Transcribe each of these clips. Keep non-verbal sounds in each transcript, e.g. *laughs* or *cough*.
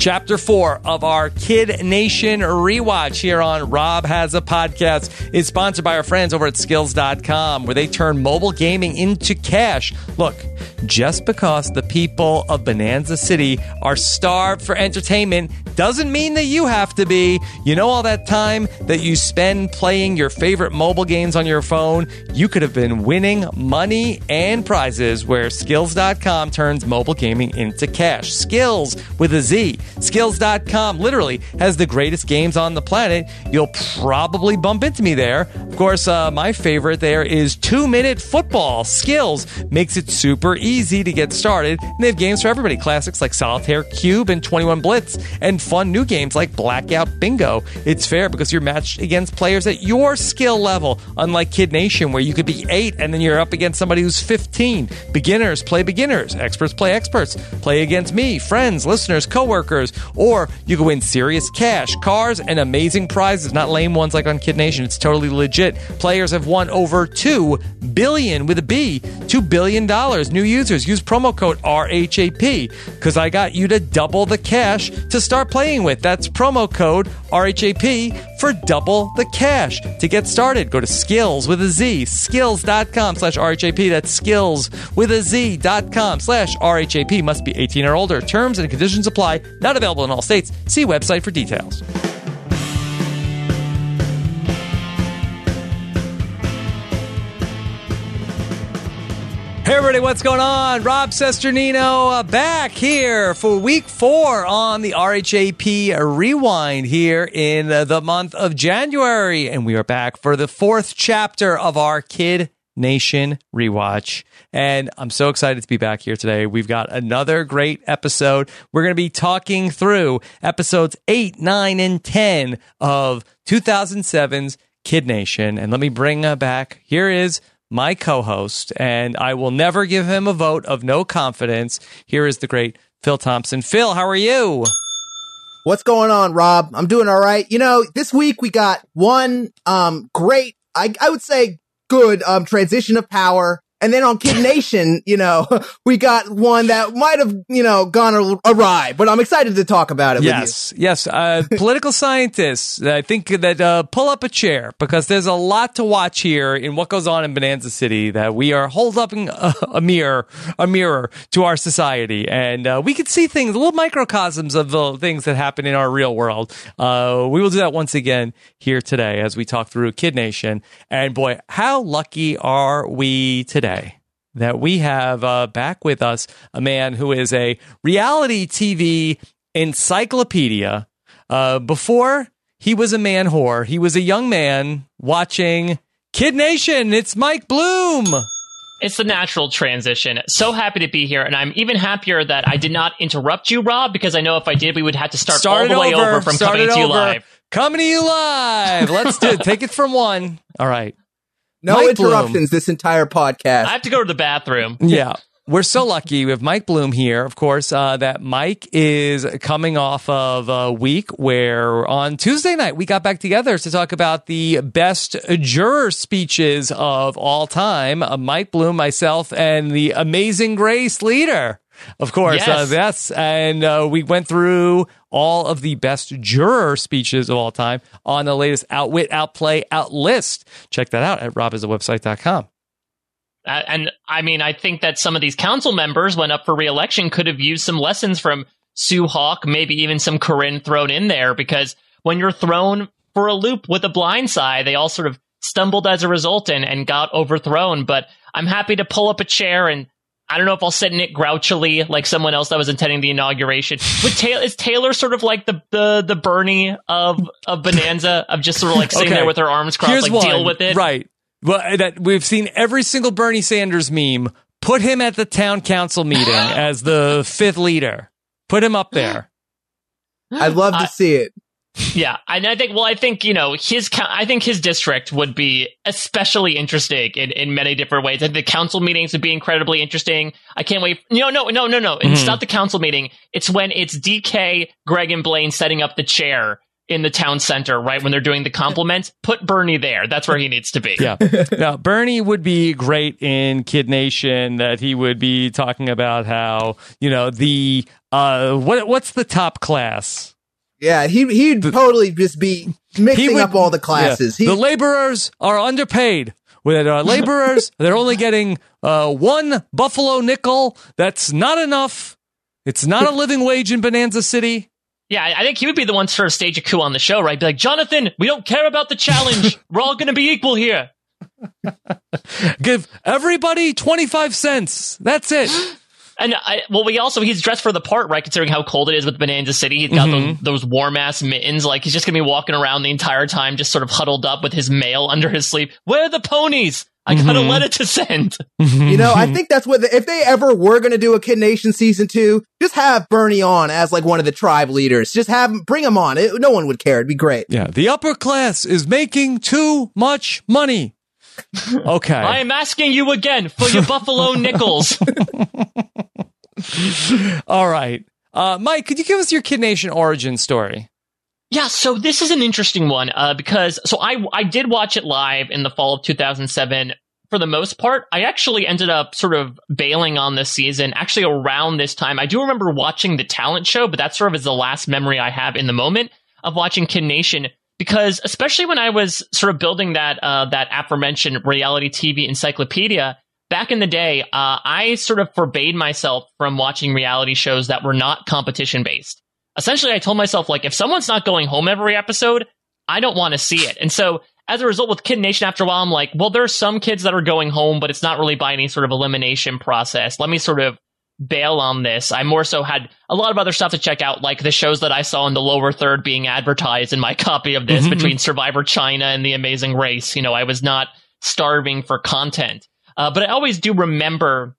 Chapter four of our Kid Nation rewatch here on Rob Has a Podcast is sponsored by our friends over at skillz.com, where they turn mobile gaming into cash. Look, just because the people of Bonanza City are starved for entertainment doesn't mean that you have to be. You know, all that time that you spend playing your favorite mobile games on your phone, you could have been winning money and prizes where skillz.com turns mobile gaming into cash. Skillz with a Z. Skillz.com literally has the greatest games on the planet. You'll probably bump into me there. Of course, uh, my favorite there is two minute football. Skillz makes it super easy to get started. And they have games for everybody classics like Solitaire Cube and 21 Blitz, and fun new games like Blackout Bingo. It's fair because you're matched against players at your skill level, unlike Kid Nation, where you could be eight and then you're up against somebody who's 15. Beginners play beginners, experts play experts. Play against me, friends, listeners, coworkers, or you can win serious cash, cars, and amazing prizes, not lame ones like on Kid Nation. It's totally legit. Players have won over 2 billion with a B, 2 billion dollars. New users use promo code RHAP because I got you to double the cash to start playing with. That's promo code RHAP for double the cash. To get started, go to skillz with a Z, skillz.com slash RHAP. That's skillz with a Z.com slash RHAP. Must be 18 or older. Terms and conditions apply. Not available in all states. See website for details. Hey everybody, what's going on? Rob Cesternino uh, back here for week four on the RHAP Rewind here in uh, the month of January. And we are back for the fourth chapter of our Kid Nation rewatch. And I'm so excited to be back here today. We've got another great episode. We're going to be talking through episodes 8, 9, and 10 of 2007's Kid Nation. And let me bring uh, back, here is my co host, and I will never give him a vote of no confidence. Here is the great Phil Thompson. Phil, how are you? What's going on, Rob? I'm doing all right. You know, this week we got one um great, I I would say good um transition of power. And then on Kid Nation, you know, *laughs* we got one that might have, you know, gone awry, but I'm excited to talk about it yes, Yes, uh, *laughs* political scientists, I think that uh, pull up a chair because there's a lot to watch here in what goes on in Bonanza City that we are hold up a, a mirror, a mirror to our society. And uh, we can see things, little microcosms of the things that happen in our real world. Uh, we will do that once again here today as we talk through Kid Nation. And boy, how lucky are we today? That we have uh, back with us a man who is a reality TV encyclopedia. Uh, before he was a man whore, he was a young man watching Kid Nation. It's Mike Bloom. It's the natural transition. So happy to be here, and I'm even happier that I did not interrupt you, Rob, because I know if I did, we would have to start, start all the way over, over from coming to you live. Coming to you live. Let's do it. Take it from one. All right. No Mike interruptions Bloom. this entire podcast. I have to go to the bathroom. *laughs* Yeah. We're so lucky. We have Mike Bloom here, of course, uh, that Mike is coming off of a week where on Tuesday night we got back together to talk about the best juror speeches of all time. Uh, Mike Bloom, myself, and the amazing Grace Leader. Of course, uh, yes. Uh, yes. And uh, we went through all of the best juror speeches of all time on the latest Outwit, Outplay, Outlist. Check that out at robhasawebsite.com. Uh, and I mean, I think that some of these council members, when up for reelection, could have used some lessons from Sue Hawk, maybe even some Corinne thrown in there, because when you're thrown for a loop with a blind side, they all sort of stumbled as a result and, and got overthrown. But I'm happy to pull up a chair and I don't know if I'll sit in it grouchily like someone else that was attending the inauguration. But Taylor, is Taylor sort of like the the the Bernie of of Bonanza of just sort of like sitting okay. there with her arms crossed, Here's like one. deal with it, right? Well, uh, that we've seen every single Bernie Sanders meme. Put him at the town council meeting *gasps* as the fifth leader. Put him up there. I'd love to see it. Yeah, and I think well, I think you know his. I think his district would be especially interesting in, in many different ways. And the council meetings would be incredibly interesting. I can't wait. No, no, no, no, no. Mm-hmm. It's not the council meeting. It's when it's DK, Greg, and Blaine setting up the chair in the town center, right? When they're doing the compliments, put Bernie there. That's where he needs to be. Yeah. *laughs* now, Bernie would be great in Kid Nation that he would be talking about how, you know, the, uh, what, what's the top class? Yeah, he he'd totally just be mixing would- up all the classes. Yeah. He, the laborers are underpaid. With our *laughs* laborers, they're only getting uh, one buffalo nickel. That's not enough. It's not a living wage in Bonanza City. Yeah, I I think he would be the one to sort of stage a coup on the show, right? Be like, Jonathan, we don't care about the challenge. *laughs* We're all going to be equal here. *laughs* Give everybody 25 cents. That's it. *gasps* And I, well, we also he's dressed for the part, right? Considering how cold it is with Bonanza City, he's got mm-hmm. those, those warm ass mittens. Like he's just gonna be walking around the entire time, just sort of huddled up with his mail under his sleeve. Where are the ponies? I got a mm-hmm. letter to send. Mm-hmm. you know, I think that's what the, if they ever were going to do a Kid Nation season two, just have Bernie on as like one of the tribe leaders. Just have bring him on. It, no one would care. It'd be great. Yeah, the upper class is making too much money. *laughs* Okay. I am asking you again for your buffalo *laughs* nickels. *laughs* All right. Uh, Mike, could you give us your Kid Nation origin story? Yeah, so this is an interesting one uh, because so I I did watch it live in the fall of 2007. For the most part, I actually ended up sort of bailing on this season. Actually, around this time, I do remember watching the talent show, but that sort of is the last memory I have in the moment of watching Kid Nation. Because especially when I was sort of building that uh, that aforementioned reality TV encyclopedia back in the day, uh, I sort of forbade myself from watching reality shows that were not competition based essentially I told myself like if someone's not going home every episode, I don't want to see it. And so as a result with Kid Nation after a while I'm like, well there are some kids that are going home but it's not really by any sort of elimination process. Let me sort of bail on this. I more so had a lot of other stuff to check out like the shows that I saw in the lower third being advertised in my *laughs* copy of this between Survivor China and The Amazing Race. You know, I was not starving for content. Uh, but I always do remember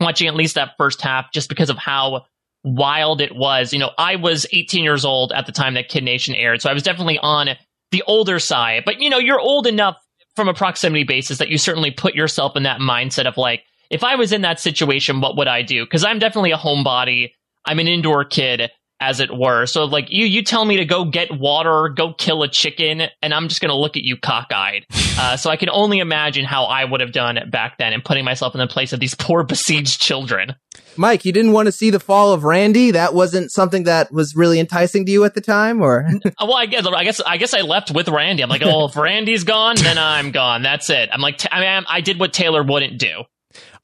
watching at least that first half just because of how wild it was. You know, I was 18 years old at the time that Kid Nation aired, so I was definitely on the older side. But you know, you're old enough from a proximity basis that you certainly put yourself in that mindset of like, if I was in that situation, what would I do? Because I'm definitely a homebody. I'm an indoor kid, as it were. So like you, you tell me to go get water, go kill a chicken, and I'm just gonna look at you cockeyed. *laughs* Uh, so I can only imagine how I would have done back then, and putting myself in the place of these poor *laughs* besieged children. Mike, you didn't want to see the fall of Randy. That wasn't something that was really enticing to you at the time, or *laughs* Uh, Well, I guess I guess I guess I left with Randy. I'm like, oh, if Randy's gone, then I'm gone. That's it. I'm like, t- I mean, I did what Taylor wouldn't do.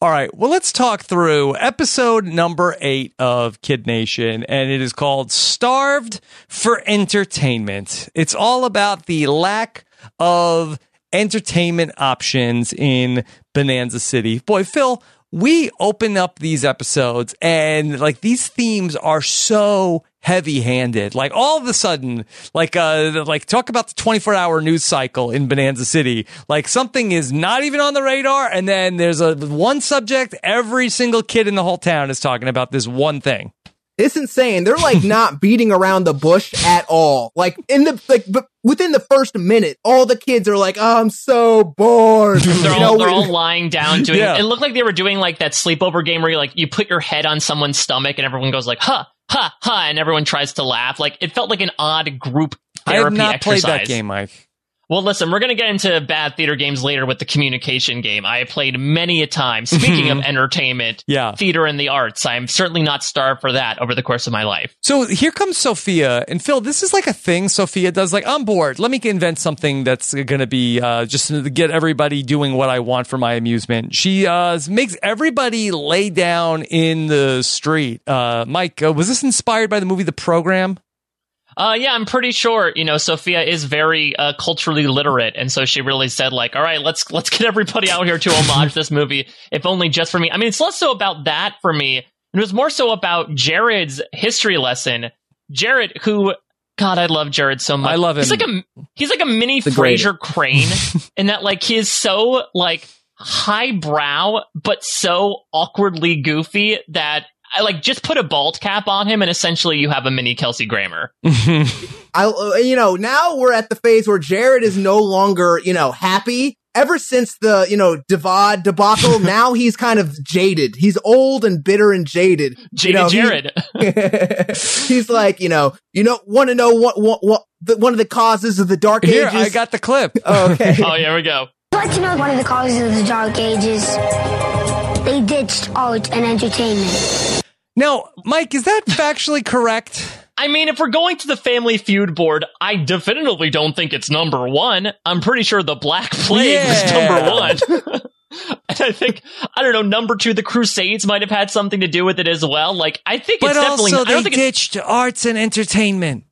All right. Well, let's talk through episode number eight of Kid Nation, and it is called Starved for Entertainment. It's all about the lack of entertainment options in Bonanza City. Boy, Phil, we open up these episodes and like these themes are so heavy handed. Like all of a sudden, like uh like talk about the 24 hour news cycle in Bonanza City. Like something is not even on the radar and then there's a one subject every single kid in the whole town is talking about this one thing. it's insane. They're like *laughs* not beating around the bush at all. Like in the like, but within the first minute, all the kids are like, oh, "I'm so bored." *laughs* They're, all, know, they're all lying down doing. Yeah. It looked like they were doing like that sleepover game where you like you put your head on someone's stomach and everyone goes like, "Huh, huh, huh," and everyone tries to laugh. Like it felt like an odd group I have therapy not exercise. played that game, Mike. Well, listen, we're going to get into bad theater games later with the communication game. I have played many a time. Speaking of *laughs* entertainment, Yeah. theater and the arts, I'm certainly not starved for that over the course of my life. So here comes Sophia, and Phil, this is like a thing Sophia does. Like, I'm bored. Let me invent something that's going to be uh, just to get everybody doing what I want for my amusement. She uh, makes everybody lay down in the street. Uh, Mike, uh, was this inspired by the movie The Program? Uh, yeah, I'm pretty sure. You know, Sophia is very uh, culturally literate, and so she really said, like, "All right, let's let's get everybody out here to homage this movie, if only just for me." I mean, it's less so about that for me. It was more so about Jared's history lesson. Jared, who, God, I love Jared so much. I love him. He's like a he's like a mini The. Frasier Crane, *laughs* in that like he is so like highbrow, but so awkwardly goofy that. I like just put a bald cap on him, and essentially you have a mini Kelsey Grammer. *laughs* I, you know, now we're at the phase where Jared is no longer, you know, happy ever since the, you know, Divad debacle, *laughs* now he's kind of jaded. He's old and bitter and jaded. Jaded know, Jared. *laughs* he's like, you know, you know, want to know what, what, what, the, one of the causes of the dark Here, ages? I got the clip. Oh, okay. oh, here we go. I'd like to know one of the causes of the Dark Ages. They ditched art and entertainment. Now, Mike, is that factually correct? I mean, if we're going to the Family Feud board, I definitively don't think it's number one. I'm pretty sure the Black Plague was Yeah. number one. *laughs* and I think, I don't know, number two, the Crusades might have had something to do with it as well. Like, I think But it's definitely, also, I they don't think it's, ditched arts and entertainment.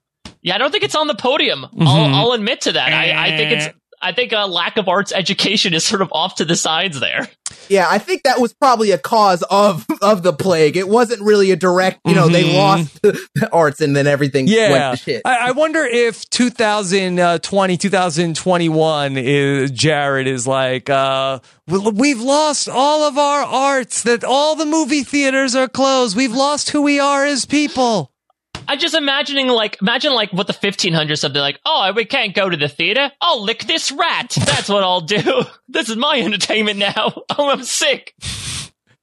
yeah, I don't think it's on the podium. Mhm. I'll, I'll admit to that. I, I think it's, I think a lack of arts education is sort of off to the sides there. Yeah, I think that was probably a cause of of the plague. It wasn't really a direct, you know, they Mhm. lost *laughs* the arts and then everything Yeah. went to shit. I, I wonder if 2020, 2021 is Jared is like, uh, we've lost all of our arts, that all the movie theaters are closed. We've lost who we are as people. I just imagining like imagine like what the 1500s something like oh we can't go to the theater. I'll lick this rat. *laughs* That's what I'll do. *laughs* This is my entertainment now. *laughs* Oh I'm sick.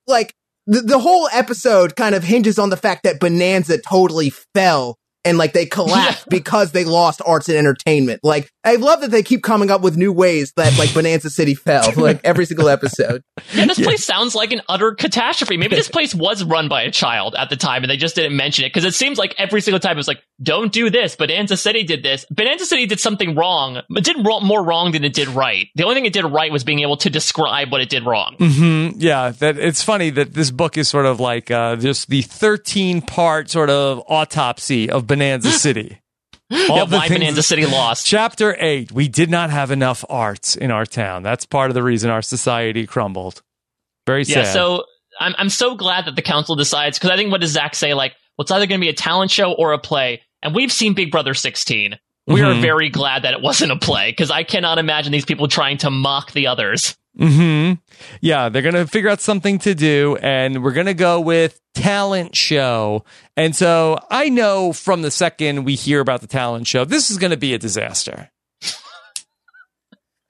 Like the, the whole episode kind of hinges on the fact that Bonanza totally fell and like they collapsed because they lost arts and entertainment. Like I love that they keep coming up with new ways that like *laughs* Bonanza City fell, like every single episode. *laughs* yeah this place sounds like an utter catastrophe. Maybe this *laughs* place was run by a child at the time and they just didn't mention it because it seems like every single time it was like don't do this. Bonanza City did this. Bonanza City did something wrong but did more wrong than it did right. The only thing it did right was being able to describe what it did wrong. Hmm Yeah, that it's funny that this book is sort of like uh, just the 13 part sort of autopsy of Bonanza *gasps* City. All yeah, the why things- Bonanza City lost Chapter 8 We did not have enough arts in our town. That's part of the reason our society crumbled. Very sad. Yeah, so I'm I'm so glad that the council decides because I think what does Zach say? Like, well, it's either going to be a talent show or a play, and we've seen Big Brother 16. We are Mhm. very glad that it wasn't a play because I cannot imagine these people trying to mock the others. Hmm Yeah, they're to figure out something to do, and we're to go with talent show. And so I know from the second we hear about the talent show, this is to be a disaster.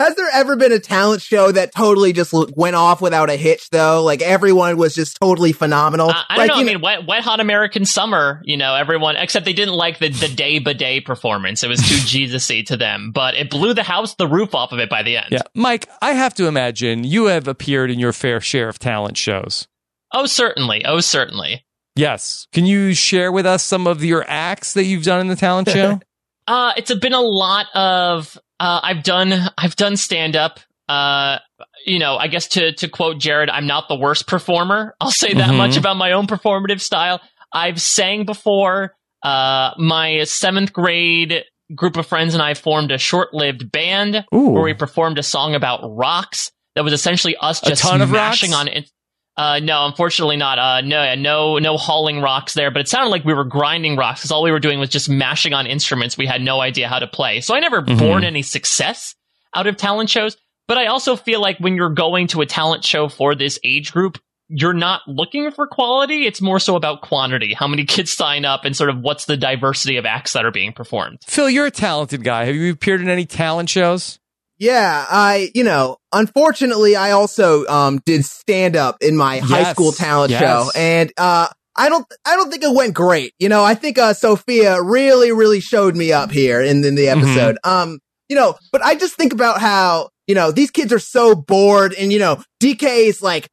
Has there ever been a talent show that totally just went off without a hitch though? Like everyone was just totally phenomenal. I, I don't like, know. I you mean, wet, wet hot American summer. You know, everyone except they didn't like the the day by day performance. It was too *laughs* Jesus-y to them, but it blew the house, the roof off of it by the end. Yeah. Mike, I have to imagine you have appeared in your fair share of talent shows. Oh, certainly. Oh, certainly. Yes. Can you share with us some of your acts that you've done in the talent *laughs* show? Uh, it's a, been a lot of. Uh, I've done. I've done stand up. Uh, you know, I guess to to quote Jared, I'm not the worst performer. I'll say that Mhm. much about my own performative style. I've sang before. Uh, my seventh grade group of friends and I formed a short-lived band Ooh. where we performed a song about rocks. That was essentially us A just ton of smashing rocks? on it. Uh, no, unfortunately not. Uh, no, no, no hauling rocks there, but it sounded like we were grinding rocks because all we were doing was just mashing on instruments we had no idea how to play. So I never Mhm. born any success out of talent shows, but I also feel like when you're going to a talent show for this age group, you're not looking for quality. It's more so about quantity. How many *laughs* kids sign up and sort of what's the diversity of acts that are being performed. Phil, you're a talented guy. Have you appeared in any talent shows? Yeah, I, you know, unfortunately, I also um did stand up in my high school talent yes. show, and uh, I don't, I don't think it went great. You know, I think uh Sophia really, really showed me up here in, in the Mm-hmm. episode. Um, you know, but I just think about how you know these kids are so bored, and you know, DK is like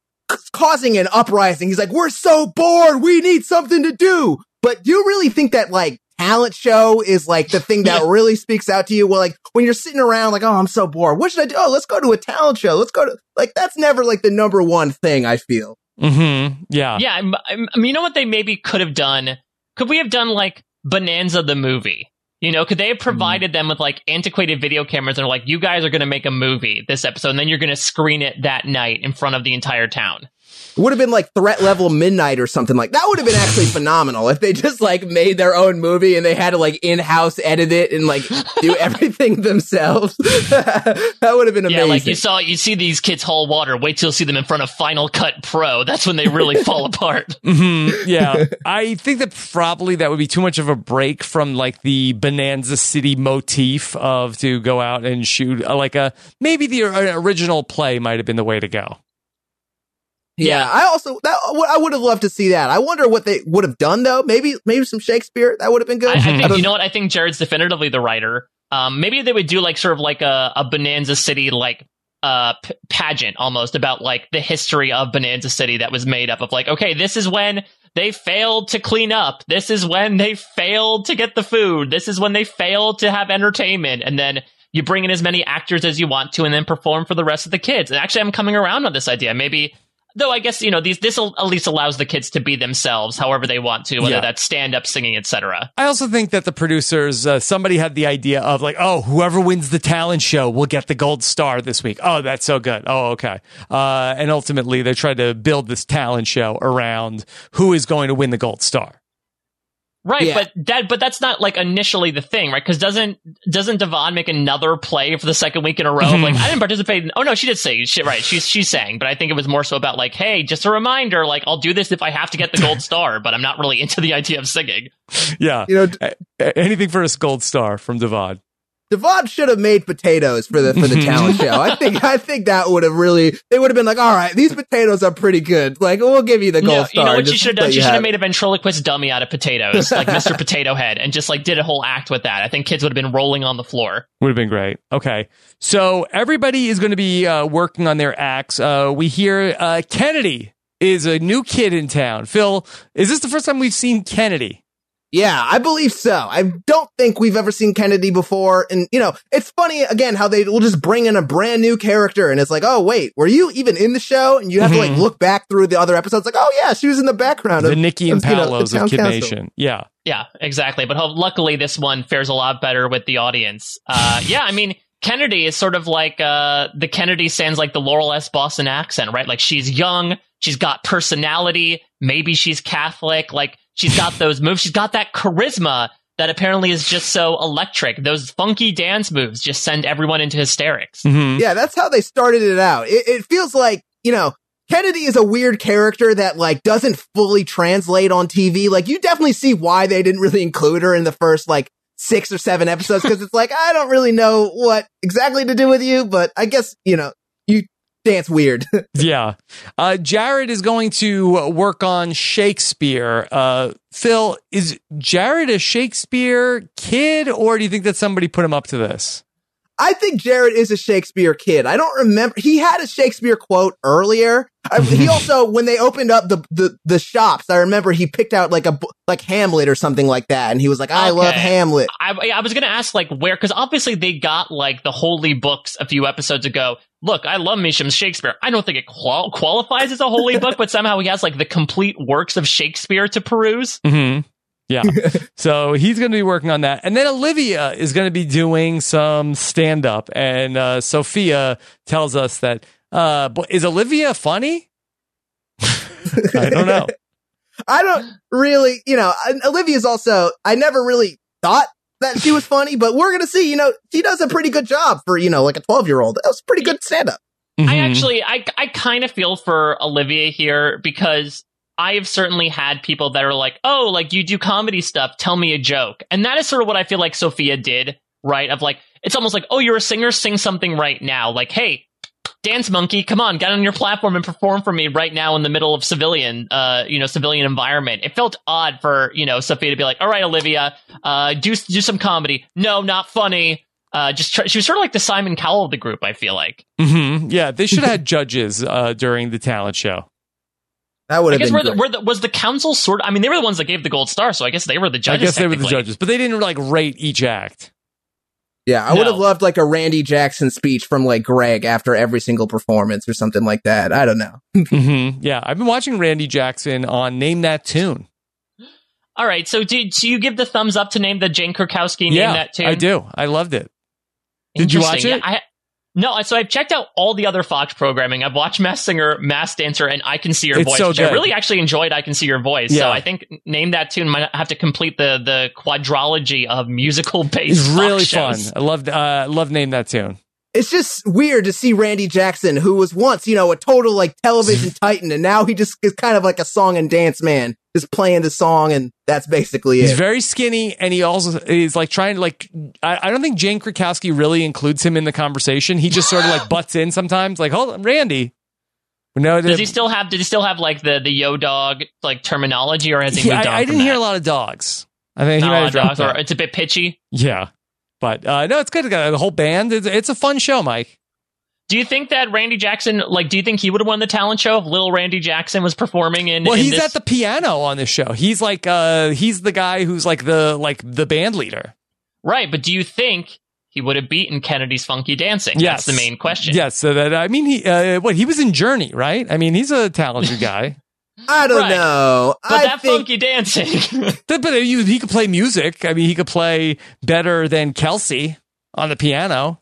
causing an uprising. He's like, "We're so bored, we need something to do." But do you really think that like talent show is like the thing that really speaks out to you? Well, like when you're sitting around, like, "Oh, I'm so bored. What should I do? Oh, let's go to a talent show. Let's go to like that's never like the number one thing I feel." Mm-hmm. Yeah. Yeah, I'm, I'm, I mean, you know what they maybe could have done? Could we have done like Bonanza the movie? You know, could they have provided them with like antiquated video cameras and are like, you guys are going to make a movie this episode, and then you're going to screen it that night in front of the entire town? Would have been like threat level midnight or something like that would have been actually *laughs* phenomenal if they just like made their own movie and they had to like in-house edit it and like do *laughs* everything themselves *laughs* that would have been amazing Yeah, like you saw, you see these kids haul water. Wait till you see them in front of Final Cut Pro. That's when they really fall apart. hmm yeah, I think that probably that would be too much of a break from like the Bonanza City motif of to go out and shoot uh, like a maybe the uh, original play might have been the way to go. Yeah, I also that I would have loved to see that. I wonder what they would have done though. Maybe maybe some Shakespeare that would have been good. I, I think don't- you know what? I think Jared's definitively the writer. Um, maybe they would do like sort of like a, a Bonanza City like uh p- pageant almost about like the history of Bonanza City that was made up of like okay, this is when they failed to clean up. This is when they failed to get the food. This is when they failed to have entertainment, and then. You bring in as many actors as you want to, and then perform for the rest of the kids. And actually, I'm coming around on this idea. Maybe Though I guess you know these this at least allows the kids to be themselves, however they want to, whether Yeah. that's stand up, singing, etc. I also think that the producers, uh, somebody had the idea of like, oh, whoever wins the talent show will get the gold star this week. Oh, that's so good. Oh, okay. Uh, and ultimately, they tried to build this talent show around who is going to win the gold star. Right, Yeah. but that but that's not like initially the thing, right? Because doesn't doesn't Devon make another play for the second week in a row? Like mm-hmm. I didn't participate. In, oh no, she did sing. She, right, she's she sang, but I think it was more so about like, hey, just a reminder. Like I'll do this if I have to get the gold *laughs* star, but I'm not really into the idea of singing. Yeah. you know, A- a- anything for a gold star from Devon. Devon should have made potatoes for the for the talent *laughs* show. I think I think that would have really they would have been like, all right, these potatoes are pretty good. Like we'll give you the gold No, star. you know what you should have done? you She should have have made a ventriloquist dummy out of potatoes, like *laughs* Mr. Potato Head, and just like did a whole act with that. I think kids would have been rolling on the floor. Would have been great. Okay. So everybody is going to be uh, working on their acts. Uh, we hear uh, Kennedy is a new kid in town. Phil, is this the first time we've seen Kennedy? Yeah, I believe so. I don't think we've ever seen Kennedy before. And, you know, it's funny again how they will just bring in a brand new character and it's like, oh, wait, were you even in the show? And you have to like Mhm. look back through the other episodes, like, oh, yeah, she was in the background of The of Nikki and of, you know, the Palos town of Kid council. Nation. Yeah. Yeah, exactly. But ho- luckily, this one fares a lot better with the audience. Uh, *laughs* yeah, I mean, Kennedy is sort of like uh, the Kennedy sounds like the Laurel S. Boston accent, right? Like she's young, she's got personality, maybe she's Catholic, like she's got those moves, she's got that charisma that apparently is just so electric. Those funky dance moves just send everyone into hysterics. hmm Yeah, that's how they started it out. It, it feels like, you know, Kennedy is a weird character that like doesn't fully translate on TV. Like you definitely see why they didn't really include her in the first like six or seven episodes because it's like, I don't really know what exactly to do with you, but I guess, you know, you dance weird. *laughs* Yeah. Uh, Jared is going to work on Shakespeare. Uh, Phil, is Jared a Shakespeare kid, or do you think that somebody put him up to this? I think Jared is a Shakespeare kid. I don't remember. He had a Shakespeare quote earlier. I, he *laughs* also, when they opened up the, the, the shops, I remember he picked out like a, like Hamlet or something like that. And he was like, I love Hamlet. I, I was going to ask, like, where, because obviously they got, like, the holy books a few episodes ago. Look, I love me some Shakespeare. I don't think it qual- qualifies as a holy *laughs* book, but somehow he has, like, the complete works of Shakespeare to peruse. hmm Yeah. *laughs* so he's going to be working on that. And then Olivia is going to be doing some stand up. And uh, Sophia tells us that, uh, but is Olivia funny? *laughs* I don't know. *laughs* I don't really, you know, and Olivia's also, I never really thought that she was funny, but we're going to see, you know, she does a pretty good job for, you know, like a 12 year old. That was pretty good stand up. I Mhm. actually, I, I kind of feel for Olivia here because I have certainly had people that are like, oh, like you do comedy stuff, tell me a joke. And that is sort of what I feel like Sophia did, right? Of like, it's almost like, oh, you're a singer, sing something right now. Like, hey, dance monkey, come on, get on your platform and perform for me right now in the middle of civilian, uh, you know, civilian environment. It felt odd for, you know, Sophia to be like, all right, Olivia, uh, do, do some comedy. No, not funny. Uh, just try, she was sort of like the Simon Cowell of the group, I feel like. Mhm. Yeah. They should have had *laughs* judges uh, during the talent show. That would I have guess been were the, were the, was the council sort? Of, I mean, they were the ones that gave the gold star, so I guess they were the judges. I guess they were the judges, but they didn't like rate each act. Yeah, I would have loved like a Randy Jackson speech from like Greg after every single performance or something like that. I don't know. *laughs* hmm Yeah. I've been watching Randy Jackson on Name That Tune. *gasps* All right, so do, do you give the thumbs up to name the Jane Krakowski name yeah, that tune? I do. I loved it. Did you watch Interesting. it? I, No, so I've checked out all the other Fox programming. I've watched Masked Singer, Masked Dancer, and I Can See Your It's Voice, so which I really actually enjoyed. I Can See Your Voice. Yeah. So I think name that tune might have to complete the the quadrology of musical based. It's really fun. I love uh, love name that tune. It's just weird to see Randy Jackson, who was once, you know, a total like television *laughs* titan, and now he just is kind of like a song and dance man, just playing the song, and that's basically it. He's very skinny, and he also is like trying to like. I, I don't think Jane Krakowski really includes him in the conversation. He just sort of like *laughs* butts in sometimes, like, "Hold on, Randy." No, Does he still have? Did he still have like the the yo dog like terminology, or has he Yeah, moved on? I, I from didn't hear a lot of dogs. I think he Not might a have dropped dogs, or that. it's a bit pitchy. Yeah, but uh, no, it's good. The whole band. It's, it's a fun show, Mike. Do you think that Randy Jackson, like, do you think he would have won the talent show if Little Randy Jackson was performing in? Well, in he's this? at the piano on this show. He's like, uh, he's the guy who's like the like the band leader. right, but do you think he would have beaten Kennedy's Funky Dancing? Yes. That's the main question. Yes, so that I mean, he uh, what he was in Journey, right? I mean, he's a talented *laughs* guy. I don't Right. know. But I that think funky dancing. *laughs* but but he, he could play music. I mean, he could play better than Kelsey on the piano.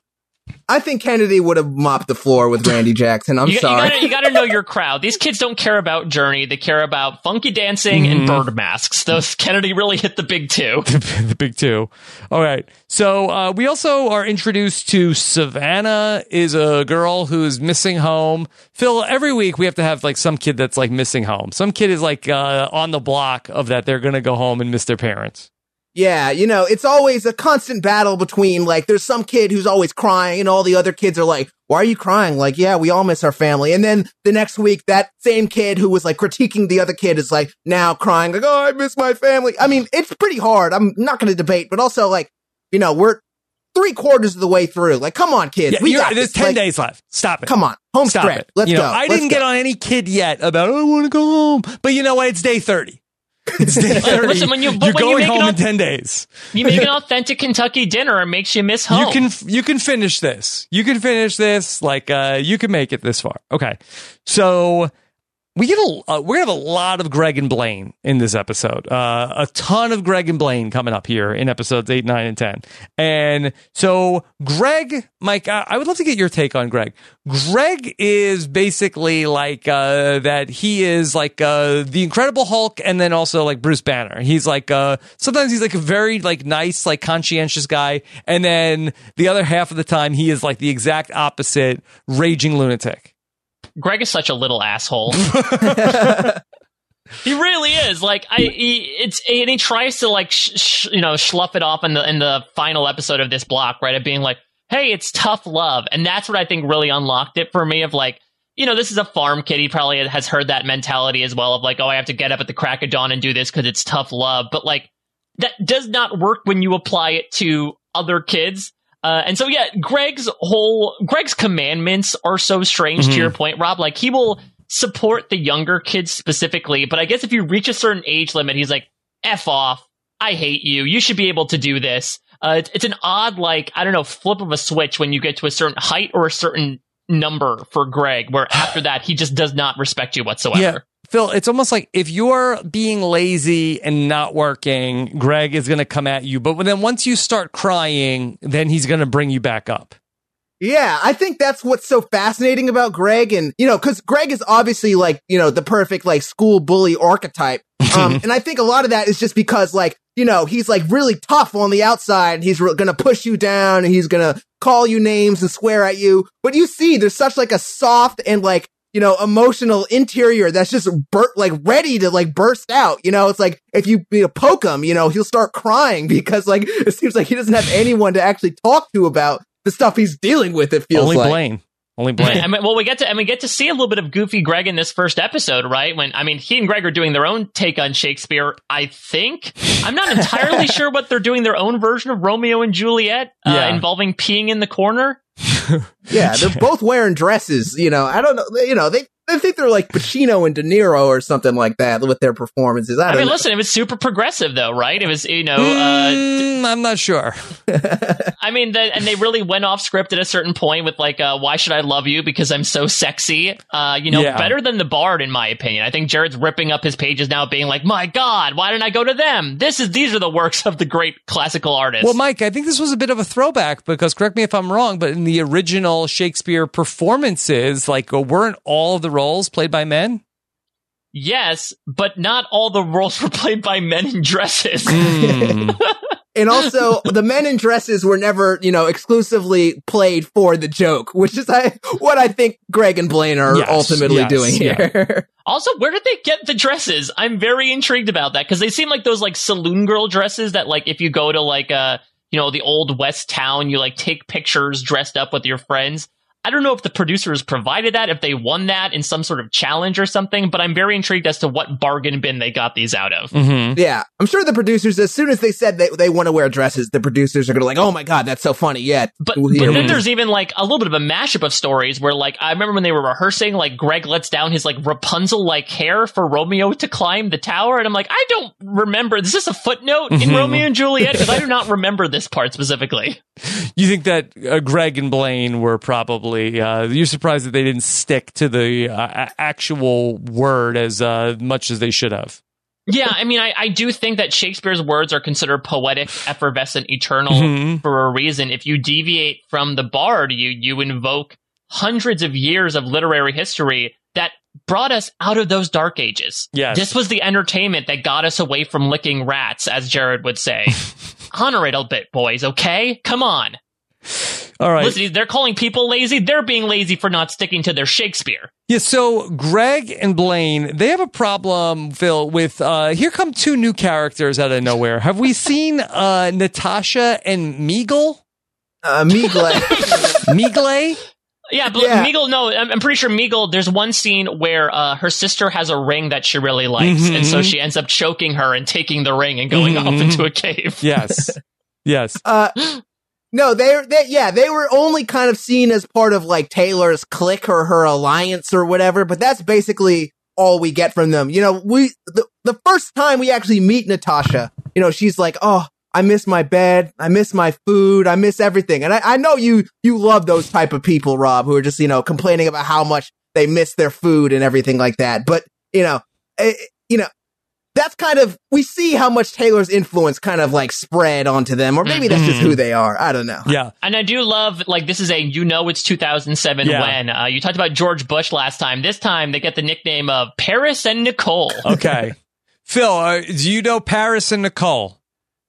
I think Kennedy would have mopped the floor with Randy Jackson. I'm you, you sorry. gotta, you gotta know your crowd. These kids don't care about Journey. They care about funky dancing and Mhm. bird masks. Those Kennedy really hit the big two. *laughs* the big two. All right. So uh, we also are introduced to Savannah is a girl who's missing home. Phil, every week we have to have like some kid that's like missing home. Some kid is like uh, on the block of that they're going to go home and miss their parents. Yeah, you know, it's always a constant battle between like there's some kid who's always crying and all the other kids are like, "Why are you crying?" Like, "Yeah, we all miss our family." And then the next week that same kid who was like critiquing the other kid is like now crying like, "Oh, I miss my family." I mean, it's pretty hard. I'm not going to debate, but also like, you know, we're 3 quarters of the way through. Like, come on, kids. Yeah, we got there's this. 10 Like, days left. Stop it. Come on. Home Stop stretch. it. Let's You know, go. I Let's didn't go. get on any kid yet about, I want to go home. But you know what? It's day 30. *laughs* It's day 30. Listen, when you- are going home in 10 days. You make an *laughs* authentic Kentucky dinner and makes you miss home. You can you can finish this. You can finish this. Like uh, you can make it this far. Okay, so we get a uh, we're gonna have a lot of Greg and Blaine in this episode. Uh, a ton of Greg and Blaine coming up here in episodes eight, nine, and ten. And so Greg, Mike, I, I would love to get your take on Greg. Greg is basically like uh, that. He is like uh, the Incredible Hulk, and then also like Bruce Banner. He's like uh, sometimes he's like a very like nice, like conscientious guy, and then the other half of the time he is like the exact opposite, raging lunatic. Greg is such a little asshole. *laughs* *laughs* he really is. Like I, he, it's and he tries to like sh- sh- you know slough it off in the in the final episode of this block, right? Of being like, hey, it's tough love, and that's what I think really unlocked it for me. Of like, you know, this is a farm kid. He probably has heard that mentality as well of like, oh, I have to get up at the crack of dawn and do this because it's tough love. But like, that does not work when you apply it to other kids. Uh, and so, yeah, Greg's whole Greg's commandments are so strange. Mhm. To your point, Rob, like he will support the younger kids specifically, but I guess if you reach a certain age limit, he's like, "F off! I hate you. You should be able to do this." Uh, it's, it's an odd, like I don't know, flip of a switch when you get to a certain height or a certain number for Greg, where after that he just does not respect you whatsoever. Yeah. Phil, it's almost like if you're being lazy and not working, Greg is going to come at you. But then once you start crying, then he's going to bring you back up. Yeah, I think that's what's so fascinating about Greg. And, you know, cause Greg is obviously like, you know, the perfect like school bully archetype. *laughs* Um, and I think a lot of that is just because like, you know, he's like really tough on the outside. He's re- gonna push you down and he's gonna call you names and swear at you. But you see, there's such like a soft and like, you know, emotional interior that's just bur- like ready to like burst out. You know, it's like if you, you know, poke him, you know, he'll start crying *laughs* because like it seems like he doesn't have anyone to actually talk to about the stuff he's dealing with. It feels Only like. Blaine. Only Blaine. I mean, well, we get to and we get to see a little bit of goofy Greg in this first episode, right? When I mean, he and Greg are doing their own take on Shakespeare. I think I'm not entirely *laughs* sure what they're doing their own version of Romeo and Juliet, uh, Yeah. involving peeing in the corner. Yeah, they're *laughs* both wearing dresses. You know, I don't know. You know, they I think they're like Pacino and De Niro or something like that with their performances. I, I don't mean, know. listen, it was super progressive though, right? It was, you know, uh, Mm, I'm not sure. *laughs* I mean, the, and they really went off script at a certain point with like, uh, "Why should I love you? Because I'm so sexy." Uh, you know, Yeah. better than the Bard, in my opinion. I think Jared's ripping up his pages now, being like, "My God, why didn't I go to them? This is these are the works of the great classical artists." Well, Mike, I think this was a bit of a throwback because correct me if I'm wrong, but in the original Shakespeare performances, like uh, weren't all of the roles played by men? yes, but not all the roles *laughs* were played by men in dresses. Hmm. *laughs* and also, the men in dresses were never, you know, exclusively played for the joke, which is I, what I think Greg and Blaine are Yes, ultimately yes, doing yeah. here. *laughs* Also, where did they get the dresses? I'm very intrigued about that because they seem like those like saloon girl dresses that like if you go to like uh you know the old west town, you like take pictures dressed up with your friends. I don't know if the producers provided that, if they won that in some sort of challenge or something, but I'm very intrigued as to what bargain bin they got these out of. Mhm. yeah, I'm sure the producers, as soon as they said they, they want to wear dresses, the producers are going to like, oh my god, that's so funny. Yeah, But, Well, but then there's even like a little bit of a mashup of stories where like I remember when they were rehearsing, like Greg lets down his like Rapunzel like hair for Romeo to climb the tower, and I'm like, I don't remember. This is this a footnote in Mhm. Romeo and Juliet? Because I do not remember this part specifically. You think that uh, Greg and Blaine were probably, uh, you're surprised that they didn't stick to the uh, actual word as uh, much as they should have. Yeah, I mean, I, I do think that Shakespeare's words are considered poetic, effervescent, eternal Mhm. for a reason. If you deviate from the bard, you you invoke hundreds of years of literary history that brought us out of those dark ages. Yes. This was the entertainment that got us away from licking rats, as Jared would say. *laughs* Honor it a bit, boys, okay? Come on. All right. Listen, they're calling people lazy. They're being lazy for not sticking to their Shakespeare. Yeah, so Greg and Blaine, they have a problem, Phil, with uh here come two new characters out of nowhere. Have we seen uh Natasha and Meagle? uh, Meagle. *laughs* Meagle? Yeah, but Yeah. Meagle, no, I'm, I'm pretty sure Meagle, there's one scene where uh, her sister has a ring that she really likes, Mhm, and so mhm. she ends up choking her and taking the ring and going Mhm, off into a cave. Yes. *laughs* Yes. Uh, *gasps* *gasps* no, they're, they, yeah, they were only kind of seen as part of like Taylor's clique or her alliance or whatever, but that's basically all we get from them. You know, we, the, the first time we actually meet Natasha, you know, she's like, oh, I miss my bed. I miss my food. I miss everything. And I, I know you, you love those type of people, Rob, who are just, you know, complaining about how much they miss their food and everything like that. But, you know, eh, you know, that's kind of we see how much Taylor's influence kind of like spread onto them, or maybe that's just who they are. I don't know. Yeah. And I do love, like, this is a, you know, it's 2007 Yeah. when. Uh, you talked about George Bush last time. This time they get the nickname of Paris and Nicole. *laughs* Okay. Phil, uh, do you know Paris and Nicole?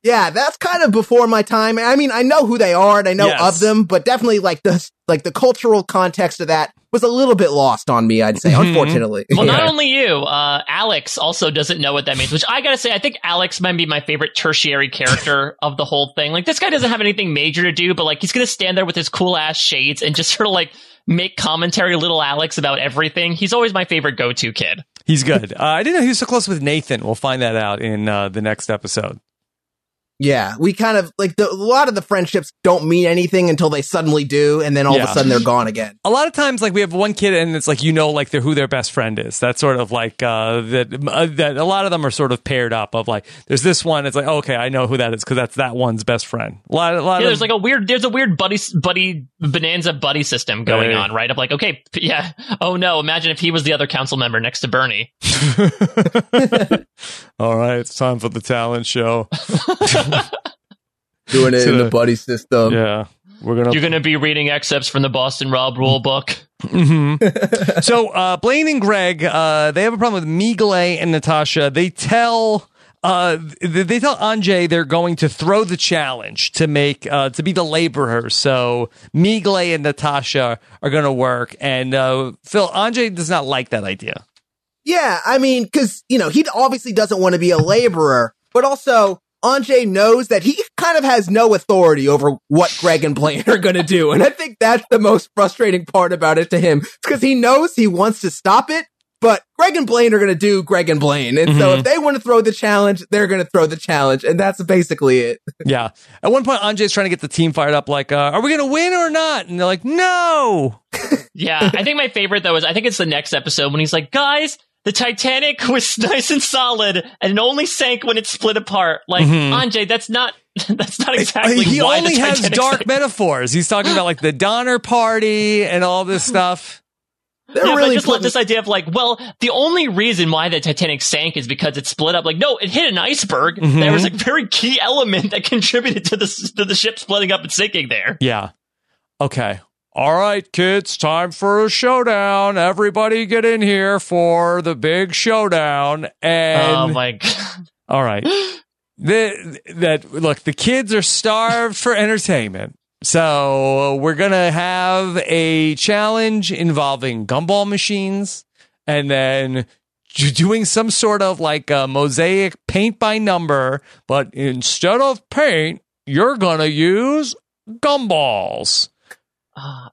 Yeah, that's kind of before my time. I mean, I know who they are and I know Yes. of them, but definitely like the like the cultural context of that was a little bit lost on me. I'd say, Mhm. unfortunately. Well, not only you, uh, Alex also doesn't know what that means, which I gotta say, I think Alex might be my favorite tertiary character *laughs* of the whole thing. Like, this guy doesn't have anything major to do, but like, he's gonna stand there with his cool ass shades and just sort of like make commentary little Alex about everything. He's always my favorite go to kid. He's good. Uh, I didn't know he was so close with Nathan. We'll find that out in uh, the next episode. Yeah, we kind of like the, a lot of the friendships don't mean anything until they suddenly do, and then all of a sudden they're gone again. a lot of times like we have one kid and it's like you know like they're who their best friend is that's sort of like uh that uh, that a lot of them are sort of paired up of like there's this one it's like oh, okay i know who that is because that's that one's best friend a lot, a lot Yeah, of there's like a weird, there's a weird buddy, buddy, bonanza buddy system going Right. on, right? Of like, okay, *laughs* yeah, oh no, imagine if he was the other council member next to Bernie. *laughs* all right it's time for the talent show *laughs* *laughs* Doing it To in the the- buddy system. yeah we're gonna You're gonna be reading excerpts from the Boston Rob rule book. Mhm. *laughs* so uh, Blaine and Greg, uh, they have a problem with Migle and Natasha. They tell uh, they tell Anjay they're going to throw the challenge to make uh, to be the laborer. So Migle and Natasha are going to work, and uh, Phil Anjay does not like that idea. Yeah, I mean, because you know he obviously doesn't want to be a laborer, but also Anjay knows that he kind of has no authority over what Greg and Blaine are going to do, and I think that's the most frustrating part about it to him, because he knows he wants to stop it, but Greg and Blaine are going to do Greg and Blaine, and so Mhm. if they want to throw the challenge, they're going to throw the challenge, and that's basically it. *laughs* Yeah. At one point, Anjay's trying to get the team fired up, like, uh, "Are we going to win or not?" And they're like, "No." yeah, I think my favorite though is I think it's the next episode when he's like, guys, the Titanic was *laughs* nice and solid and only sank when it split apart. Like, Mhm. Anjay, that's not *laughs* that's not exactly he only has dark sank. metaphors. He's talking about like the Donner Party and all this stuff. They're yeah, but I really just love this idea of like, well, the only reason why the Titanic sank is because it split up. Like, no, it hit an iceberg. Mhm. There was a very key element that *laughs* contributed to the to the ship splitting up and sinking there. Yeah. Okay. All right, kids, time for a showdown. Everybody get in here for the big showdown. And oh my god! all right. The, that look, the kids are starved for entertainment. So we're gonna have a challenge involving gumball machines and then doing some sort of like a mosaic paint by number, but instead of paint, you're gonna use gumballs.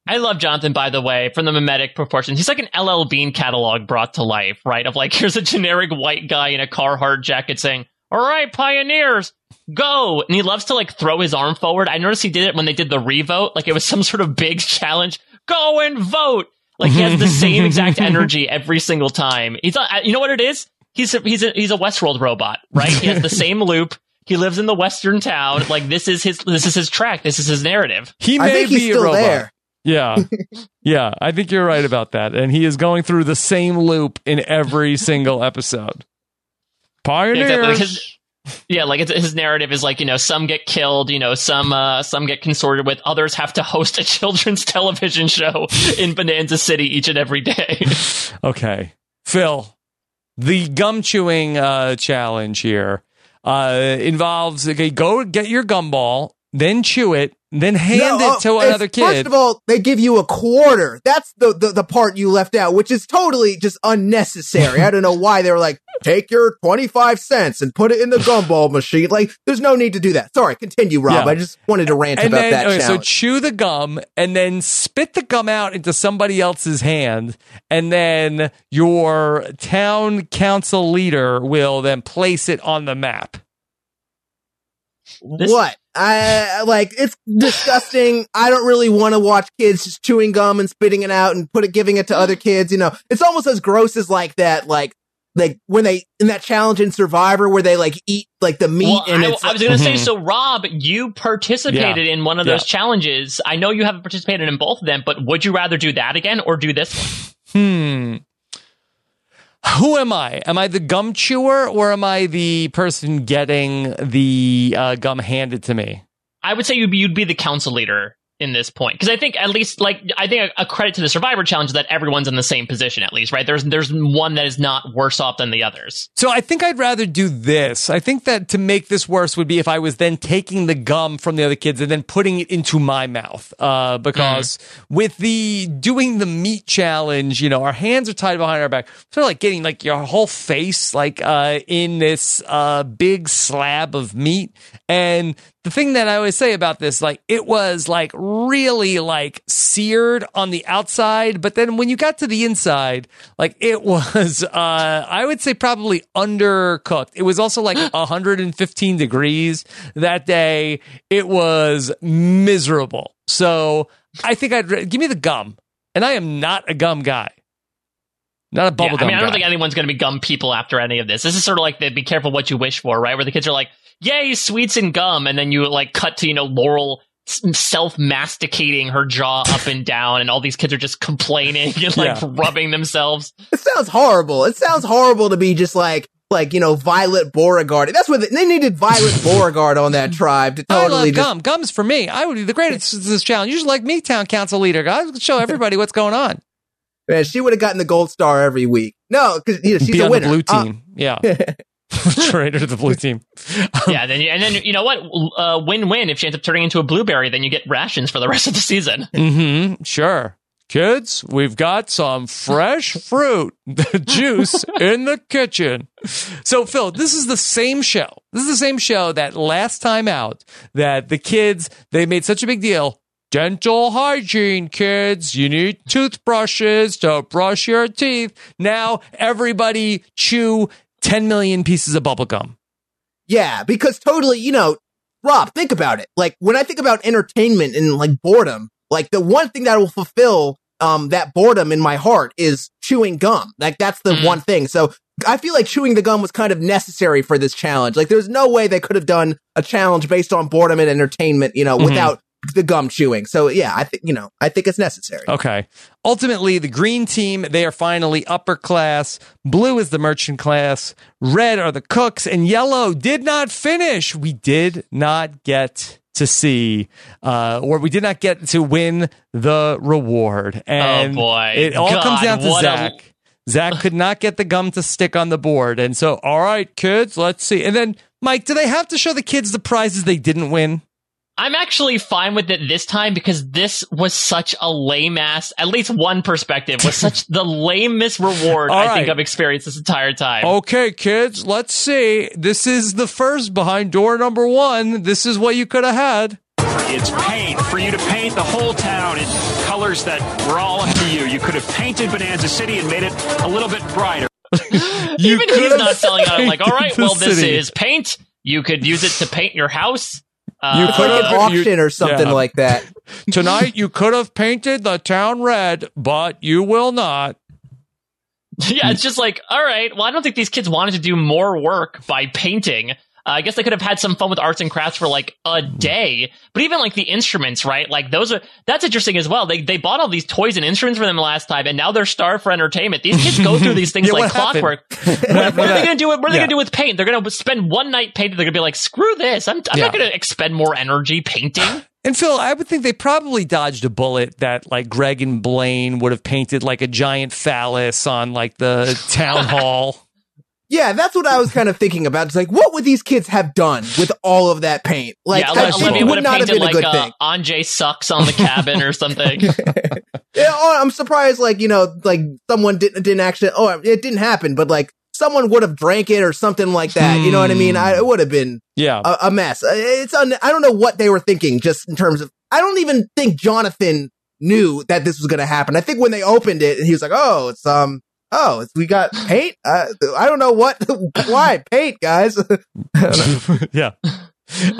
I love Jonathan, by the way, from the mimetic proportions. He's like an LL Bean catalog brought to life, right? Of like, *laughs* here's a generic white guy in a Carhartt jacket saying, "All right, pioneers, go!" And he loves to like throw his arm forward. I noticed he did it when they did the revote, like it was *laughs* some sort of big challenge. Go and vote! Like he has the same exact *laughs* energy every single time. He's, uh, you know what it is? He's a, he's a, he's a Westworld robot, right? He has the same loop. He lives in the western town. Like this is his this is his track. This is his narrative. He I may think he's be a robot. there. Yeah. *laughs* yeah, I think you're right about that. And he is going through the same loop in every *laughs* single episode. Pioneers. exactly. His- Yeah, like it's, his narrative is like you know some get killed, you know some uh, some get consorted with, others have to host a *laughs* children's television show in Bonanza City each and every day. Okay. Phil, the gum chewing uh, challenge here uh, involves okay, go get your gumball, then chew it, then hand No, it oh, to oh, another kid. First of all, they give you a quarter. That's the, the, the part you left out, which is totally just unnecessary. I don't know why they were like, take your 25 cents and put it in the gumball machine. Like, there's no need to do that. Sorry, continue, Rob. Yeah. I just wanted to rant and about then, that okay, so chew the gum and then spit the gum out into somebody else's hand. And then your town council leader will then place it on the map. This- what? I like it's disgusting. I don't really want to watch kids just chewing gum and spitting it out and put it giving it to other kids. You know, it's almost as gross as like that, like like when they in that challenge in Survivor where they like eat like the meat well, and I, it's I was going to say, so Rob, you participated in one of those Yeah. challenges. I know you haven't participated in both of them, but would you rather do that again or do this one? Hmm. Who am I? Am I the gum chewer or am I the person getting the uh, gum handed to me? I would say you'd be, you'd be the council leader in this point because I think at least like I think a, a credit to the Survivor challenge is that everyone's in the same position at least, right? There's there's one that is not worse off than the others. So I think I'd rather do this. I think that to make this worse would be if I was then taking the gum from the other kids and then putting it into my mouth. Uh, because with the doing the meat challenge, you know, our hands are tied behind our back. Sort of like getting like your whole face like uh, in this uh, big slab of meat. And the thing that I always say about this, like it was like really like seared on the outside, but then when you got to the inside, like it *laughs* was, uh, I would say probably undercooked. It was also like *gasps* 115 degrees that day. It was miserable. So I think I'd re- give me the gum, and I am not a gum guy. Not a Yeah, bubble I mean, I don't guy. think anyone's going to be gum people after any of this. This is sort of like the be careful what you wish for, right? Where the kids are like, "Yay, sweets and gum," and then you like cut to you know Laurel self masticating her jaw up and down, and all these kids are just complaining and like Yeah. rubbing themselves. It sounds horrible. It sounds horrible to be just like like you know Violet Beauregarde. That's what they, they needed. Violet *laughs* Beauregarde on that tribe to I totally love just gum. Gum's for me. I would be the greatest at this challenge. You just like me, town council leader. I would show everybody what's going on. man. She would have gotten the gold star every week. No, because you know, she's be a on winner. the blue Uh, team. yeah. *laughs* *laughs* Traitor to the blue team. *laughs* yeah, then you, and then you know what? Uh, win win. If she ends up turning into a blueberry, then you get rations for the *laughs* rest of the season. Mm-hmm. Sure. Kids, we've got some fresh fruit juice in the kitchen. So, Phil, this is the same show. This is the same show that last time out that the kids, they made such a big deal. Dental hygiene, kids. You need toothbrushes to brush your teeth. Now everybody chew 10 million pieces of bubble gum. Yeah, because totally, you know, Rob, think about it. Like when I think about entertainment and like boredom, like the one thing that will fulfill um, that boredom in my heart is chewing gum. Like that's the Mm. one thing. So I feel like chewing the gum was kind of necessary for this challenge. Like there's no way they could have done a challenge based on boredom and entertainment, you know, Mhm. without the gum chewing. So yeah, I think, you know, I think it's necessary. Okay. Ultimately, the green team, they are finally upper class. Blue is the merchant class. Red are the cooks. And yellow did not finish. We did not get to see, uh, or we did not get to win the reward. And boy. it all God, comes down to what a- Zach. Zach could not get the gum to stick on the board. And so, all right, kids, let's see. And then, Mike, do they have to show the kids the prizes they didn't win? I'm actually fine with it this time because this was such a lame ass, at least one perspective, was such *laughs* the lamest reward All I think. I've experienced this entire time. Okay, kids, let's see. This is the first behind door number one. This is what you could have had. It's paint for you to paint the whole town in colors that were all up to you. You could have painted Bonanza City and made it a little bit brighter. *laughs* Even could he's not selling out. I'm like, *laughs* all right, well, this city." is paint. You could use it to paint your house. You could It's like an Uh, you- or something yeah. like that. *laughs* Tonight, you could have painted the town red, but you will not. *laughs* yeah, it's just like, all right, well, I don't think these kids wanted to do more work by painting. Uh, I guess they could have had some fun with arts and crafts for like a day, but even like the instruments, right? Like those are that's interesting as well. They they bought all these toys and instruments for them last time, and now they're starved for entertainment. These kids go through these *laughs* things Yeah, like clockwork. What *laughs* what, what are they going to do? With, what are they going to do with paint? They're going to spend one night painting. They're going to be like, screw this. I'm, I'm Yeah. not going to expend more energy painting. *sighs* And Phil, I would think they probably dodged a bullet that like Greg and Blaine would have painted like a giant phallus on like the town *laughs* hall. Yeah, that's what I was kind of thinking about. It's like, what would these kids have done with all of that paint? Like, yeah, that Olivia would would have not have painted been a like good uh, thing. Anjay sucks on the cabin or something. *laughs* *laughs* Yeah, oh, I'm surprised, like, you know, like someone didn't, didn't actually, oh, it didn't happen, but like someone would have drank it or something like that. You know what I mean? I, it would have been Yeah. a, a mess. Uh, It's, un, I don't know what they were thinking just in terms of, I don't even think Jonathan knew that this was going to happen. I think when they opened it, he was like, oh, it's, um, oh, we got paint. Uh, I don't know what, *laughs* why paint, guys. *laughs* yeah.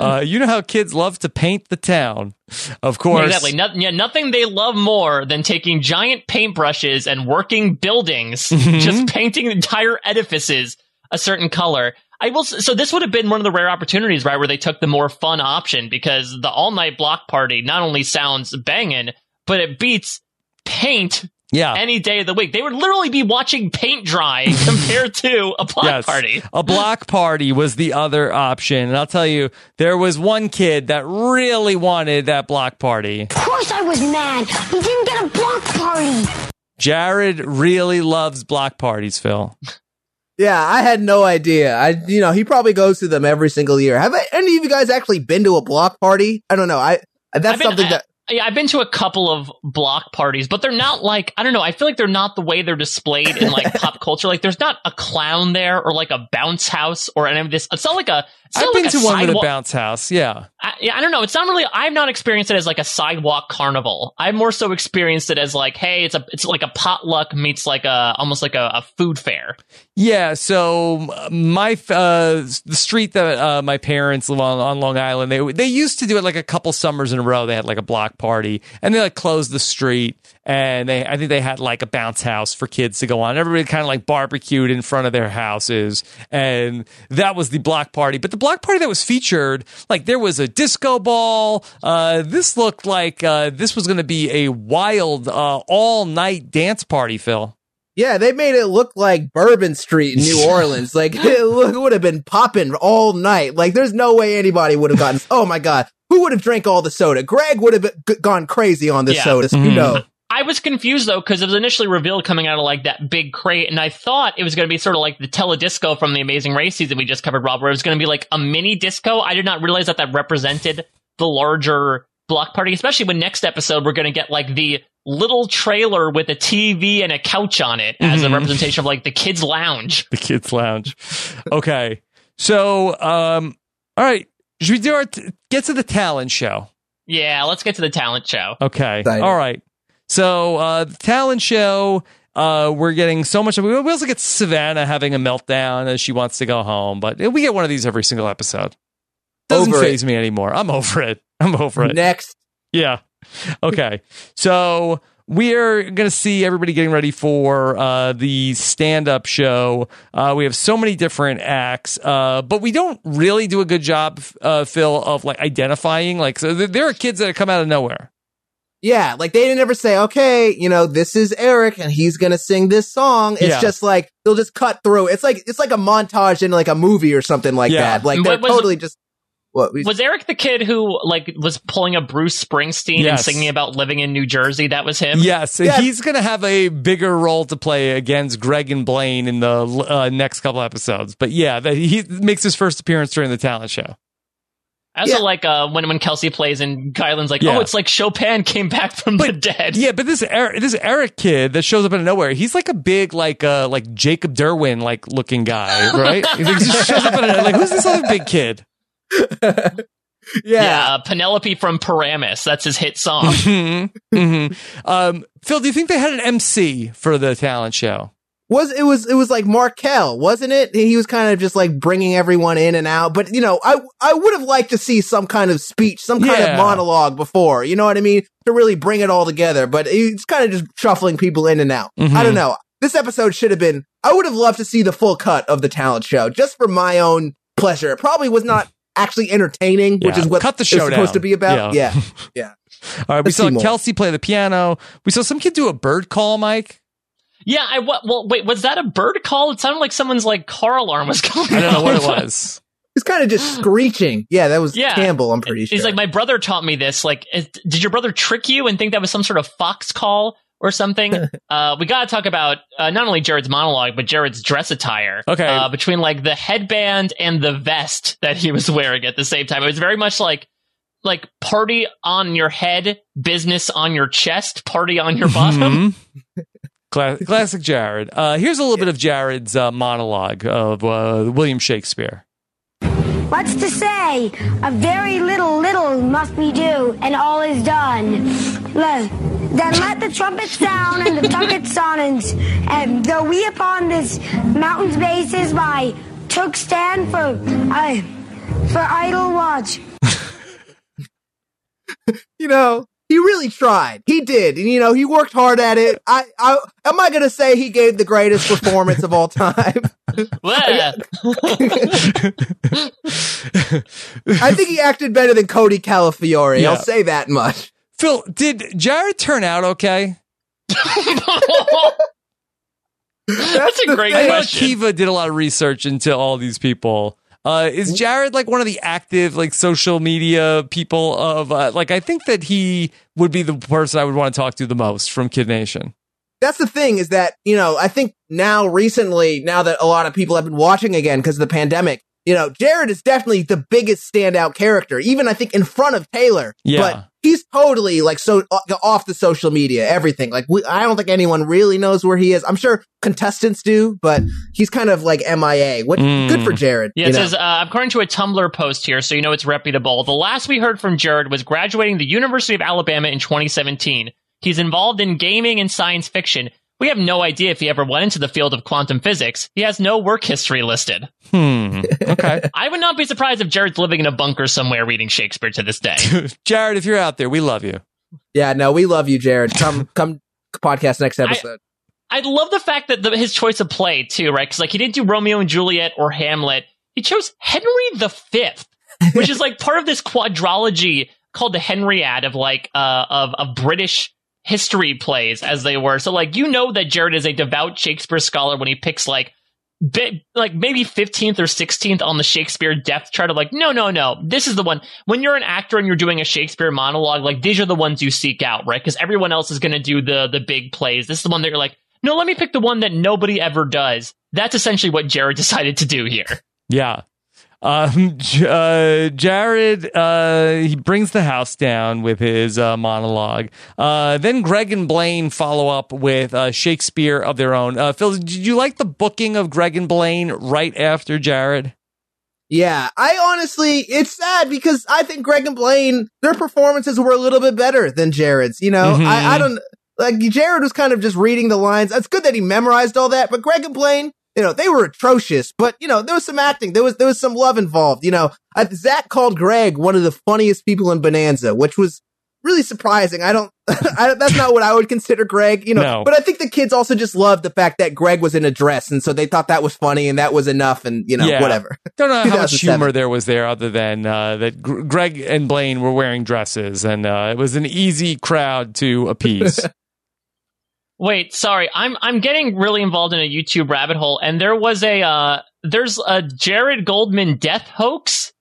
Uh, you know how kids love to paint the town. Of course. Exactly. No, yeah, nothing they love more than taking giant paintbrushes and working buildings, *laughs* Mhm. just painting entire edifices a certain color. I will. So this would have been one of the rare opportunities, right, where they took the more fun option because the all night block party not only sounds banging, but it beats paint Yeah. any day of the week. They would literally be watching paint dry *laughs* compared to a block Yes. party. A block party was the other option. And I'll tell you, there was one kid that really wanted that block party. Of course I was mad. We didn't get a block party. Jared really loves block parties, Phil. Yeah, I had no idea. I, you know, he probably goes to them every single year. Have any of you guys actually been to a block party? I don't know. I that's I've been- something I- that Yeah, I've been to a couple of block parties, but they're not like I don't know. I feel like they're not the way they're displayed in like *laughs* pop culture. Like there's not a clown there or like a bounce house or any of this. It's not like a. I've been like to one with a bounce house. Yeah. I, yeah, I don't know. It's not really. I've not experienced it as like a sidewalk carnival. I've more so experienced it as like, hey, it's a it's like a potluck meets like a almost like a, a food fair. Yeah, so my uh, the street that uh, my parents live on on Long Island, they they used to do it like a couple summers in a row. They had like a block party, and they like closed the street, and they I think they had like a bounce house for kids to go on. Everybody kind of like barbecued in front of their houses, and that was the block party. But the block party that was featured, like there was a disco ball. Uh, this looked like uh, this was going to be a wild uh, all night dance party, Phil. Yeah, they made it look like Bourbon Street in New *laughs* Orleans. Like *laughs* it would have been popping all night. Like there's no way anybody would have gotten. Oh my god, who would have drank all the soda? Greg would have been- g- gone crazy on this Yeah. soda. You Mhm. know, I was confused though because it was initially revealed coming out of like that big crate, and I thought it was going to be sort of like the teledisco from the Amazing Race season we just covered, Rob, where it was going to be like a mini disco. I did not realize that that represented the larger block party, especially when next episode we're going to get like the little trailer with a TV and a couch on it as a Mhm. representation of like the kids' lounge. *laughs* the kids lounge okay so um all right should we do our t- get to the talent show Yeah, let's get to the talent show. okay Excited. all right so uh the talent show uh we're getting so much we also get savannah having a meltdown as she wants to go home but we get one of these every single episode doesn't Over it. phase me anymore i'm over it i'm over it next. yeah. Okay. So we're going to see everybody getting ready for uh, the stand up show. Uh, we have so many different acts, uh, but we don't really do a good job, uh, Phil, of like identifying. Like, so th- there are kids that come out of nowhere. Yeah, like they didn't ever say, okay, you know, this is Eric and he's gonna sing this song. It's Yeah. just like they'll just cut through. It's like it's like a montage in like a movie or something like Yeah. that. Like they're was- totally just what we- Was Eric the kid who like was pulling a Bruce Springsteen and singing about living in New Jersey? That was him. Yes, and Yeah. he's going to have a bigger role to play against Greg and Blaine in the uh, next couple episodes. But yeah, that he makes his first appearance during the talent show. I also Yeah. like uh, when when Kelsey plays and Kylan's like, Yeah. oh, it's like Chopin came back from the dead. Yeah, but this Eric, this Eric kid that shows up out of nowhere, he's like a big like uh like Jacob Derwin like looking guy, right? *laughs* he just shows up out of like who's this other big kid? *laughs* yeah. Yeah, uh, Penelope from Paramus. That's his hit song. Mhm, mhm. Um, Phil, do you think they had an MC for the talent show? Was it was it was like Markel, wasn't it? He was kind of just like bringing everyone in and out. But you know, I I would have liked to see some kind of speech, some kind Yeah. of monologue before. You know what I mean? To really bring it all together. But it's kind of just shuffling people in and out. Mhm. I don't know. This episode should have been. I would have loved to see the full cut of the talent show just for my own pleasure. It probably was not actually entertaining, which is what Cut the it's show supposed down. to be about. Yeah. Yeah, *laughs* yeah. All right, we Let's saw. Kelsey play the piano. We saw some kid do a bird call, Mike. Yeah, I wa- well wait, was that a bird call? It sounded like someone's like car alarm was going. I don't know what it was. *laughs* It's kind of just screeching. Yeah, that was Yeah. Campbell. I'm pretty sure. He's like, my brother taught me this. Like, is- did your brother trick you and think that was some sort of fox call or something? *laughs* uh, we got to talk about uh, not only Jared's monologue, but Jared's dress attire. Okay. Uh, between like the headband and the vest that he was wearing at the same time, it was very much like like party on your head, business on your chest, party on your bottom. *laughs* Cla- *laughs* classic Jared. Uh, here's a little bit of Jared's uh, monologue of uh, William Shakespeare. What's to say? A very little, little must we do, and all is done. Le- then let the trumpets sound and the *laughs* trumpet sonance, and though we upon this mountain's basis by took stand for I for idle watch. *laughs* you know, he really tried. He did. And, you know, he worked hard at it. I, I, am I going to say he gave the greatest performance of all time? *laughs* Well, I think he acted better than Cody Calafiore. Yeah. I'll say that much. Phil, did Jared turn out okay? *laughs* That's a the great I know question. Kiva did a lot of research into all these people. Uh, is Jared like one of the active like social media people of uh, like I think that he would be the person I would want to talk to the most from Kid Nation. That's the thing is that, you know, I think now recently, now that a lot of people have been watching again because of the pandemic, you know, Jared is definitely the biggest standout character, even I think in front of Taylor. Yeah. But he's totally like so uh, off the social media, everything. Like we, I don't think anyone really knows where he is. I'm sure contestants do, but he's kind of like MIA. What Mm. good for Jared. Yeah, it know? says, uh, according to a Tumblr post here, so you know it's reputable, the last we heard from Jared was graduating the University of Alabama in 2017. He's involved in gaming and science fiction. We have no idea if he ever went into the field of quantum physics. He has no work history listed. Hmm. Okay, *laughs* I would not be surprised if Jared's living in a bunker somewhere reading Shakespeare to this day. *laughs* Jared, if you're out there, we love you. yeah, no, we love you, Jared. Come, *laughs* come podcast next episode. I love the fact that the, his choice of play too, right? Because like he didn't do Romeo and Juliet or Hamlet. He chose Henry the Fifth, which is like part of this quadrology called the Henriad of like uh of of British history plays as they were. So like you know that Jared is a devout Shakespeare scholar when he picks like bi- like maybe 15th or 16th on the Shakespeare depth chart of like no no no. This is the one. When you're an actor and you're doing a Shakespeare monologue like these are the ones you seek out right? Because everyone else is going to do the the big plays. This is the one that you're like no let me pick the one that nobody ever does. That's essentially what Jared *laughs* decided to do here. Yeah. Um, J- uh, Jared, uh, he brings the house down with his uh, monologue. Uh, then Greg and Blaine follow up with uh, Shakespeare of their own. Uh, Phil, did you like the booking of Greg and Blaine right after Jared? Yeah, I honestly, it's sad because I think Greg and Blaine, their performances were a little bit better than Jared's. You know, Mhm. I, I don't like Jared was kind of just reading the lines. It's good that he memorized all that, but Greg and Blaine, you know, they were atrocious. But you know, there was some acting, there was there was some love involved. You know, uh, Zach called Greg one of the funniest people in Bonanza, which was really surprising. I don't, *laughs* I, that's not what I would consider Greg, you know, No. but I think the kids also just loved the fact that Greg was in a dress. And so they thought that was funny and that was enough and, you know, Yeah. whatever. *laughs* Don't know how much humor there was there, other than uh, that Gr- Greg and Blaine were wearing dresses, and uh, it was an easy crowd to appease. *laughs* Wait, sorry. I'm I'm getting really involved in a YouTube rabbit hole, and there was a uh, there's a Jared Goldman death hoax.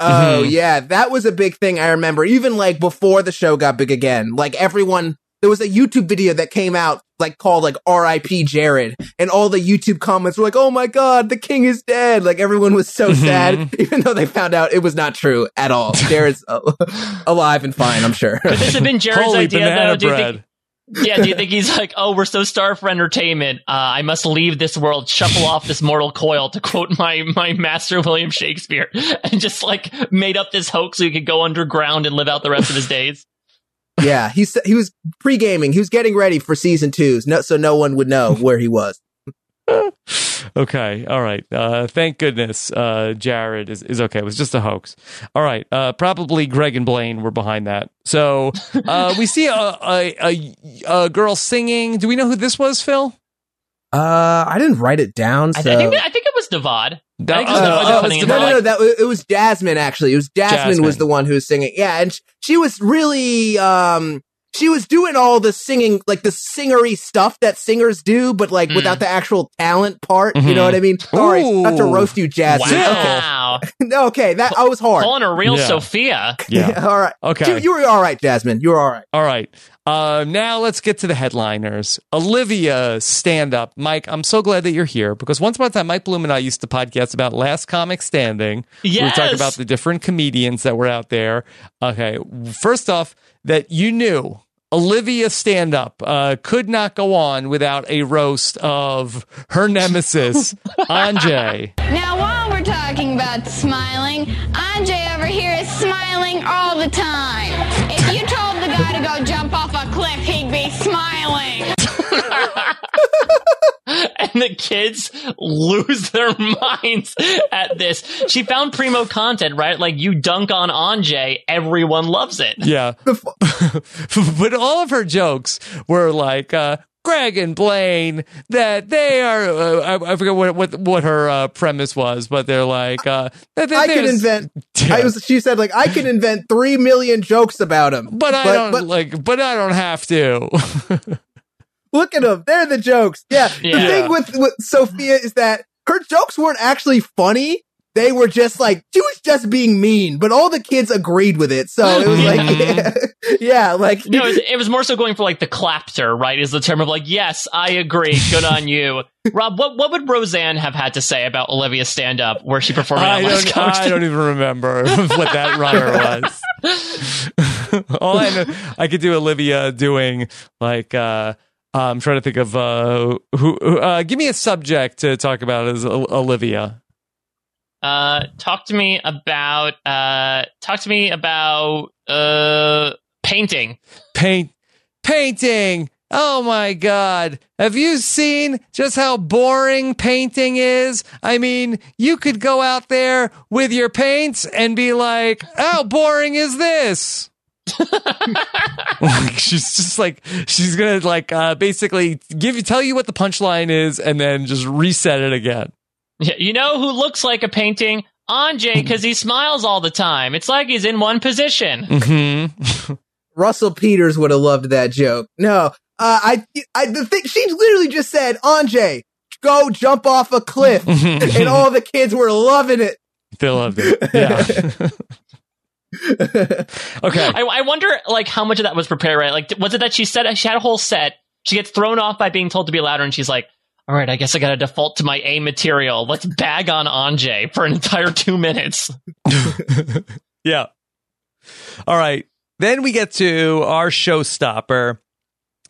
Oh Mhm. yeah, that was a big thing. I remember even like before the show got big again. Like everyone, there was a YouTube video that came out like called like R.I.P. Jared, and all the YouTube comments were like, "Oh my god, the king is dead!" Like everyone was so Mhm. sad, *laughs* even though they found out it was not true at all. *laughs* Jared's uh, *laughs* alive and fine, I'm sure. Could this have been Jared's Holy idea banana though? Do you bread. think? Yeah, do you think he's like, oh, we're so starved for entertainment. Uh, I must leave this world, shuffle off this mortal coil, to quote my my master William Shakespeare, and just like made up this hoax so he could go underground and live out the rest of his days. *laughs* yeah, he s- he was pre gaming. He was getting ready for season twos, no, so no one would know where he was. *laughs* Okay, all right. Uh, thank goodness uh, Jared is, is okay. It was just a hoax. All right. Uh, probably Greg and Blaine were behind that. So uh, *laughs* we see a, a, a, a girl singing. Do we know who this was, Phil? Uh, I didn't write it down. I, So. I think I think it was Divad. That- I think was Divad putting it's in no, no, like- no, that was, it was Jasmine. Actually, it was Jasmine, Jasmine. was the one who was singing. Yeah, and sh- she was really, um, she was doing all the singing, like the singery stuff that singers do, but like Mm. without the actual talent part. You Mhm. know what I mean? Sorry, not to roast you, Jasmine. Wow, Okay, *laughs* no, okay, that I was hard. calling a real Yeah. Sophia. *laughs* Yeah. all right. Okay. You, you were all right, Jasmine. You were all right. All right. Uh, now let's get to the headliners. Olivia stand up. Mike, I'm so glad that you're here because once upon a time, Mike Bloom and I used to podcast about Last Comic Standing. Yes. We were talking about the different comedians that were out there. Okay. First off, that you knew Olivia stand up uh, could not go on without a roast of her nemesis, *laughs* Anjay. Now, while we're talking about smiling, Anjay over here is smiling all the time. If you told the guy to go jump *laughs* and the kids lose their minds at this. She found primo content, right? Like you dunk on Anjay, everyone loves it. Yeah. *laughs* *laughs* but all of her jokes were like, uh, Greg and Blaine, that they are, uh, I, I forget what, what, what her uh, premise was, but they're like, uh, that, that I could invent. Yeah. I was. She said, like, I could invent three million jokes about him, but I don't like, but I don't have to. Look at them. They're the jokes. Yeah. *laughs* The Yeah. thing with, with Sophia is that her jokes weren't actually funny. They were just like, she was just being mean, but all the kids agreed with it. So it was like, yeah, *laughs* yeah like, No, it was, it was more so going for like the clapter, right? Is the term of like, yes, I agree. Good on you. *laughs* Rob, what, what would Roseanne have had to say about Olivia's stand up where she performed I on Last don't, I don't even remember what that runner was. all I know, I could do Olivia doing like, uh, I'm trying to think of uh, who. Uh, give me a subject to talk about as O- Olivia. Uh, talk to me about uh, talk to me about uh, painting. Paint, painting. Oh my God. Have you seen just how boring painting is? I mean, you could go out there with your paints and be like, how boring is this? Like *laughs* she's just like she's gonna like uh basically give you tell you what the punchline is and then just reset it again Yeah, You know who looks like a painting? Anjay, because he smiles all the time. It's like he's in one position. mm-hmm. *laughs* Russell Peters would have loved that joke. No, uh, I, I, the thing, she literally just said, Anjay, go jump off a cliff. and all the kids were loving it. they loved it yeah *laughs* *laughs* okay I, I wonder, like, how much of that was prepared, right? Like, was it that she said she had a whole set? She gets thrown off by being told to be louder, and she's like, "All right, I guess I got to default to my A material. Let's bag on Anjay for an entire two minutes." *laughs* yeah all right then we get to our showstopper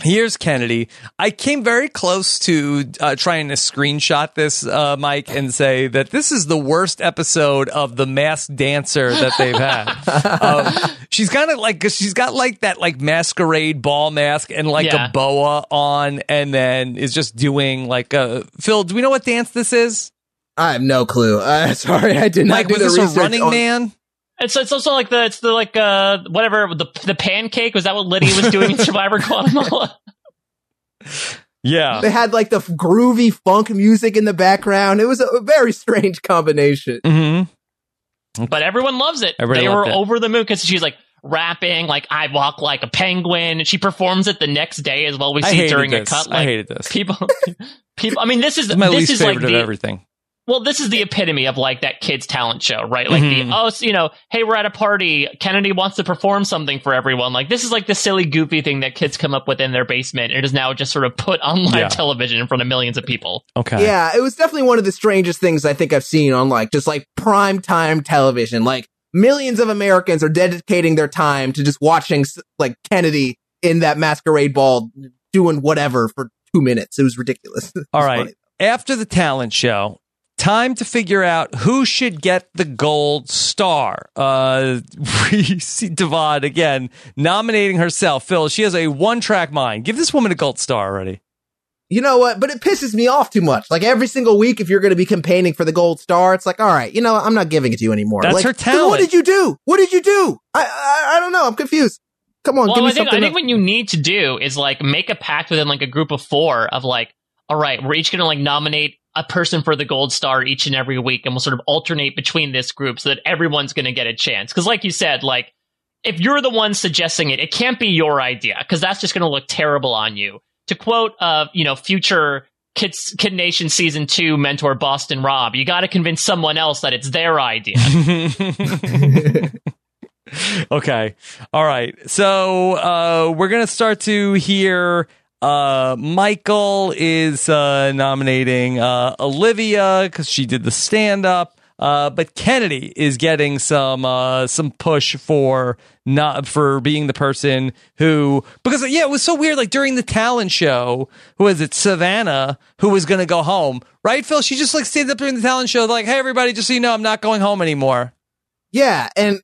Here's Kennedy. I came very close to uh, trying to screenshot this, uh, Mike, and say that this is the worst episode of the Masked Dancer that they've had. *laughs* um, she's kind of like cause she's got like that like masquerade ball mask and like Yeah. a boa on, and then is just doing like a Phil. Do we know what dance this is? I have no clue. Uh, *laughs* sorry, I did not Mike, do was the this a research Running on- Man? It's it's also like the it's the like uh whatever the the pancake was that what Lydia was doing in Survivor Guatemala? *laughs* Yeah. They had like the groovy funk music in the background. It was a, a very strange combination. Mm-hmm. But everyone loves it. Everybody they were it. over the moon because she's like rapping like I walk like a penguin. She performs it the next day as well. We see hated during a this. cut. I hated this. people *laughs* people i mean this is This is my this least is like favorite the of everything. Well this is the epitome of like that kids talent show right like Mhm. the oh so, you know hey we're at a party kennedy wants to perform something for everyone like this is like the silly goofy thing that kids come up with in their basement it is now just sort of put on live Yeah. television in front of millions of people Okay. Yeah, it was definitely one of the strangest things I think I've seen on like just like prime time television. Like millions of Americans are dedicating their time to just watching like Kennedy in that masquerade ball doing whatever for two minutes. It was ridiculous. *laughs* It All was right. funny. After the talent show, time to figure out who should get the gold star. Uh, *laughs* we see Devon again nominating herself. Phil, she has a one track mind. Give this woman a gold star already. You know what? But it pisses me off too much. Like every single week, if you're going to be campaigning for the gold star, it's like, all right, you know, I'm not giving it to you anymore. That's like, her 'cause talent. What did you do? What did you do? I, I, I don't know. I'm confused. Come on, well give me i think i something. think what you need to do is like make a pact within like a group of four of like all right we're each gonna like nominate a person for the gold star each and every week and we'll sort of alternate between this group so that everyone's gonna get a chance because like you said like if you're the one suggesting it, it can't be your idea because that's just going to look terrible on you. To quote, uh, you know, future Kids Kid Nation season two mentor Boston Rob, you got to convince someone else that it's their idea. *laughs* okay. All right. So uh, we're going to start to hear. Uh, Michael is uh, nominating uh, Olivia because she did the stand up. Uh, but Kennedy is getting some uh, some push for not for being the person who because yeah it was so weird like during the talent show who is it Savannah who was gonna go home right Phil she just like stayed up during the talent show like hey everybody just so you know I'm not going home anymore Yeah, and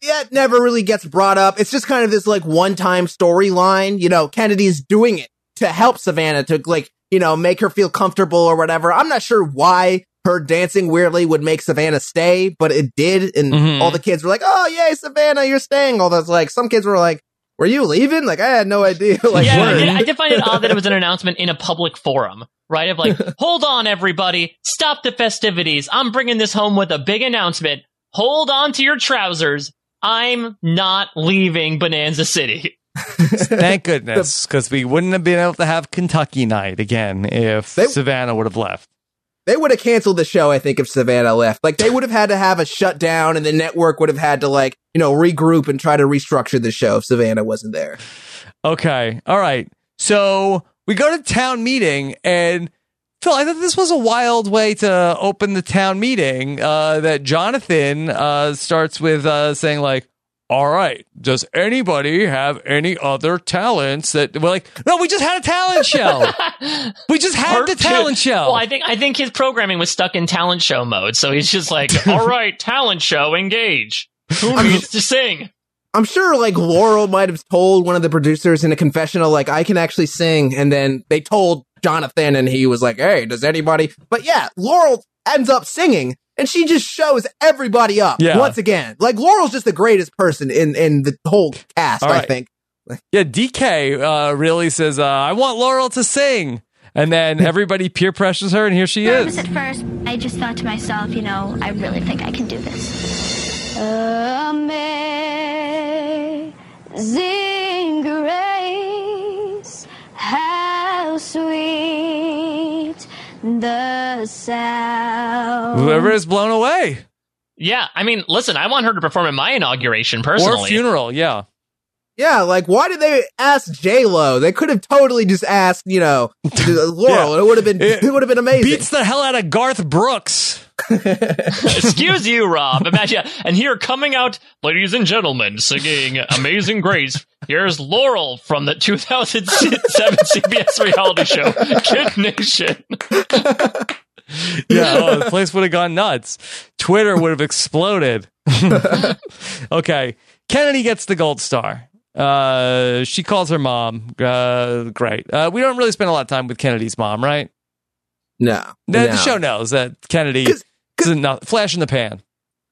it never really gets brought up. It's just kind of this like one time storyline. You know, Kennedy's doing it to help Savannah to like, you know, make her feel comfortable or whatever. I'm not sure why her dancing weirdly would make Savannah stay, but it did. And Mhm. all the kids were like, oh, yay, Savannah, you're staying. All those like, some kids were like, were you leaving? Like, I had no idea. *laughs* like, yeah, I word. did, I did find it odd that it was an announcement in a public forum, right? Of like, *laughs* hold on, everybody, stop the festivities. I'm bringing this home with a big announcement. Hold on to your trousers. I'm not leaving Bonanza City. *laughs* *laughs* thank goodness because we wouldn't have been able to have Kentucky night again if They- Savannah would have left They would have canceled the show, I think, if Savannah left. Like, they would have had to have a shutdown, and the network would have had to, like, you know, regroup and try to restructure the show if Savannah wasn't there. Okay. All right. So we go to town meeting and Phil, I thought this was a wild way to open the town meeting. Uh, that Jonathan uh, starts with uh, saying like, "All right, does anybody have any other talents that?" We're like, "No, we just had a talent show. *laughs* we just had Part the two. talent show." Well, I think I think his programming was stuck in talent show mode, so he's just like, *laughs* "All right, talent show, engage. Who needs to sing?" I'm sure, like, Laurel might have told one of the producers in a confessional, like, I can actually sing. And then they told Jonathan, and he was like, hey, does anybody? But yeah, Laurel ends up singing. And she just shows everybody up Yeah. once again. Like Laurel's just the greatest person in in the whole cast. All I think. yeah, DK uh, really says, uh, "I want Laurel to sing," and then *laughs* everybody peer pressures her, and here she nervous is. at first. I just thought to myself, you know, I really think I can do this. Amazing grace, how sweet the sound. Whoever is blown away Yeah, I mean, listen, I want her to perform at my inauguration personally. or funeral. Yeah. Yeah, like why did they ask J Lo? They could have totally just asked, you know, *laughs* Laurel. Yeah. It would have been It it, would have been amazing. Beats the hell out of Garth Brooks. *laughs* Excuse you, Rob. Imagine, and here coming out, ladies and gentlemen, singing "Amazing Grace." Here's Laurel from the 2007 CBS reality show Kid Nation. Yeah, oh, the place would have gone nuts. Twitter would have exploded. *laughs* okay, Kennedy gets the gold star. Uh, she calls her mom. Uh, great. Uh, we don't really spend a lot of time with Kennedy's mom, right? no, The, no. the show knows that Kennedy 'Cause- is not flash in the pan.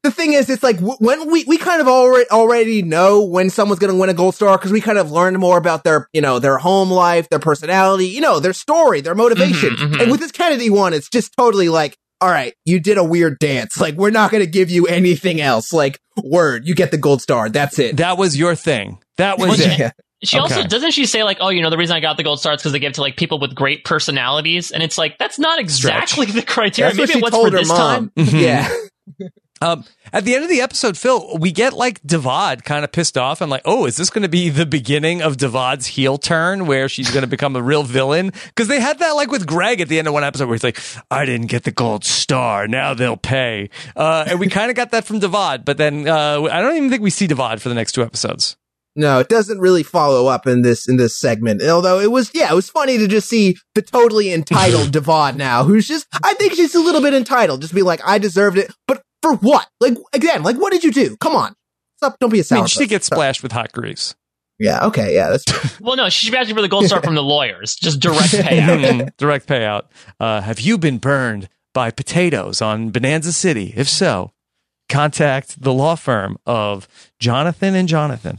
the thing is, it's like when we, we kind of already, already know when someone's going to win a gold star because we kind of learned more about their, you know, their home life, their personality, you know, their story, their motivation. Mhm, mhm. And with this Kennedy one, it's just totally like, all right, you did a weird dance. Like, we're not going to give you anything else. Like, word, you get the gold star. That's it. That was your thing. That was *laughs* it. Yeah. She also doesn't she say like, oh, you know, the reason I got the gold star is because they give to like people with great personalities, and it's like that's not exactly the criteria. That's what Maybe she it was told for her this mom. time. Mhm. Yeah. *laughs* Um, at the end of the episode, Phil, we get like Divad kind of pissed off. I'm like, oh, is this going to be the beginning of Divad's heel turn where she's going to become a real villain? Because they had that like with Greg at the end of one episode where he's like, I didn't get the gold star. Now they'll pay. Uh, and we kind of got that from Divad, but then uh, I don't even think we see Divad for the next two episodes. No, it doesn't really follow up in this in this segment. Although it was, yeah, it was funny to just see the totally entitled *laughs* Devon now, who's just, I think she's a little bit entitled, just be like, I deserved it, but for what? Like again, like what did you do? Come on, stop! Don't be a I sour. mean, she gets splashed with hot grease. Yeah, okay, yeah, that's true. *laughs* Well, no, she should be asking for the gold star from the lawyers, just direct *laughs* payout. Mhm. Direct payout. Uh, have you been burned by potatoes on Bonanza City? If so, contact the law firm of Jonathan and Jonathan.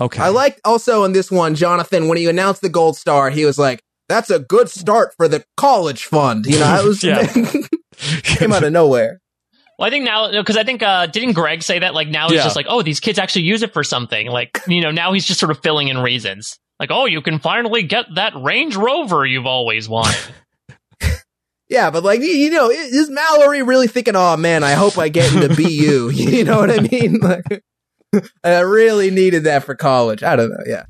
Okay. I liked also in this one, Jonathan, when he announced the gold star, he was like, "That's a good start for the college fund." You know, it was *laughs* *laughs* Yeah. came out of nowhere. Well, I think now because I think uh, didn't Greg say that? Like now he's Yeah. just like, oh, these kids actually use it for something. Like you know, now he's just sort of filling in reasons. Like, oh, you can finally get that Range Rover you've always wanted. *laughs* Yeah, but like you- you know, is Mallory really thinking, "Oh man, I hope I get into BU"? you know what I mean? Like, *laughs* I really needed that for college. I don't know. Yeah.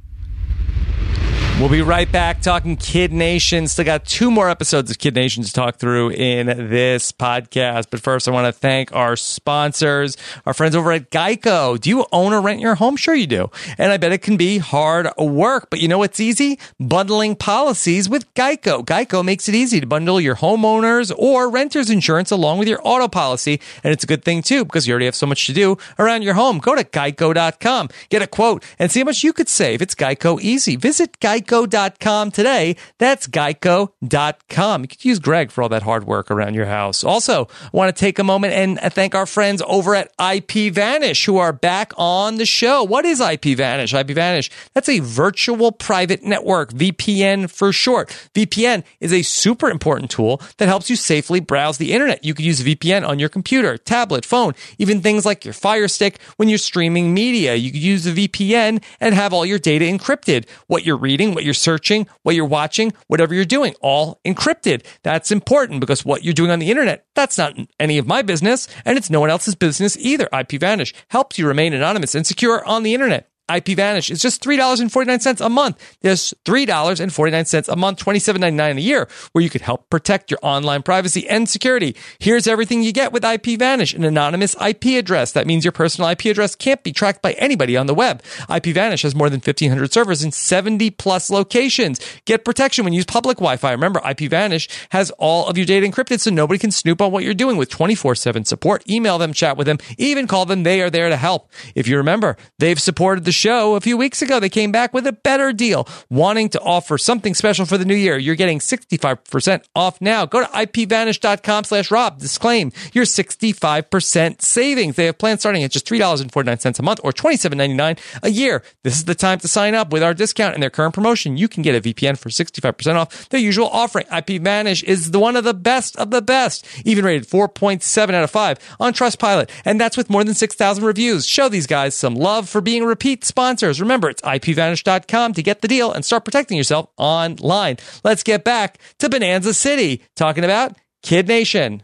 We'll be right back talking Kid Nation. Still got two more episodes of Kid Nation to talk through in this podcast. But first, I want to thank our sponsors, our friends over at Geico. Do you own or rent your home? Sure, you do. And I bet it can be hard work. But you know what's easy? Bundling policies with Geico. Geico makes it easy to bundle your homeowners or renters insurance along with your auto policy. And it's a good thing too, because you already have so much to do around your home. Go to geico.com, get a quote, and see how much you could save. It's Geico easy. Visit geico.com today. That's geico.com. You could use Greg for all that hard work around your house. Also, I want to take a moment and thank our friends over at IP Vanish who are back on the show. What is IP Vanish? IP Vanish, that's a virtual private network, VPN for short. VPN is a super important tool that helps you safely browse the internet. You could use VPN on your computer, tablet, phone, even things like your Fire Stick when you're streaming media. You could use the VPN and have all your data encrypted. What you're reading, what you're searching, what you're watching, whatever you're doing, all encrypted. That's important because what you're doing on the internet, that's not any of my business and it's no one else's business either. IPVanish helps you remain anonymous and secure on the internet. IPVanish is just $3.49 a month. There's $3.49 a month, $27.99 a year, where you could help protect your online privacy and security. Here's everything you get with IPVanish, an anonymous IP address. That means your personal IP address can't be tracked by anybody on the web. IPVanish has more than 1,500 servers in 70 plus locations. Get protection when you use public Wi-Fi. Remember, IPVanish has all of your data encrypted so nobody can snoop on what you're doing with 24-7 support. Email them, chat with them, even call them. They are there to help. If you remember, they've supported the show a few weeks ago. They came back with a better deal, wanting to offer something special for the new year. You're getting 65% off now. Go to ipvanish.com slash Rob. Disclaim your 65% savings. They have plans starting at just $3.49 a month or $27.99 a year. This is the time to sign up with our discount and their current promotion. You can get a VPN for 65% off their usual offering. IPVanish is the one of the best of the best, even rated 4.7 out of 5 on Trustpilot. And that's with more than 6,000 reviews. Show these guys some love for being repeat sponsors. Remember, it's ipvanish.com to get the deal and start protecting yourself online. Let's get back to Bonanza City, talking about Kid Nation.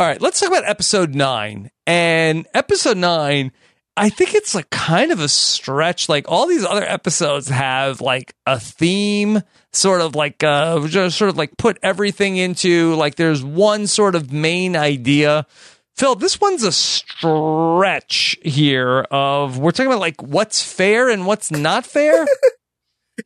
All right, let's talk about episode nine. And episode nine, I think it's like kind of a stretch. Like all these other episodes have like a theme, sort of like uh just sort of like put everything into like there's one sort of main idea. Phil, this one's a stretch here of we're talking about like what's fair and what's not fair. *laughs*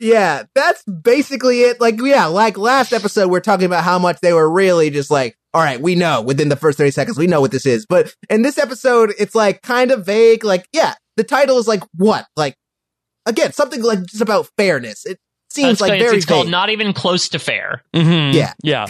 Yeah, that's basically it. Like, yeah, like last episode, we're talking about how much they were really just like, all right, we know within the first 30 seconds, we know what this is. But in this episode, it's like kind of vague. Like, yeah, the title is like, what? Like, again, something like just about fairness. It seems It's, like it's, very it's called vague. not even close to fair. Mm-hmm. Yeah. Yeah.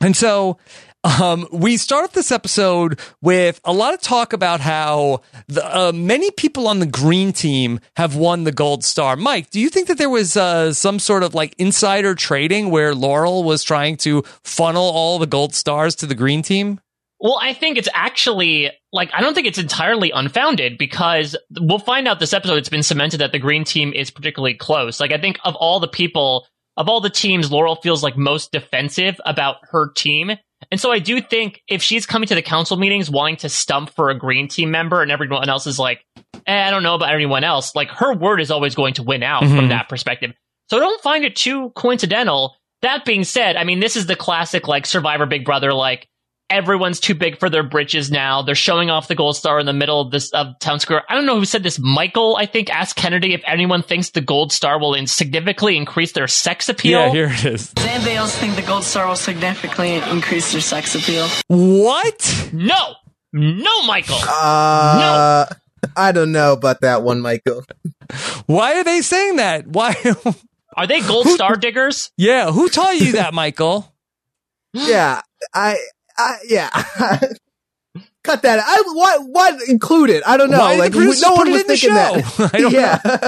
And so Um, we start off this episode with a lot of talk about how the, uh, many people on the green team have won the gold star. Mike, do you think that there was uh, some sort of like insider trading where Laurel was trying to funnel all the gold stars to the green team? Well, I think it's actually like I don't think it's entirely unfounded because we'll find out this episode. It's been cemented that the green team is particularly close. Like I think of all the people, of all the teams, Laurel feels like most defensive about her team. And so I do think if she's coming to the council meetings wanting to stump for a green team member and everyone else is like, eh, I don't know about anyone else, like her word is always going to win out Mhm. from that perspective. So I don't find it too coincidental. That being said, I mean, this is the classic like Survivor Big Brother, like everyone's too big for their britches now. They're showing off the gold star in the middle of this of town square. I don't know who said this. Michael, I think, asked Kennedy if anyone thinks the gold star will in- significantly increase their sex appeal. Yeah, here it is. Does anybody else think the gold star will significantly increase their sex appeal? What? No, no, Michael. Uh, I don't know about that one, Michael. Why are they saying that? Why? *laughs* Are they gold star diggers? yeah, who taught you that, Michael? Yeah, I, I, yeah. *laughs* Cut that. I what what include it? I don't know. Why did the like producers no one it was in the thinking that. *laughs* I don't yeah. *laughs* I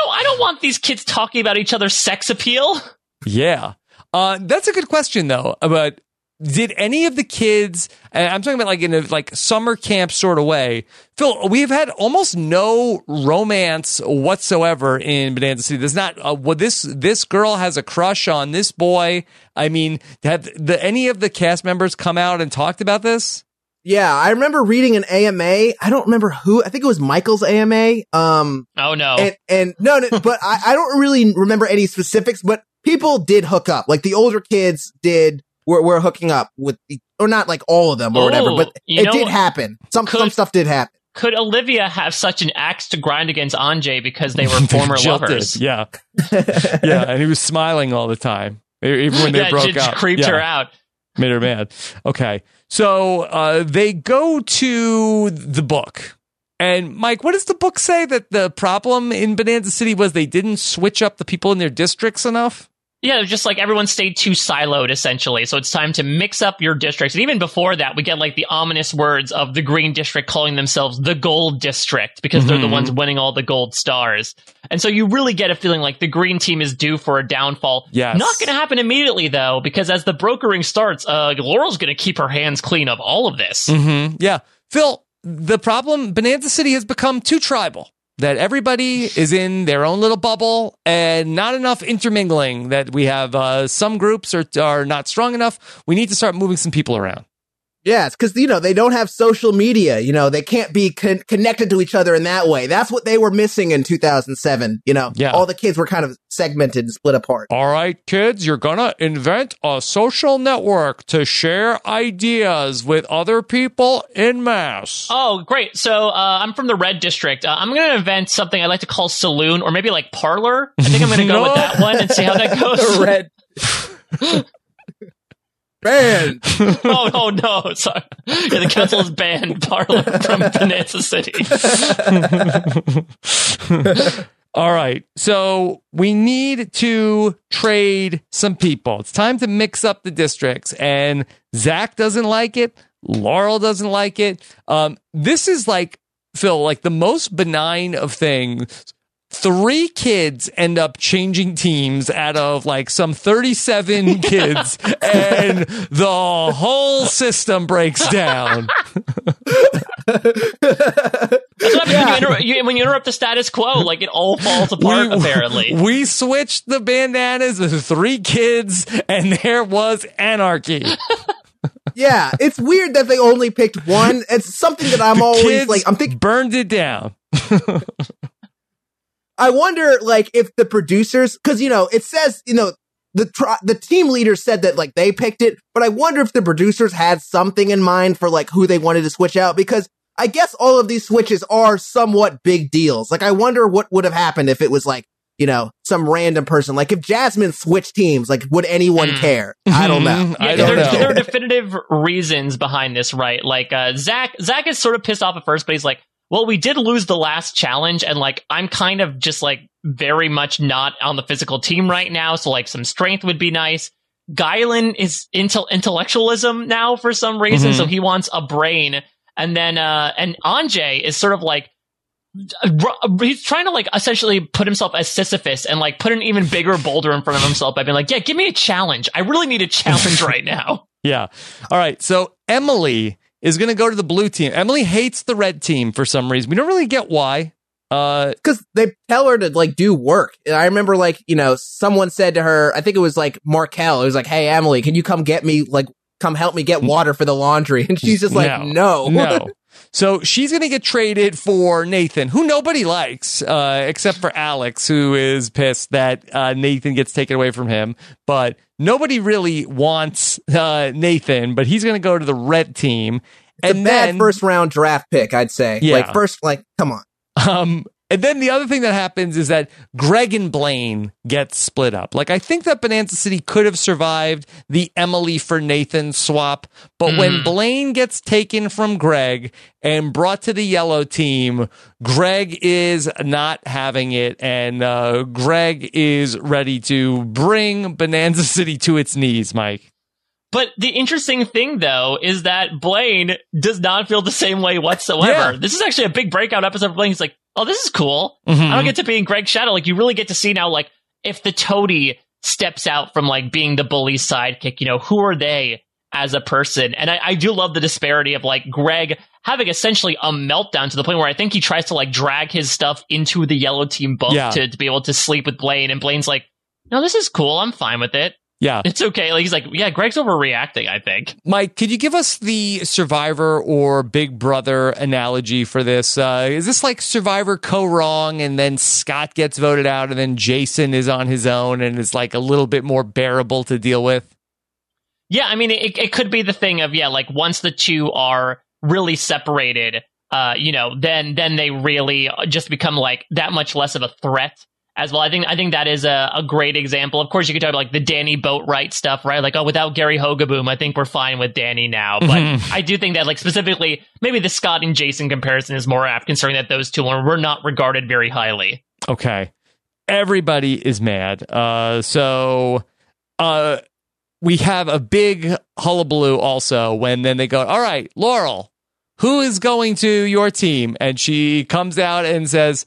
don't. I don't want these kids talking about each other's sex appeal. Yeah. Uh, that's a good question though. But did any of the kids? I'm talking about like in a like summer camp sort of way. Phil, we've had almost no romance whatsoever in Bonanza City. There's not. Uh, well, this this girl has a crush on this boy. I mean, have the any of the cast members come out and talked about this? Yeah, I remember reading an AMA. I don't remember who. I think it was Michael's AMA. Um, Oh no. and and no, no *laughs* but I, I don't really remember any specifics. But people did hook up. Like the older kids did. Were, were hooking up with, or not like all of them or whatever. Oh, But it know did happen. Some could, some stuff did happen. Could Olivia have such an axe to grind against Anjay because they were *laughs* former Jill lovers? did, Yeah, *laughs* yeah, and he was smiling all the time, even when they yeah, broke up. creeped Yeah. her out. made her mad. Okay, so uh, they go to the book, and Mike, what does the book say that the problem in Bonanza City was they didn't switch up the people in their districts enough? Yeah, just like everyone stayed too siloed essentially. So it's time to mix up your districts. And even before that, we get like the ominous words of the green district calling themselves the gold district because they're the Mhm. ones winning all the gold stars. And so you really get a feeling like the green team is due for a downfall. Yes. Not going to happen immediately though, because as the brokering starts, uh, Laurel's going to keep her hands clean of all of this. Mm-hmm. Yeah, Phil. The problem, Bonanza City has become too tribal. That everybody is in their own little bubble and not enough intermingling. That we have uh, some groups are are not strong enough. We need to start moving some people around. Yes, because you know they don't have social media. You know they can't be con- connected to each other in that way. That's what they were missing in 2007. You know, Yeah. all the kids were kind of segmented and split apart. All right, kids, you're gonna invent a social network to share ideas with other people in mass. Oh, great. So uh, I'm from the red district. Uh, I'm going to invent something I like to call saloon or maybe like parlor. I think I'm going to go No. with *laughs* that one and see how that goes. Red. *laughs* *laughs* Man, *laughs* oh, oh no, sorry. Yeah, the council has banned Parlor from Bonanza City. *laughs* All right, so we need to trade some people. It's time to mix up the districts, and Zach doesn't like it. Laurel doesn't like it. Um, this is like Phil, like the most benign of things. Three kids end up changing teams out of like some 37 *laughs* kids, and the whole system breaks down. That's what happens when, you inter- you, when you interrupt the status quo. Like it all falls apart, apparently. *laughs* We switched the bandanas with three kids, and there was anarchy. yeah, it's weird that they only picked one. It's something that I'm always kids like. I'm thinking. burned it down. *laughs* I wonder, like, if the producers, because you know, it says, you know, the tr- the team leader said that like they picked it, but I wonder if the producers had something in mind for like who they wanted to switch out because I guess all of these switches are somewhat big deals. Like, I wonder what would have happened if it was like. You know, some random person. Like if Jasmine switched teams, like would anyone Mm. care? I don't know. Mhm. *laughs* I Yeah, don't there, know. there are definitive reasons behind this, right? Like uh, Zach, Zach is sort of pissed off at first, but he's like, "Well, we did lose the last challenge, and like I'm kind of just like very much not on the physical team right now, so like some strength would be nice." Guylan is intel- intellectualism now for some reason, Mhm. so he wants a brain. And then, uh, and Anjay is sort of like, he's trying to like essentially put himself as Sisyphus and like put an even bigger boulder in front of himself by being like, yeah, give me a challenge. I really need a challenge *laughs* right now. Yeah. All right. So Emily is going to go to the blue team. Emily hates the red team for some reason. We don't really get why. Uh, because they tell her to like do work. And I remember like you know someone said to her, I think it was like Markel. It was like, "Hey Emily, can you come get me like come help me get water for the laundry?" *laughs* And she's just like, "No, no. *laughs* So she's going to get traded for Nathan, who nobody likes, uh, except for Alex, who is pissed that uh, Nathan gets taken away from him. But nobody really wants uh, Nathan, but he's going to go to the red team. It's and a bad then, first round draft pick, I'd say. Yeah. Like first, like come on. Um, and then the other thing that happens is that Greg and Blaine get split up. Like I think that Bonanza City could have survived the Emily for Nathan swap, but when Mm. Blaine gets taken from Greg and brought to the yellow team, Greg is not having it, and uh, Greg is ready to bring Bonanza *laughs* City to its knees. Mike. But the interesting thing, though, is that Blaine does not feel the same way whatsoever. Yeah. This is actually a big breakout episode for Blaine. He's like, oh, this is cool. Mhm. I don't get to be in Greg's shadow. Like, you really get to see now, like, if the toady steps out from, like, being the bully's sidekick, you know, who are they as a person? And I, I do love the disparity of, like, Greg having essentially a meltdown to the point where I think he tries to, like, drag his stuff into the yellow team bunk Yeah. to, to be able to sleep with Blaine. And Blaine's like, no, this is cool. I'm fine with it. Yeah. It's okay. Like he's like, yeah, Greg's overreacting. I think. Mike, could you give us the Survivor or Big Brother analogy for this? Uh, is this like Survivor Kaoh Rong and then Scott gets voted out and then Jason is on his own and is like a little bit more bearable to deal with? Yeah, I mean, it, it could be the thing of yeah, like once the two are really separated, uh, you know, then then they really just become like that much less of a threat as well. I think I think that is a, a great example. Of course, you could talk about like the Danny Boatwright stuff, right? Like, oh, without Gary Hogeboom, I think we're fine with Danny now. But Mhm. I do think that like specifically, maybe the Scott and Jason comparison is more apt, considering that those two were, were not regarded very highly. Okay. Everybody is mad. Uh, so uh, we have a big hullabaloo also when then they go, all right, Laurel, who is going to your team? And she comes out and says,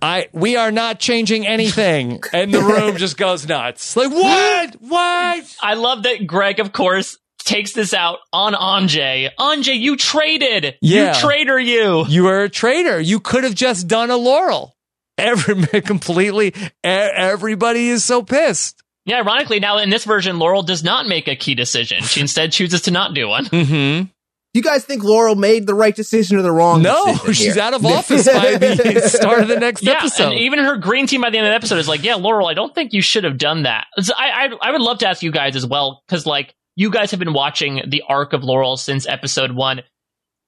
I we are not changing anything. and the room just goes nuts. Like, what? What? I love that Greg, of course, takes this out on Anjay. Anjay, you traded. Yeah. You traitor, you. You are a traitor. You could have just done a Laurel. Every *laughs* completely everybody is so pissed. Yeah, ironically, now in this version, Laurel does not make a key decision. She instead chooses to not do one. Mm-hmm. Do you guys think Laurel made the right decision or the wrong No, decision? she's here? out of office by the *laughs* start of the next Yeah, episode. and even her green team by the end of the episode is like, "Yeah, Laurel, I don't think you should have done that." So I, I, I would love to ask you guys as well because, like, you guys have been watching the arc of Laurel since episode one.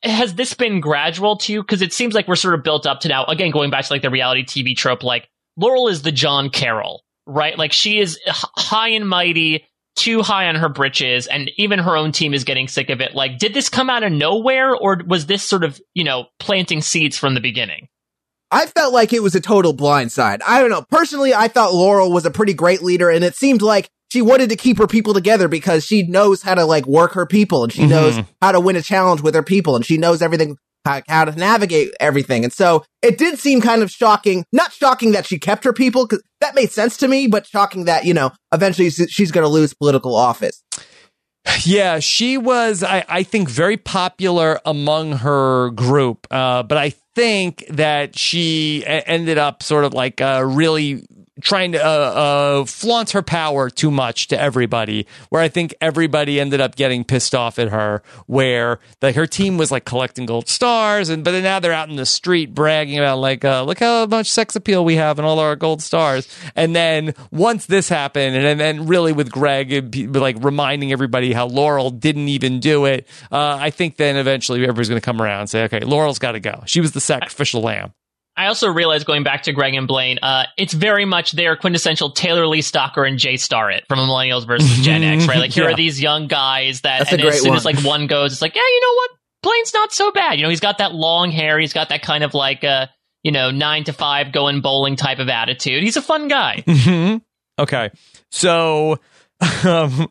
Has this been gradual to you? Because it seems like we're sort of built up to now. Again, going back to like the reality TV trope, like Laurel is the John Carroll, right? Like she is h- high and mighty, too high on her britches, and even her own team is getting sick of it. Like, did this come out of nowhere, or was this sort of you know planting seeds from the beginning? I felt like it was a total blindside. I don't know. Personally, I thought Laurel was a pretty great leader, and it seemed like she wanted to keep her people together because she knows how to like work her people, and she knows Mhm. how to win a challenge with her people, and she knows everything how, how to navigate everything. And so it did seem kind of shocking. Not shocking that she kept her people because that made sense to me, but shocking that you know eventually she's- going to lose political office. Yeah, she was, I, I think, very popular among her group. Uh, but I think that she ended up sort of like uh, really trying to uh, uh, flaunt her power too much to everybody. Where I think everybody ended up getting pissed off at her. Where like her team was like collecting gold stars, and but then now they're out in the street bragging about like, uh, look how much sex appeal we have and all our gold stars. And then once this happened, and then really with Greg like reminding everybody how Laurel didn't even do it. Uh, I think then eventually everybody's going to come around and say, okay, Laurel's got to go. She was the sacrificial lamb. I also realized going back to Greg and Blaine, uh, it's very much their quintessential Taylor Lee Stocker and Jay Starrett from Millennials versus *laughs* Gen X, right? Like here Yeah. are these young guys that, That's a and as soon as one. like one goes, it's like, yeah, you know what? Blaine's not so bad. You know, he's got that long hair. He's got that kind of like, uh, you know, nine to five going bowling type of attitude. He's a fun guy. hmm Okay. So *laughs* Um,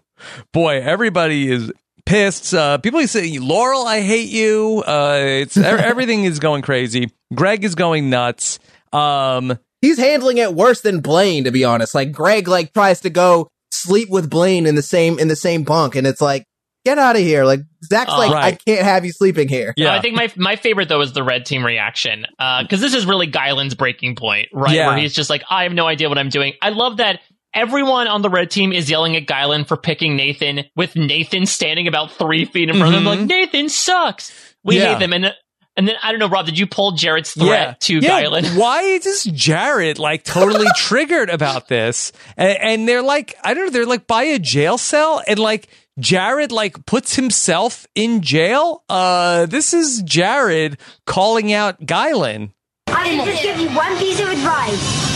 boy, everybody is pissed. Uh, people say, Laurel, I hate you. Uh, it's e- *laughs* everything is going crazy. Greg is going nuts. Um, He's handling it worse than Blaine, to be honest. Like Greg, like tries to go sleep with Blaine in the same in the same bunk, and it's like, get out of here. Like Zach's Oh. like, I can't have you sleeping here. yeah. I think my my favorite though is the red team reaction because this is really Guylan's breaking point, right? Yeah. Where he's just like, I have no idea what I'm doing. I love that everyone on the red team is yelling at Guylan for picking Nathan, with Nathan standing about three feet in front of him, like Nathan sucks. We Mm-hmm. Yeah. hate them, and and then I don't know, Rob, did you pull Jared's threat to yeah. Guylan? *laughs* Why is this Jared like totally *laughs* triggered about this? And, and they're like, I don't know, they're like by a jail cell and like Jared like puts himself in jail. Uh, this is Jared calling out Guylan. I can just give you one piece of advice.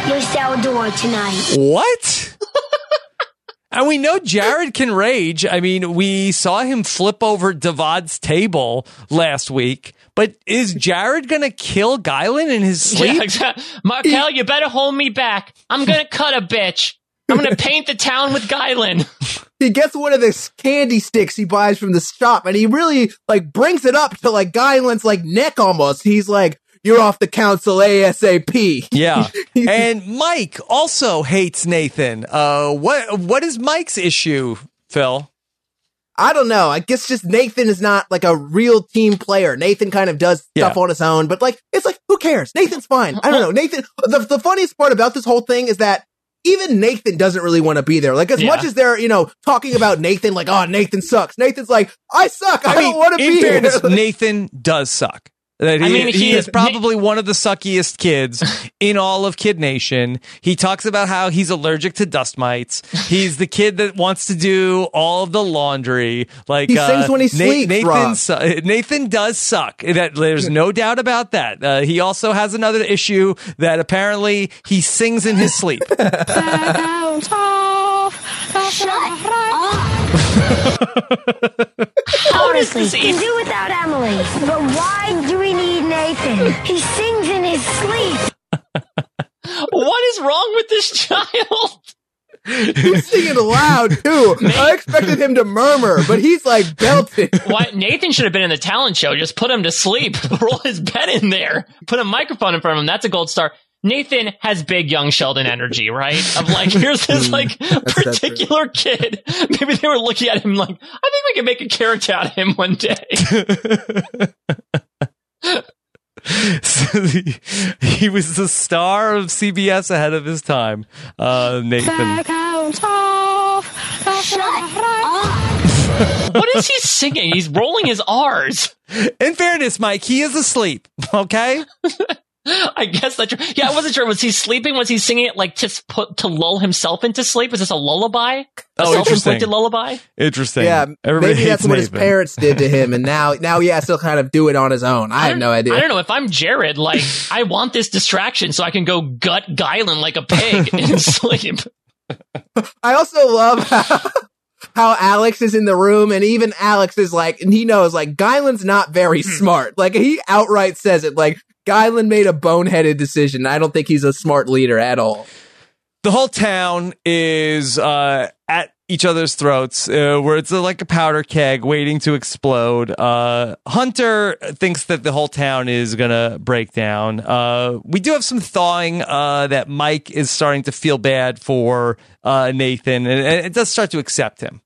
Lock your cell door tonight. What? *laughs* and we know Jared can rage. I mean, we saw him flip over Divad's table last week. But is Jared gonna kill Guylan in his sleep? *laughs* Yeah, exactly. Markel, you better hold me back. I'm gonna cut a bitch. I'm gonna *laughs* paint the town with Guylan. He gets one of the candy sticks he buys from the shop, and he really like brings it up to like Guylan's like neck almost. He's like, "You're off the council ASAP." Yeah. *laughs* and Mike also hates Nathan. Uh what what is Mike's issue, Phil? I don't know. I guess just Nathan is not like a real team player. Nathan kind of does stuff Yeah. on his own, but like it's like who cares? Nathan's fine. I don't know. Nathan. The the funniest part about this whole thing is that. Even Nathan doesn't really want to be there. Like as Yeah. much as they're, you know, talking about Nathan, like, oh, Nathan sucks. Nathan's like, I suck. I, don't want to be here. *laughs* Nathan does suck. That he, I mean, he, he- is probably one of the suckiest kids in all of Kid Nation. He talks about how he's allergic to dust mites. He's the kid that wants to do all of the laundry. Like He uh, sings when he sleeps, Nathan, su- Nathan does suck. That there's no doubt about that. Uh, he also has another issue that apparently he sings in his sleep. *laughs* Honestly, this we can do without Emily. But why do we need Nathan? He sings in his sleep. *laughs* what is wrong with this child? He's singing loud too. *laughs* I expected him to murmur, but he's like belting. *laughs* Why Nathan should have been in the talent show. Just put him to sleep. Roll his bed in there. Put a microphone in front of him. That's a gold star. Nathan has big young Sheldon energy, right? Of like, here's this like particular kid. Maybe they were looking at him like, I think we can make a character out of him one day. *laughs* So he, he was the star of CBS ahead of his time. Uh, Nathan. what is he singing? He's rolling his R's. In fairness, Mike, he is asleep. Okay. *laughs* I guess that's true. Yeah, I wasn't sure. Was he sleeping? Was he singing it like just put to lull himself into sleep? Is this a lullaby? A Oh, self-inflicted interesting. lullaby? Interesting. Yeah, Everybody maybe that's hates what his parents did to him, and now now he has to kind of do it on his own. I, have no idea. I don't know. If I'm Jared, like, *laughs* I want this distraction so I can go gut Guylan like a pig *laughs* in sleep. *laughs* I also love how, how Alex is in the room, and even Alex is like, and he knows like Guylan's not very Hmm. smart. Like he outright says it. Like Guylan made a boneheaded decision. I don't think he's a smart leader at all. the whole town is uh, at each other's throats, uh, where it's like a powder keg waiting to explode. Uh, Hunter thinks that the whole town is gonna break down. Uh, we do have some thawing uh, that Mike is starting to feel bad for uh, Nathan, and and it does start to accept him.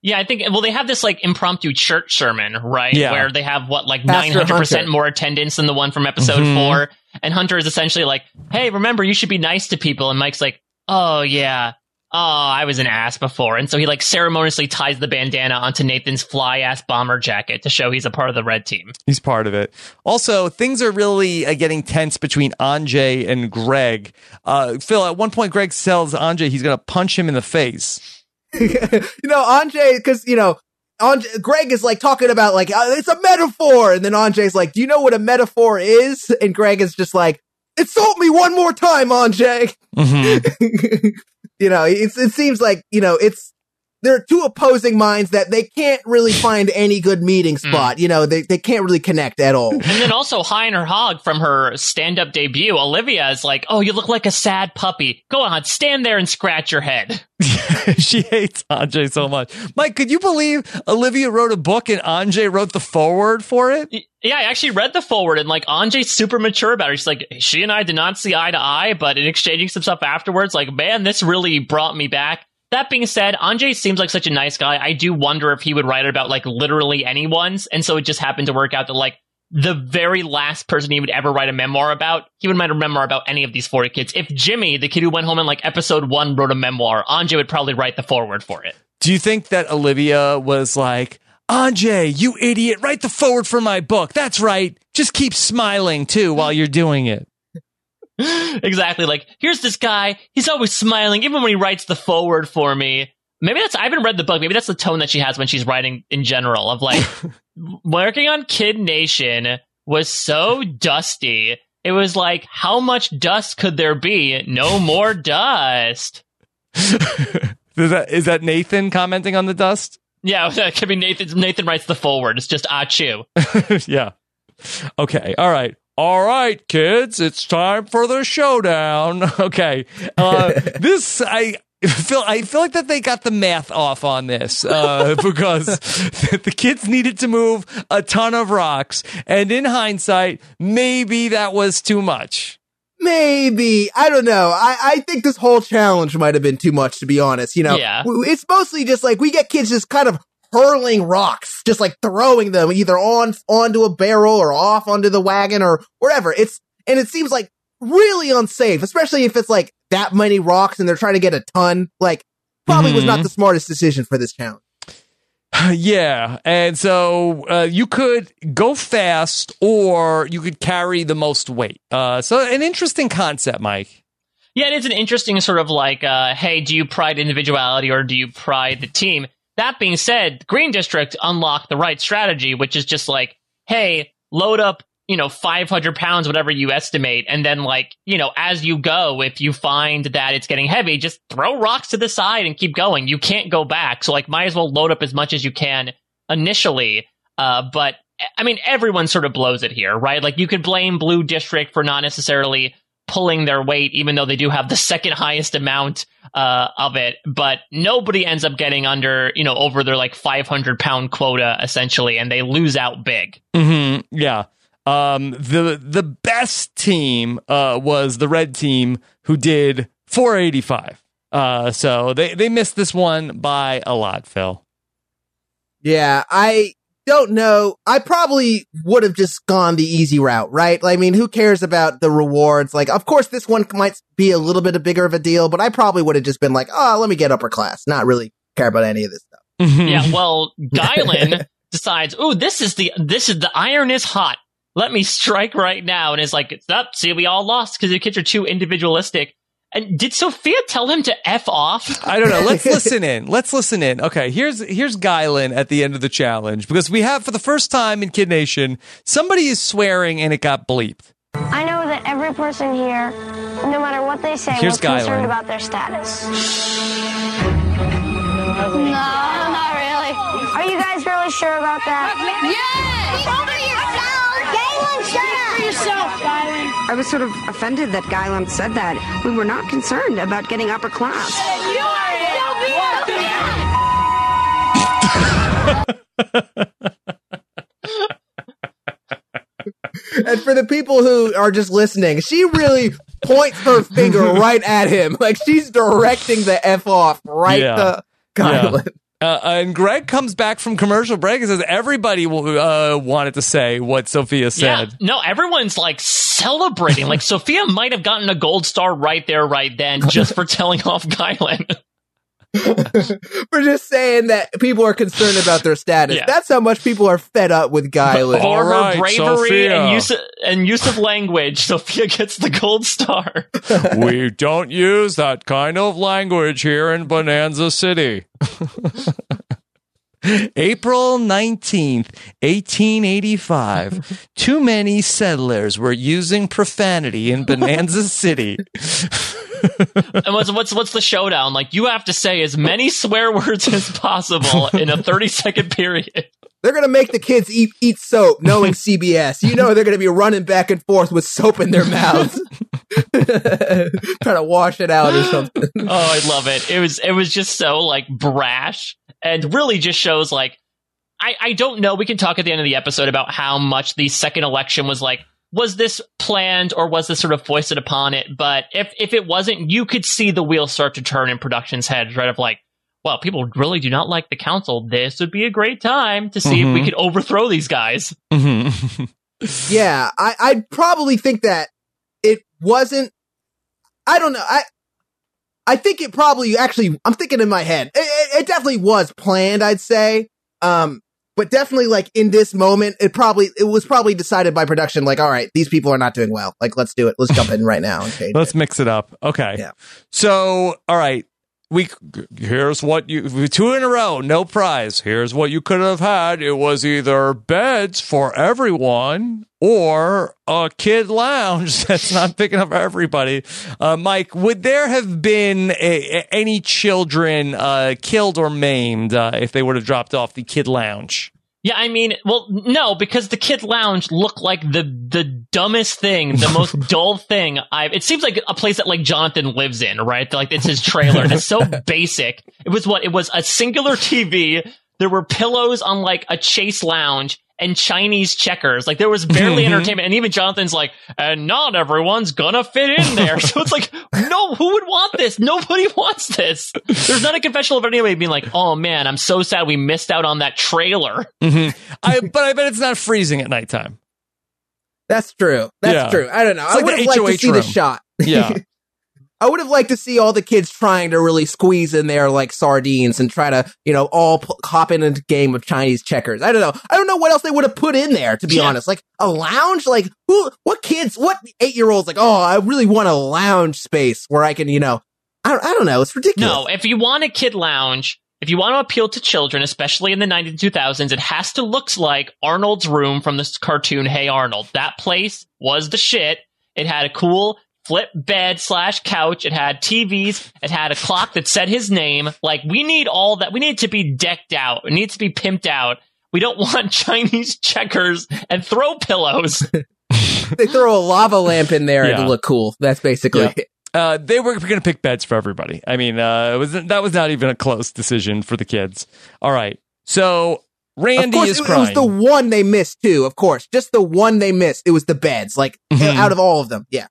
Yeah, I think, well, they have this like impromptu church sermon, right? Yeah. Where they have what, like 900% more attendance than the one from episode Mhm. four. And Hunter is essentially like, hey, remember, you should be nice to people. And Mike's like, oh, yeah. Oh, I was an ass before. And so he like ceremoniously ties the bandana onto Nathan's fly ass bomber jacket to show he's a part of the red team. He's part of it. Also, things are really uh, getting tense between Anjay and Greg. Uh, Phil, at one point, Greg tells Anjay he's going to punch him in the face. *laughs* you know, Anjay, because you know, Anjay, Greg is like talking about like uh, it's a metaphor, and then Anjay's like, "Do you know what a metaphor is?" And Greg is just like, "Insult me one more time, Anjay." Mhm. *laughs* you know, it's, it seems like you know it's there are two opposing minds that they can't really find any good meeting Hmm. spot. You know, they, they can't really connect at all. And then also Heiner Hogg from her stand up debut, Olivia is like, Oh, you look like a sad puppy. Go on, stand there and scratch your head. *laughs* she hates Anjay so much. Mike, could you believe Olivia wrote a book and Anjay wrote the foreword for it? Yeah, I actually read the forward and like Anjay's super mature about it. She's like, she and I did not see eye to eye, but in exchanging some stuff afterwards, like, man, this really brought me back. That being said, Anjay seems like such a nice guy. I do wonder if he would write about like literally anyone's. And so it just happened to work out that like the very last person he would ever write a memoir about, he would write a memoir about any of these 40 kids. If Jimmy, the kid who went home in like episode one, wrote a memoir, Anjay would probably write the forward for it. Do you think that Olivia was like, Anjay, you idiot, write the forward for my book. That's right. Just keep smiling too while you're doing it. *laughs* exactly. Like, here's this guy. He's always smiling, even when he writes the forward for me. Maybe that's, I haven't read the book. Maybe that's the tone that she has when she's writing in general of like, *laughs* working on Kid Nation was so dusty. It was like, how much dust could there be? No more dust. *laughs* Is that, is that Nathan commenting on the dust? Yeah, that could be Nathan. Nathan writes the forward. It's just ah, achu. yeah. Okay. All right. All right, kids, it's time for the showdown. *laughs* Okay. Uh, *laughs* this, I feel, I feel like that they got the math off on this, uh, *laughs* because the kids needed to move a ton of rocks. And in hindsight, maybe that was too much. Maybe. I don't know. I, I think this whole challenge might have been too much, to be honest. You know, Yeah. It's mostly just like we get kids just kind of hurling rocks, just like throwing them either on, onto a barrel or off onto the wagon or wherever. It's, and it seems like really unsafe, especially if it's like that many rocks and they're trying to get a ton. Like, probably was not Mhm. the smartest decision for this challenge. *sighs* Yeah, and so uh, you could go fast, or you could carry the most weight. Uh, so an interesting concept, Mike. Yeah, it is an interesting sort of like, uh, hey, do you pride individuality or do you pride the team? That being said, Green District unlocked the right strategy, which is just like, hey, load up, you know, 500 pounds, whatever you estimate. And then like, you know, as you go, if you find that it's getting heavy, just throw rocks to the side and keep going. You can't go back. So like, might as well load up as much as you can initially. Uh, but I mean, everyone sort of blows it here, right? Like you could blame Blue District for not necessarily pulling their weight, even though they do have the second highest amount uh, of it. But nobody ends up getting under, you know, over their like 500 pound quota essentially, and they lose out big. hmm Yeah. Um, the the best team uh, was the red team who did 485. Uh, so they they missed this one by a lot, Phil. Yeah, I don't know. I probably would have just gone the easy route, right? I mean, who cares about the rewards? Like, of course, this one might be a little bit of bigger of a deal, but I probably would have just been like, oh, let me get upper class, not really care about any of this stuff. *laughs* yeah, well, *laughs* Guylan decides, oh, this is the this is the iron is hot. Let me strike right now." And is like, "It's up. See, we all lost because the kids are too individualistic." And did Sophia tell him to f off? I don't know. Let's *laughs* listen in. Let's listen in. Okay, here's here's Guylan at the end of the challenge because we have for the first time in Kid Nation somebody is swearing and it got bleeped. I know that every person here, no matter what they say, Here's was concerned about their status. No, not really. Are you guys really sure about that? Yes! Guylan, shut up! I was sort of offended that Guylan said that. We were not concerned about getting upper class. *laughs* and for the people who are just listening, she really points her finger right at him. Like she's directing the F off right Yeah. to Yeah. Uh, and Greg comes back from commercial break and says everybody uh, wanted to say what Sophia said. Yeah, no, everyone's like celebrating. like *laughs* Sophia might have gotten a gold star right there, right then, just for telling off Guylan. *laughs* For just saying that people are concerned about their status. Yeah. That's how much people are fed up with Guylan. For her right, bravery Sophia. and use of, and use of language, *laughs* Sophia gets the gold star. *laughs* we don't use that kind of language here in Bonanza City. *laughs* April 19th, 1885. *laughs* Too many settlers were using profanity in Bonanza *laughs* City. and what's what's what's the showdown? Like you have to say as many swear words as possible in a 30 second period. They're gonna make the kids eat eat soap, knowing CBS. You know they're gonna be running back and forth with soap in their mouths, trying to wash it out or *gasps* something. Oh, I love it. It was it was just so like brash and really just shows like I I don't know. We can talk at the end of the episode about how much the second election was like was this planned or was this sort of foisted upon it? But if if it wasn't, you could see the wheels start to turn in production's heads, right? Of like, well, people really do not like the council. This would be a great time to see if we Mhm. could overthrow these guys. Mhm. *laughs* Yeah, I I'd probably think that it wasn't. I don't know. I I think it probably actually. I'm thinking in my head. It, it, it definitely was planned. I'd say. Um, but definitely like in this moment, it probably it was probably decided by production. Like, all right, these people are not doing well. Like, let's do it. Let's jump in right now. Let's mix it up. Okay. Yeah. So, all right. We here's what you two in a row, no prize. Here's what you could have had. It was either beds for everyone or a kid lounge *laughs* that's not picking up everybody. Uh, Mike, would there have been a, a- any children uh, killed or maimed uh, if they would have dropped off the kid lounge? Yeah, I mean, well, no, because the kid lounge looked like the the dumbest thing, the most *laughs* dull thing I've. It seems like a place that like Jonathan lives in, right? Like it's his trailer, and it's so *laughs* basic. It was what it was a singular TV. There were pillows on like a chase lounge and Chinese checkers. Like there was barely Mhm. entertainment, and even Jonathan's like, and not everyone's gonna fit in there. *laughs* so it's like, no, who would want this? Nobody *laughs* wants this. There's not a confessional of anybody being like, oh man, I'm so sad we missed out on that trailer. hmm *laughs* I, but I bet it's not freezing at nighttime. That's true. That's Yeah. true. I don't know. It's I like would the have liked to HOH see the shot. Yeah. I would have liked to see all the kids trying to really squeeze in there like sardines and try to, you know, all p- hop in a game of Chinese checkers. I don't know. I don't know what else they would have put in there, to be Yeah. honest. Like a lounge? Like who, what kids, what eight year olds like, oh, I really want a lounge space where I can, you know, I don't, I don't know. It's ridiculous. No, if you want a kid lounge, if you want to appeal to children, especially in the 90s and 2000s, it has to look like Arnold's room from this cartoon, Hey Arnold. That place was the shit. It had a cool flip bed slash couch. It had TVs. It had a clock that said his name. Like, we need all that. We need to be decked out. It needs to be pimped out. We don't *laughs* want Chinese checkers and throw pillows. *laughs* they throw a lava lamp in there Yeah. and look cool. That's basically Yeah. it. Uh, they were going to pick beds for everybody. I mean, uh, it was that was not even a close decision for the kids. All right, so Randy of course, is it, it was the one they missed too. Of course, just the one they missed. It was the beds. Like Mhm. out of all of them, yeah.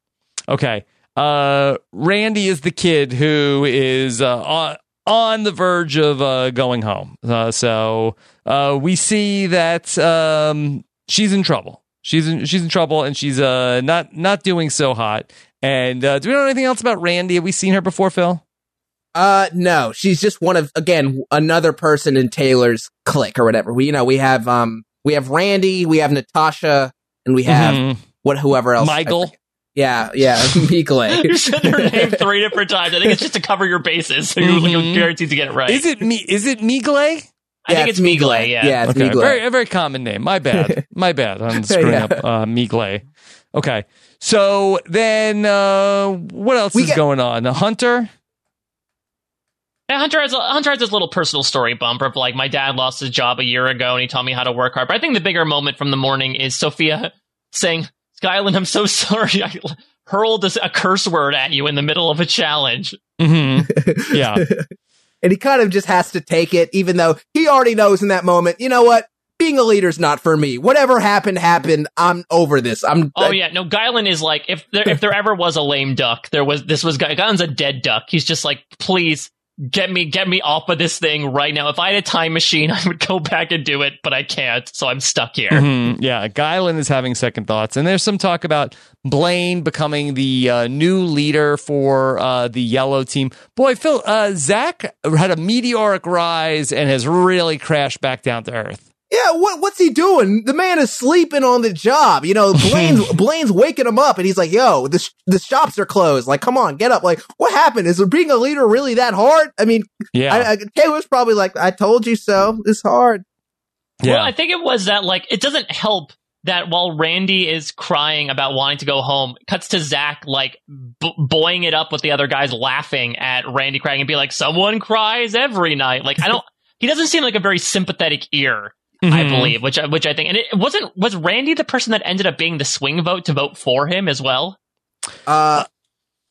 Okay, uh, Randy is the kid who is uh, on on the verge of uh, going home. Uh, so uh, we see that um, she's in trouble. She's in, she's in trouble, and she's uh, not not doing so hot. And uh, do we know anything else about Randy? Have we seen her before, Phil? Uh, no, she's just one of again another person in Taylor's clique or whatever. We, you know, we have um, we have Randy, we have Natasha, and we have Mhm. what whoever else. Michael. Forget. Yeah, yeah, *laughs* Migle. *laughs* you said her name three different times. I think it's just to cover your bases. So you're, you're Mhm. guaranteed to get it right. Is it me? Is it Migle? I think it's Migle, yeah. Yeah, it's Okay, Migle. very a very common name. My bad. *laughs* My bad. I'm screwing Yeah. up uh, Migle. Okay, so then uh, what else We is get- going on? The Hunter. Yeah, Hunter has a, Hunter has this little personal story bumper of like my dad lost his job a year ago and he taught me how to work hard. But I think the bigger moment from the morning is Sophia saying, "Guylan, I'm so *laughs* sorry. I hurled a, a curse word at you in the middle of a challenge." hmm Yeah. *laughs* and he kind of just has to take it, even though he already knows in that moment. You know what? Being a leader's not for me. Whatever happened, happened. I'm over this. I'm. Oh yeah, no. Guylan is like if there if there ever was a lame duck, there was this was Guy- Guylan's a dead duck. He's just like, please get me get me off of this thing right now. If I had a time machine, *laughs* I would go back and do it, but I can't, so I'm stuck here. Mhm. Yeah, Guylan is having second thoughts, and there's some talk about Blaine becoming the uh, new leader for uh, the yellow team. Boy, Phil, uh, Zach had a meteoric rise and has really crashed back down to earth. Yeah, what what's he doing? The man is sleeping on the job. You know, Blaine's *laughs* Blaine's waking him up, and he's like, "Yo, the sh- the shops are closed. Like, come on, get up. Like, what happened? Is being a leader really that hard? I mean, Yeah, I, I, Taylor's probably like, I told you so. It's hard. yeah. Well, I think it was that like it doesn't help that while Randy is crying about wanting to go home, cuts to Zach like b- buoying it up with the other guys laughing at Randy crying and be like, "Someone cries every night." Like I don't. *laughs* he doesn't seem like a very sympathetic ear. I Mhm. believe, which which I think, and it wasn't was Randy the person that ended up being the swing vote to vote for him as well. Uh,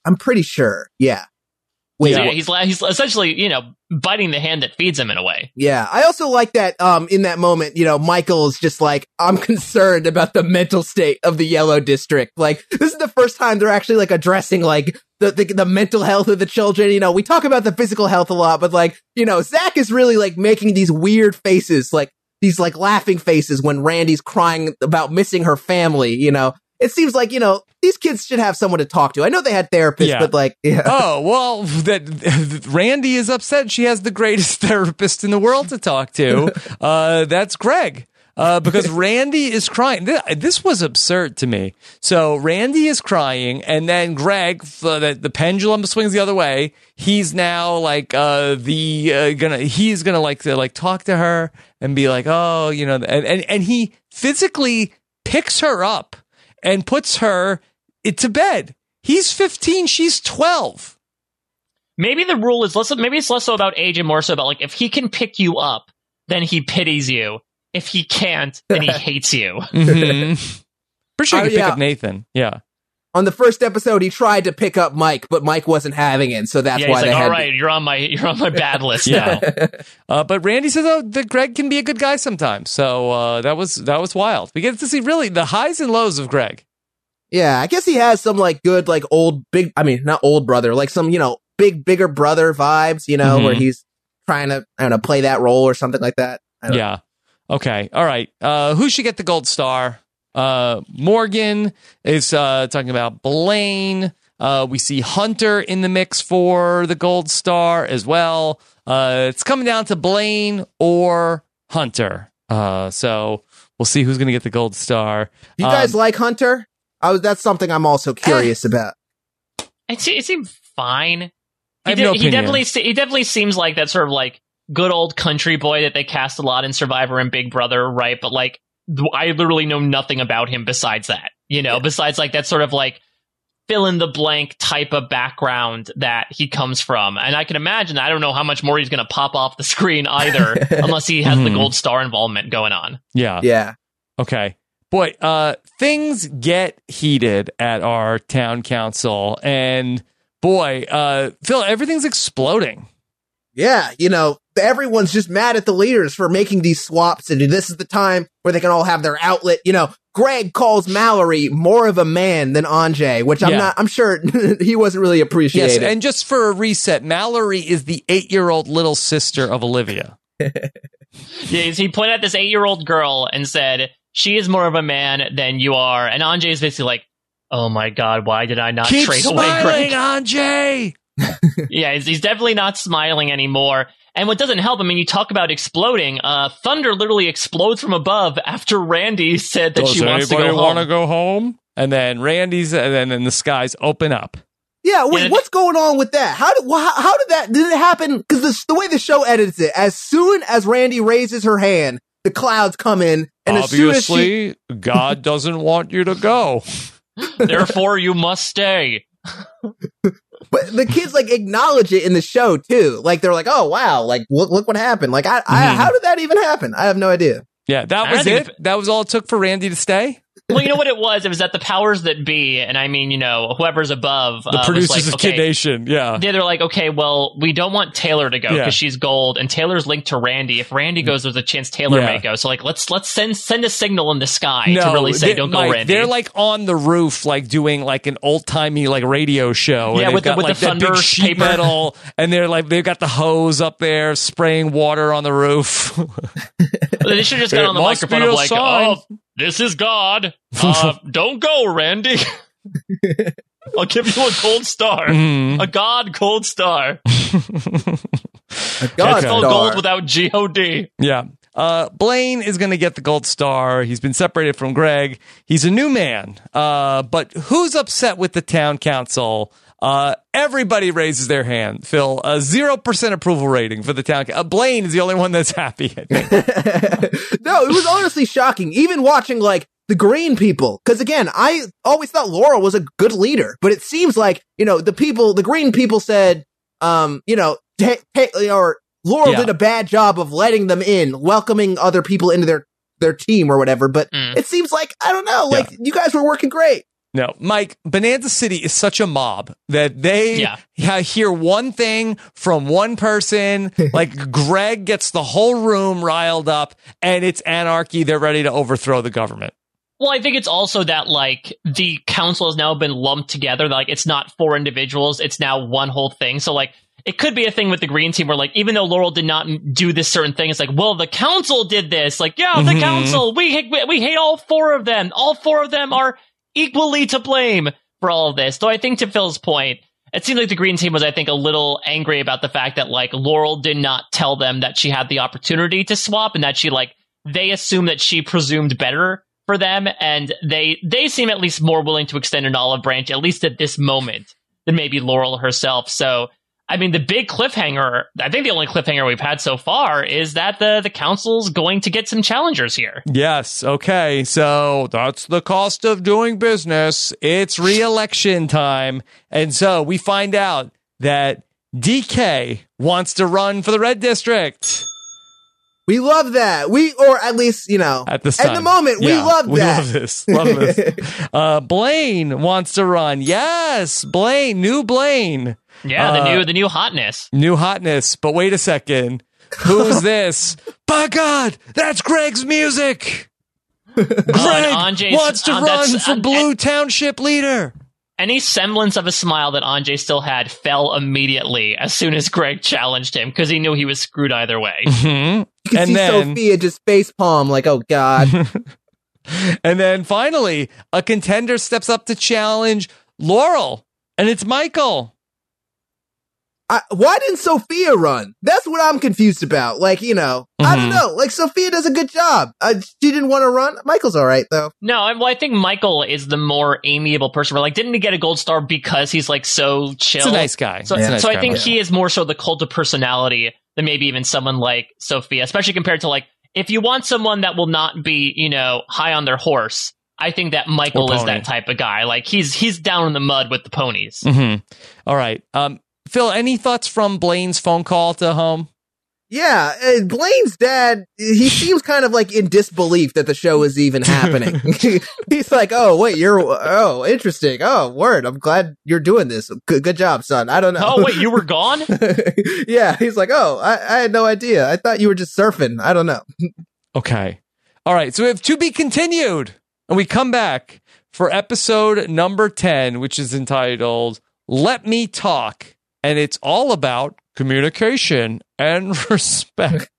I'm pretty sure. Yeah. Wait, yeah, he's la- he's essentially you know biting the hand that feeds him in a way. Yeah, I also like that. Um, in that moment, you know, Michael is just like, "I'm *laughs* concerned about the mental state of the Yellow District." Like, this is the first time they're actually like addressing like the the, the mental health of the children. You know, we talk about the physical health a lot, but like, you know, Zach is really like making these weird faces, like these like laughing faces when Randy's crying about missing her family. You know, it seems like you know these kids should have someone to talk to. I know they had therapists, Yeah. but like, *laughs* yeah. oh well, that *laughs* Randy is upset. She has the greatest *laughs* therapist in the world to talk to. Uh, that's Greg. Uh, because *laughs* Randy is crying. This, was absurd to me. So Randy is crying, and then Greg, uh, the, the pendulum swings the other way. He's now like uh, the uh, gonna. He's gonna like to like talk to her and be like, oh, you know, and and, and he physically picks her up and puts her into bed. He's 15, she's 12. Maybe the rule is less. Maybe it's less so about age and more so about like if he can pick you up, then he pities you. If he can't, then he *laughs* hates you. *laughs* Mhm. Pretty sure Oh, you can pick yeah. up Nathan. Yeah. On the first episode, he tried to pick up Mike, but Mike wasn't having it, so that's yeah, why he's they like, had. all right, you're on my you're on my bad *laughs* list now. Yeah. uh, but Randy says, "Oh, that Greg can be a good guy sometimes." So uh, that was that was wild. We get to see really the highs and lows of Greg. Yeah, I guess he has some like good, like old, big. I mean, not old brother, like some you know big, bigger brother vibes. You know, Mhm. where he's trying to I don't know play that role or something like that. I don't Yeah. Okay. All right. Uh, who should get the gold star? Uh, Morgan is uh, talking about Blaine. Uh, we see Hunter in the mix for the gold star as well. Uh, it's coming down to Blaine or Hunter. Uh, so we'll see who's going to get the gold star. Do you guys Um, like Hunter? I was. That's something I'm also curious about. It, se- it seemed fine. I He, have de- no he opinion. definitely he definitely seems like that sort of like good old country boy that they cast a lot in Survivor and Big Brother, right? But like I literally know nothing about him besides that. You know, besides like that sort of like fill in the blank type of background that he comes from. And I can imagine I don't know how much more he's going to pop off the screen either *laughs* unless he has the Mhm. gold star involvement going on. Yeah. Yeah. Okay. Boy, uh, things get heated at our town council, and boy, uh, Phil, everything's exploding. Yeah, you know, everyone's just mad at the leaders for making these swaps, and this is the time where they can all have their outlet. You know, Greg calls Mallory more of a man than Anjay, which I'm Yeah. not. I'm sure *laughs* he wasn't really Yes, appreciated. and just for a reset, Mallory is the eight-year-old little sister of Olivia. *laughs* Yeah, he pointed at this eight year old girl and said, She is more of a man than you are. And Anjay is basically like, Oh my god, why did I not Keep trade away smiling, Greg? Anjay. Yeah, he's, he's definitely not smiling anymore. And what doesn't help, I mean, you talk about exploding. Uh, thunder literally explodes from above after Randy *laughs* said that Does she wants to anybody go want to go home? And then Randy's, and then, then the skies open up. yeah, wait, Yeah. what's going on with that? How did wh- how did that did it happen? Because the way the show edits it, as soon as Randy raises her hand, the clouds come in, and as soon as she, Obviously, God *laughs* doesn't want you to go. Therefore, you must stay. *laughs* but the kids like acknowledge it in the show too. Like they're like, oh wow, like look look what happened. Like I, I Mhm. how did that even happen? I have no idea. Yeah, that was think it. That was all it took for Randy to stay. Well, you know what it was? It was that the powers that be, and I mean, you know, whoever's above, The uh, producers like, of Kid Nation. Yeah. They're like, okay, well, we don't want Taylor to go because Yeah. she's gold, and Taylor's linked to Randy. If Randy goes, there's a chance Taylor Yeah. may go. So, like, let's let's send send a signal in the sky to really say, they- don't go, Mike, Randy. They're like on the roof, like doing like an old timey like radio show. and Yeah, with the- got, with like the that big thunder sheet metal, and they're like they've got the hose up there spraying water on the roof. *laughs* they should have just got on the microphone of like, sign. oh, this is God. *laughs* Uh, don't go, Randy. *laughs* I'll give you a gold star, Mhm. a God gold star. *laughs* A God It's called star. gold without G O D. Yeah. Uh, Blaine is going to get the gold star. He's been separated from Greg. He's a new man. Uh, but who's upset with the town council? Uh, everybody raises their hand. Phil, a zero percent approval rating for the town. Uh, Blaine is the only one that's *laughs* happy. *laughs* No, it was honestly shocking. Even watching like the green people. Cause again, I always thought Laurel was a good leader, but it seems like, you know, the people, the green people said, um, you know, ta- ta- or Laurel Yeah. did a bad job of letting them in, welcoming other people into their, their team or whatever. But Mm. it seems like, I don't know, like you guys were working great. No, Mike, Bonanza City is such a mob that they Yeah. hear one thing from one person. *laughs* like Greg gets the whole room riled up and it's anarchy. They're ready to overthrow the government. Well, I think it's also that like the council has now been lumped together. Like it's not four individuals; it's now one whole thing. So like it could be a thing with the green team where like even though Laurel did not do this certain thing, it's like well the council did this. Like yeah, the Mhm. council we hate, we hate all four of them. All four of them are equally to blame for all of this. Though I think to Phil's point. It seemed like the green team was, I think, a little angry about the fact that like Laurel did not tell them that she had the opportunity to swap and that she like they assume that she presumed better for them and they they seem at least more willing to extend an olive branch at least at this moment than maybe Laurel herself. So I mean the big cliffhanger I think the only cliffhanger we've had so far is that the the council's going to get some challengers here. Yes. Okay. So that's the cost of doing business. It's re-election time. And so we find out that DK wants to run for the red district. We love that. We, or at least, you know, At this at the moment, we Yeah, love we that. love this. Love this. *laughs* uh, Blaine wants to run. Yes, Blaine, new Blaine. Yeah, the Uh, new the new hotness. New hotness. But wait a second. Who's this? *laughs* By God, that's Greg's music. *laughs* Greg Anjay's- wants to uh, run for uh, Blue Township leader. Any semblance of a smile that Anjay still had fell immediately as soon as Greg challenged him because he knew he was screwed either way. hmm You can *laughs* And see then- Sophia just face palm, like, oh God. And then finally, a contender steps up to challenge Laurel, and it's Michael. I, why didn't Sophia run? That's what I'm confused about. Like, you know, I don't Mhm. know. Like, Sophia does a good job. Uh, she didn't want to run. Michael's all right, though. No, I, well, I think Michael is the more amiable person. Where like, didn't he get a gold star because he's like so chill? He's a nice guy. So, He's a nice so I think Michael. he is more so the cult of personality than maybe even someone like Sophia, especially compared to like if you want someone that will not be, you know, high on their horse. I think that Michael is that type of guy. Like he's he's down in the mud with the ponies. Mhm. All right. Um, Phil, any thoughts from Blaine's phone call to home? Yeah, uh, Blaine's dad, he seems kind of like in disbelief that the show is even *laughs* happening. *laughs* He's like, oh, wait, you're, oh, interesting. Oh, word. I'm glad you're doing this. Good, good job, son. I don't know. Oh wait, you were gone? *laughs* yeah, he's like, oh, I, I had no idea. I thought you were just surfing. I don't know. Okay. All right. So we have to be continued. And we come back for episode number 10, which is entitled Let Me Talk. And it's all about communication and *laughs* respect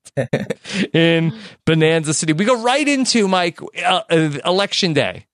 in Bonanza City. We go right into, Mike, uh, uh, election day.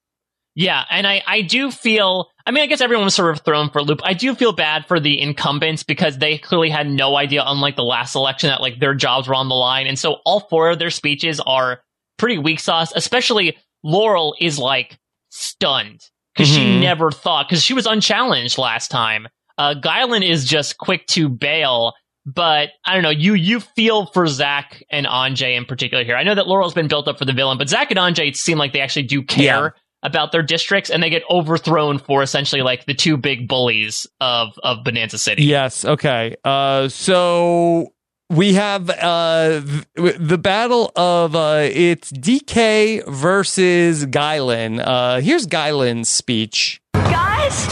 Yeah, and I, I do feel I mean I guess everyone was sort of thrown for a loop. I do feel bad for the incumbents because they clearly had no idea, unlike the last election, that like their jobs were on the line. And so all four of their speeches are pretty weak sauce, especially Laurel is like stunned because she Mhm. never thought because she was unchallenged last time. Uh Guylan is just quick to bail. But I don't know. You you feel for Zach and Anjay in particular here. I know that Laurel's been built up for the villain, but Zach and Anjay seem like they actually do care Yeah. about their districts, and they get overthrown for essentially like the two big bullies of of Bonanza City. Yes. Okay. Uh, so we have uh, th- the battle of uh, it's DK versus Guylan. Uh, here's Guylan's speech. Guys,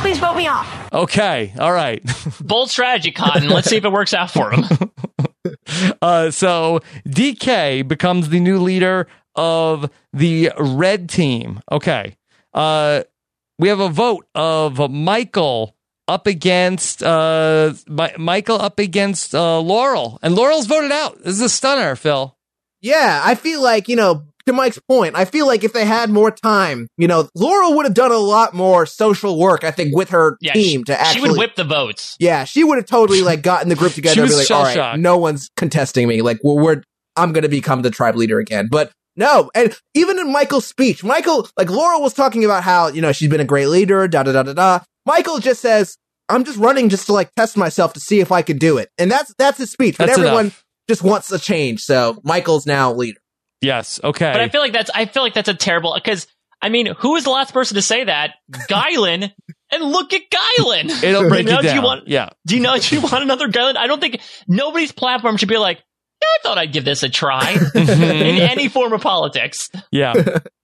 please vote me off. Okay. All right. *laughs* Bold strategy, Cotton. Let's see if it works out for him. *laughs* Uh, so DK becomes the new leader of the red team. Okay. Uh, we have a vote of Michael up against uh, Mi- Michael up against uh, Laurel, and Laurel's voted out. This is a stunner, Phil. Yeah, I feel like, you know, to Mike's point, I feel like if they had more time, you know, Laurel would have done a lot more social work, I think, with her Yeah, team she, to actually. she would whip the votes. Yeah, she would have totally like gotten the group *laughs* together and be like, all right, no one's contesting me. Like, we're, we're I'm going to become the tribe leader again. But no, and even in Michael's speech, Michael, like Laurel was talking about how, you know, she's been a great leader, da da da da da. Michael just says, I'm just running just to like test myself to see if I could do it. And that's, that's his speech. But That's everyone enough. just wants a change. So Michael's now leader. Yes. Okay. But I feel like that's I feel like that's a terrible because I mean, who was the last person to say that? Guylan. *laughs* And look at Guylan. *laughs* It'll break you, know, you Do you down. want, Yeah. Do you know? *laughs* Do you want another Guylan? I don't think nobody's platform should be like. Yeah, I thought I'd give this a try in any form of politics. Yeah.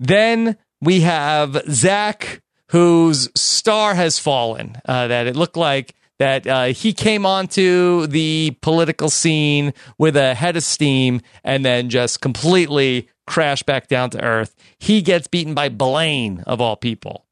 then we have Zach, whose star has fallen. Uh, that it looked like that uh, he came onto the political scene with a head of steam and then just completely crashed back down to earth. He gets beaten by Blaine, of all people.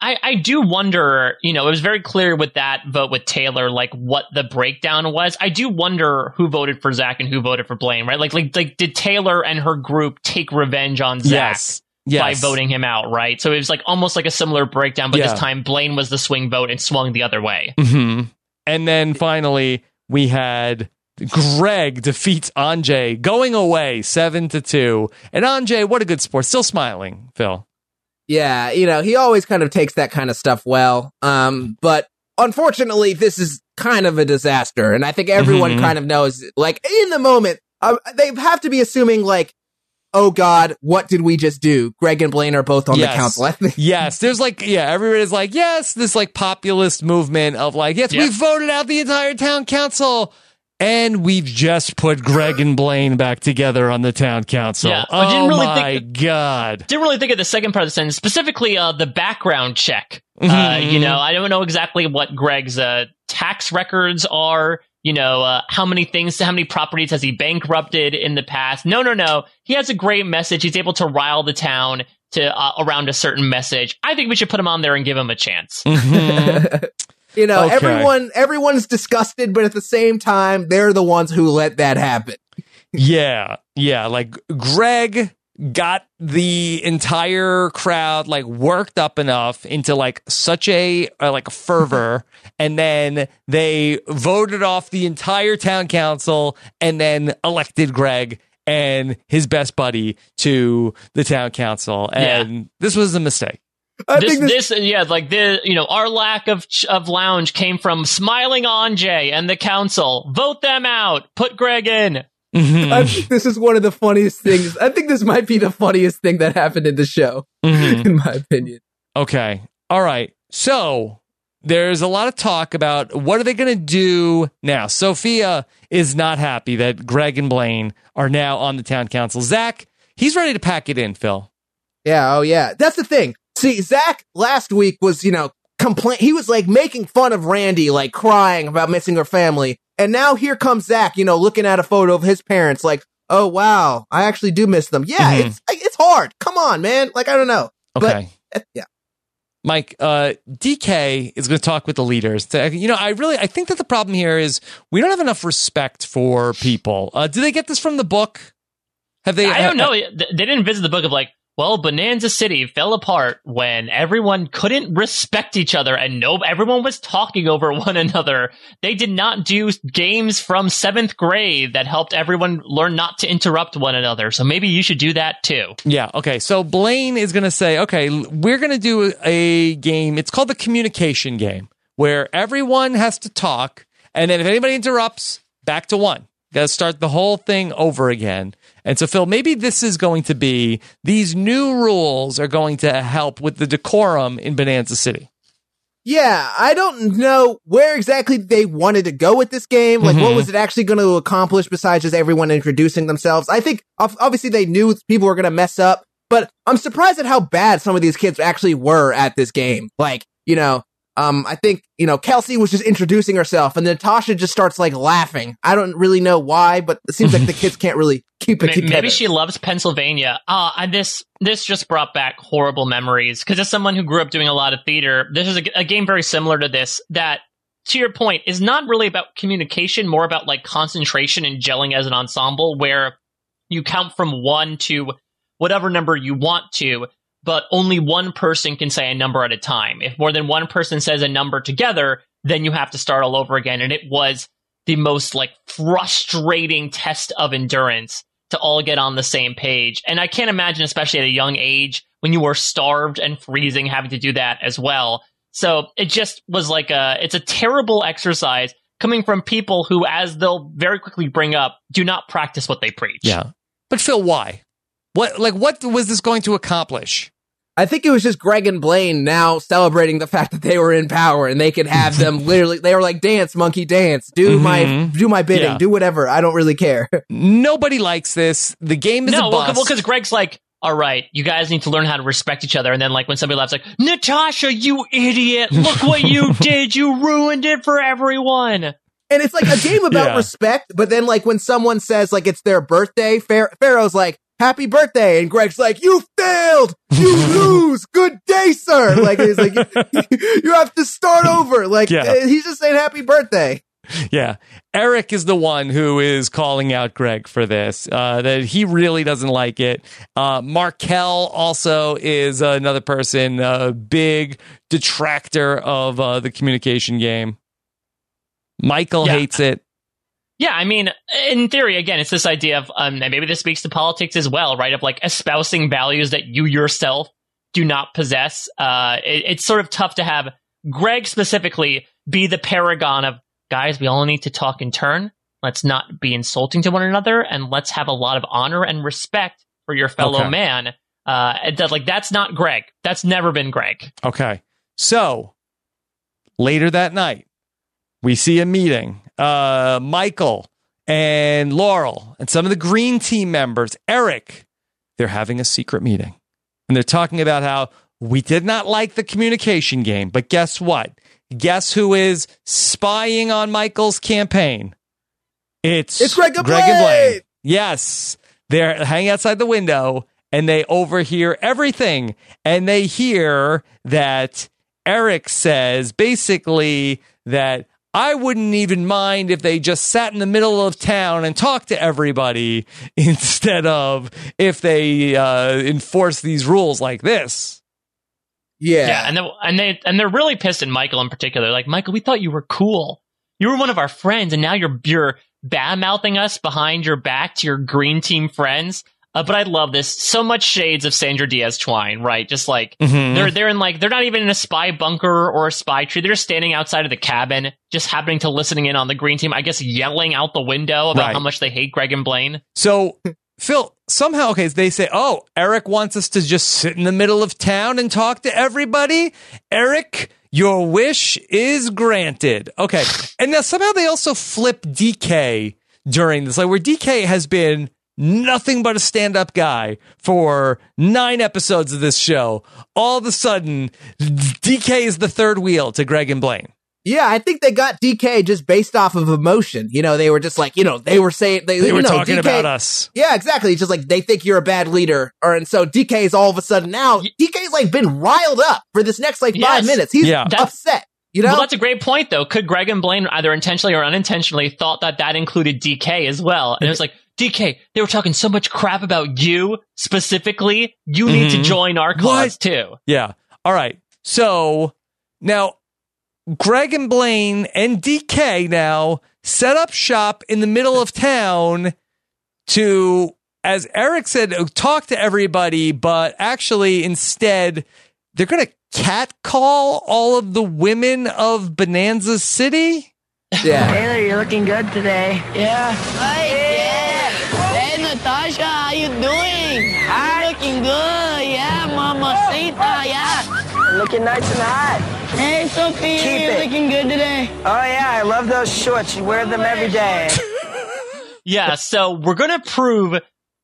I, I do wonder, you know, it was very clear with that vote with Taylor, like what the breakdown was. I do wonder who voted for Zach and who voted for Blaine, right? Like, like, like, did Taylor and her group take revenge on Zach Yes. Yes. by voting him out, right? So it was like almost like a similar breakdown, but Yeah. this time Blaine was the swing vote and swung the other way. hmm And then finally, we had Greg defeats Anjay, going away seven to two. And Anjay, what a good sport, still smiling. Phil. Yeah, you know, he always kind of takes that kind of stuff well. Um, but unfortunately, this is kind of a disaster. And I think everyone Mhm. kind of knows, like, in the moment, uh, they have to be assuming, like, oh God, what did we just do? Greg and Blaine are both on Yes. the council. I think. yes, there's like yeah, everybody's like yes, this like populist movement of like yes, we voted out the entire town council. And we've just put Greg and Blaine back together on the town council. Yeah, I didn't oh really my think- god! Didn't really think of the second part of the sentence, specifically uh, the background check. Uh, Mhm. you know, I don't know exactly what Greg's uh, tax records are. You know, uh, how many things, how many properties has he bankrupted in the past? No, no, no. He has a great message. He's able to rile the town to uh, around a certain message. I think we should put him on there and give him a chance. Mhm. *laughs* You know, Okay. everyone, everyone's disgusted, but at the same time, they're the ones who let that happen. Yeah, yeah. Like Greg got the entire crowd like worked up enough into like such a uh, like a fervor, *laughs* and then they voted off the entire town council, and then elected Greg and his best buddy to the town council, and this was a mistake. I this, think this, this, yeah, like the, you know, our lack of of lounge came from smiling on Jay and the council. Vote them out. Put Greg in. Mhm. I think this is one of the funniest things. I think this might be the funniest thing that happened in the show, Mhm. in my opinion. Okay. All right. So there's a lot of talk about what are they going to do now. Sophia is not happy that Greg and Blaine are now on the town council. Zach, he's ready to pack it in, Phil. Yeah, oh yeah. That's the thing. See, Zach last week was, you know, complain. He was like making fun of Randi, like crying about missing her family. And now here comes Zach, you know, looking at a photo of his parents, like, oh wow, I actually do miss them. Yeah, Mhm. it's it's hard. Come on, man. Like I don't know. Okay. But, uh, yeah. Mike, uh, DK is going to talk with the leaders. To- You know, I really, I think that the problem here is we don't have enough respect for people. Uh, do they get this from the book? Have they? I don't know. They they didn't visit the book of like, well, Bonanza City fell apart when everyone couldn't respect each other and no, everyone was talking over *laughs* one another. They did not do games from seventh grade that helped everyone learn not to interrupt one another. So maybe you should do that too. Yeah. Okay. So Blaine is going to say, okay, we're going to do a game. It's called the communication game, where everyone has to talk, and then if anybody interrupts, back to one. Got to start the whole thing over again. And so, Phil, maybe this is going to be these new rules are going to help with the decorum in Bonanza City. Yeah, I don't know where exactly they wanted to go with this game. Like, what Mhm. was it actually going to accomplish besides just everyone introducing themselves? I think obviously they knew people were going to mess up, but I'm surprised at how bad some of these kids actually were at this game. Like, you know, um, I think, you know, Kelsey was just introducing herself and Natasha just starts like laughing. I don't really know why, but it seems like the kids *laughs* can't really keep it together. Maybe she loves Pennsylvania. Ah, and this this just brought back horrible memories. Because as someone who grew up doing a lot of theater, this is a, a game very similar to this. That, to your point, is not really about communication, more about like concentration and gelling as an ensemble, where you count from one to whatever number you want to, but only one person can say a number at a time. If more than one person says a number together, then you have to start all over again. And it was the most like frustrating test of endurance to all get on the same page. And I can't imagine, especially at a young age, when you were starved and freezing, having to do that as well. So it just was like a, it's a terrible exercise coming from people who, as they'll very quickly bring up, do not practice what they preach. Yeah. But Phil, why? What like what was this going to accomplish? I think it was just Greg and Blaine now celebrating the fact that they were in power and they could have them *laughs* literally. They were like, "Dance, monkey, dance. Do my Mhm. do my bidding. Yeah. Do whatever. I don't really care." *laughs* Nobody likes this. The game is no, a well, because Greg's like, all right, you guys need to learn how to respect each other. And then, like, when somebody laughs, like, Natasha, you idiot! Look what you *laughs* did! You ruined it for everyone. And it's like a game about Yeah. respect, but then like when someone says like it's their birthday, Pharaoh's like, happy birthday. And Greg's like, you failed. You *laughs* lose. Good day, sir. Like he's like, *laughs* you have to start over. Like Yeah. uh, he's just saying happy birthday. Yeah. Eric is the one who is calling out Greg for this, uh, that he really doesn't like it. Uh, Markelle also is another person, a big detractor of uh, the communication game. Michael Yeah. hates it. Yeah, I mean, in theory, again, it's this idea of, um, and maybe this speaks to politics as well, right? Of like espousing values that you yourself do not possess. Uh, it, it's sort of tough to have Greg specifically be the paragon of guys. We all need to talk in turn. Let's not be insulting to one another, and let's have a lot of honor and respect for your fellow Okay. man. Uh, that like that's not Greg. That's never been Greg. Okay. So later that night, we see a meeting. Uh, Michael and Laurel and some of the green team members, Eric, they're having a secret meeting. And they're talking about how we did not like the communication game, but guess what? Guess who is spying on Michael's campaign? It's, It's Greg and and Blaine! Blaine. Yes. They're hanging outside the window and they overhear everything. And they hear that Eric says basically that I wouldn't even mind if they just sat in the middle of town and talked to everybody *laughs* instead of if they uh, enforce these rules like this. Yeah, and they, and they and they're really pissed at Michael in particular. Like, Michael, we thought you were cool. You were one of our friends, and now you're you're bad mouthing us behind your back to your green team friends. Uh, but I love this. So much shades of Sandra Diaz Twine, right? Just like Mhm. they're they're in like they're not even in a spy bunker or a spy tree. They're just standing outside of the cabin, just happening to listening in on the green team. I guess yelling out the window about Right. how much they hate Greg and Blaine. So, Phil, somehow, okay, they say, oh, Eric wants us to just sit in the middle of town and talk to everybody. Eric, your wish is granted. Okay. And now somehow they also flip DK during this, like where DK has been nothing but a stand up guy for nine episodes of this show. All of a sudden, DK is the third wheel to Greg and Blaine. Yeah, I think they got DK just based off of emotion. You know, they were just like, you know, they were saying they, They were know, talking DK about us. Yeah, exactly. It's just like they think you're a bad leader, or and so DK's all of a sudden now DK's like been riled up for this next like five Yes. minutes. He's Yeah. Upset. You know, Well, that's a great point, though. Could Greg and Blaine either intentionally or unintentionally thought that that included DK as well? And it was like, DK, they were talking so much crap about you specifically. You need to Mhm. join our cause too. Yeah. All right. So now Greg and Blaine and DK now set up shop in the middle of town to, as Eric said, talk to everybody, but actually instead they're going to catcall all of the women of Bonanza City. Yeah. Taylor, you're looking good today. Yeah. Hey, you doing? I'm looking good. Yeah, mamacita. Yeah. Looking nice and hot. Hey, Sophia, Keep you're it. looking good today. Oh yeah, I love those shorts. You wear them every day. *laughs* Yeah. So we're going to prove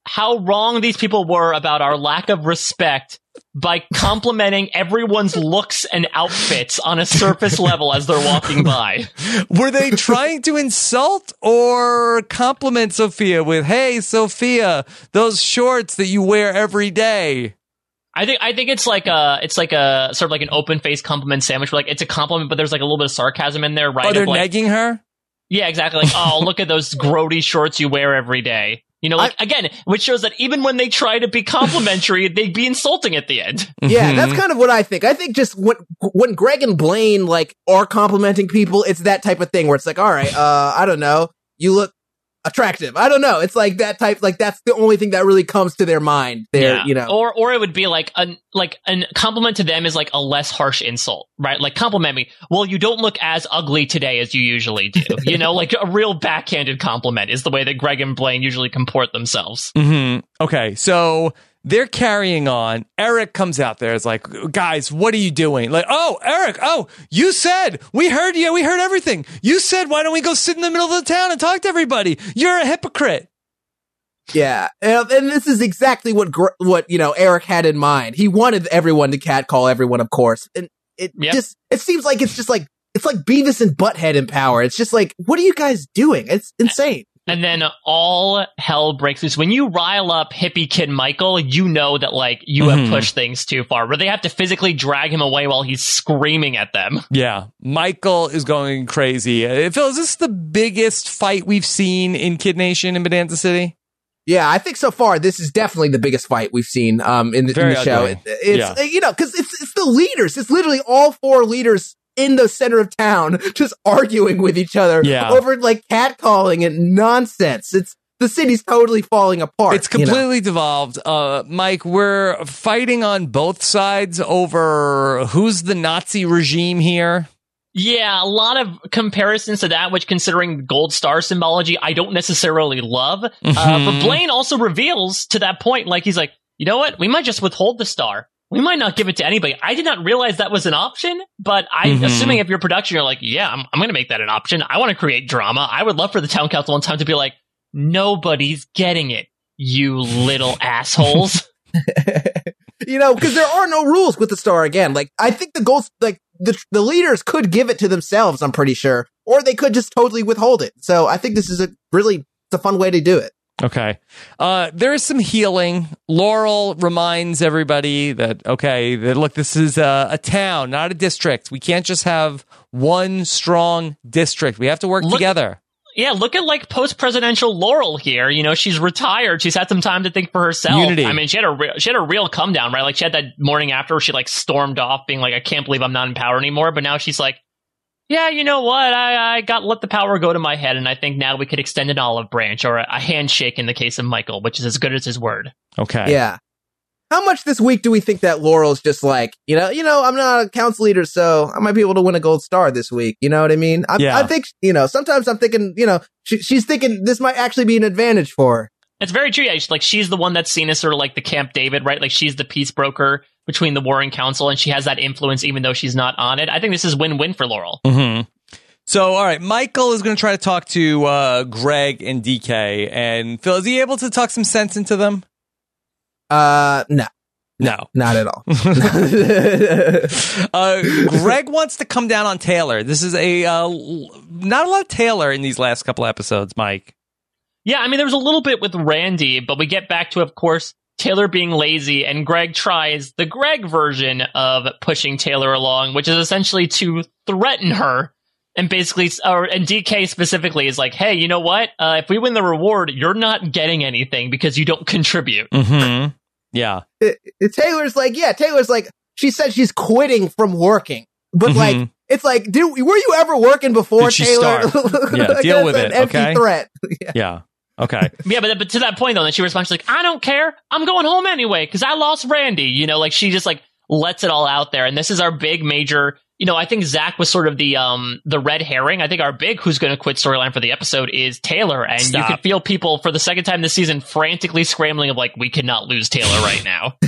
how wrong these people were about our lack of respect by complimenting everyone's looks and outfits on a surface level as they're walking by. *laughs* Were they trying to insult or compliment Sophia with, hey, Sophia, those shorts that you wear every day? I think I think it's like a it's like a sort of like an open faced compliment sandwich. Like it's a compliment, but there's like a little bit of sarcasm in there, right? Oh, they're like, negging her? yeah, exactly. Like, oh, look at those grody shorts you wear every day. You know, like again, which shows that even when they try to be complimentary, *laughs* they'd be insulting at the end. Yeah, Mm-hmm. that's kind of what I think. I think just when when Greg and Blaine like are complimenting people, it's that type of thing where it's like, all right, uh, I don't know, you look attractive. I don't know. It's like that type. Like that's the only thing that really comes to their mind. There, you know. or or it would be like an like a compliment to them is like a less harsh insult, right? Like compliment me. Well, you don't look as ugly today as you usually do. *laughs* you know, like a real backhanded compliment is the way that Greg and Blaine usually comport themselves. hmm Okay, so they're carrying on. Eric comes out there. It's like, guys, what are you doing? Like, oh, Eric, oh, you said we heard you. We heard everything. You said, why don't we go sit in the middle of the town and talk to everybody? You're a hypocrite. Yeah, and, and this is exactly what what you know Eric had in mind. He wanted everyone to catcall everyone, of course, and it Yep. just it seems like it's just like it's like Beavis and Butthead in power. It's just like, what are you guys doing? It's insane. And then all hell breaks loose. When you rile up hippie kid Michael, you know that like you Mhm. have pushed things too far, where they have to physically drag him away while he's screaming at them. Yeah, Michael is going crazy. Uh, Phil, is this the biggest fight we've seen in Kid Nation in Bonanza City? Yeah, I think so far this is definitely the biggest fight we've seen um in the, in the show. It- it's Yeah. you know because it's it's the leaders. It's literally all four leaders in the center of town just arguing with each other Yeah. over like catcalling and nonsense. It's the city's totally falling apart. It's you know? completely devolved. Uh, Mike, we're fighting on both sides over who's the Nazi regime here. Yeah, a lot of comparisons to that, which considering gold star symbology, I don't necessarily love. Uh, Mhm. but Blaine also reveals to that point, like he's like, you know what? We might just withhold the star. We might not give it to anybody. I did not realize that was an option, but I'm Mhm. assuming if you're production, you're like, yeah, I'm, I'm going to make that an option. I want to create drama. I would love for the town council one time to be like, nobody's getting it, you little *laughs* assholes. *laughs* you know, because there are no rules with the star again. Like, I think the goals, like, the, the leaders could give it to themselves, I'm pretty sure, or they could just totally withhold it. So I think this is a really, it's a fun way to do it. Okay. Uh, there is some healing. Laurel reminds everybody that, okay, that look, this is a, a town, not a district. We can't just have one strong district. We have to work Look- together. Yeah, look at like post presidential Laurel here. You know, she's retired. She's had some time to think for herself. Unity. I mean, she had a real, she had a real come down, right? Like she had that morning after where she like stormed off, being like, "I can't believe I'm not in power anymore." But now she's like, "Yeah, you know what? I I got let the power go to my head, and I think now we could extend an olive branch or a, a handshake in the case of Michael, which is as good as his word." Okay. Yeah. How much this week do we think that Laurel's just like, you know, you know, I'm not a council leader, so I might be able to win a gold star this week. You know what I mean? I, Yeah. I think, you know, sometimes I'm thinking, you know, she, she's thinking this might actually be an advantage for her. It's very true. Yeah, she's like she's the one that's seen as sort of like the Camp David, right? Like she's the peace broker between the warring council, and she has that influence even though she's not on it. I think this is win-win for Laurel. hmm So, all right, Michael is going to try to talk to uh, Greg and DK. And Phil, is he able to talk some sense into them? Uh, no, No. not at all. *laughs* *laughs* uh, Greg wants to come down on Taylor. This is a uh, not a lot of Taylor in these last couple episodes, Mike. Yeah, I mean, there was a little bit with Randi, but we get back to, of course, Taylor being lazy, and Greg tries the Greg version of pushing Taylor along, which is essentially to threaten her. And basically, or and DK specifically is like, hey, you know what? Uh, if we win the reward, you're not getting anything because you don't contribute. Mm-hmm. Yeah. it- it- Taylor's like, yeah, Taylor's like, she said she's quitting from working, but Mhm. like, it's like, did were you ever working before Did she Taylor? start? *laughs* Yeah, deal with an it, empty okay? threat. *laughs* Yeah. Okay. *laughs* Yeah, but but to that point though, then she responds like, "I don't care. I'm going home anyway because I lost Randi." You know, like she just like lets it all out there. And this is our big major. You know, I think Zach was sort of the um the red herring. I think our big who's going to quit storyline for the episode is Taylor, and you Stop. could feel people for the second time this season frantically scrambling of like, we cannot lose Taylor right now. *laughs*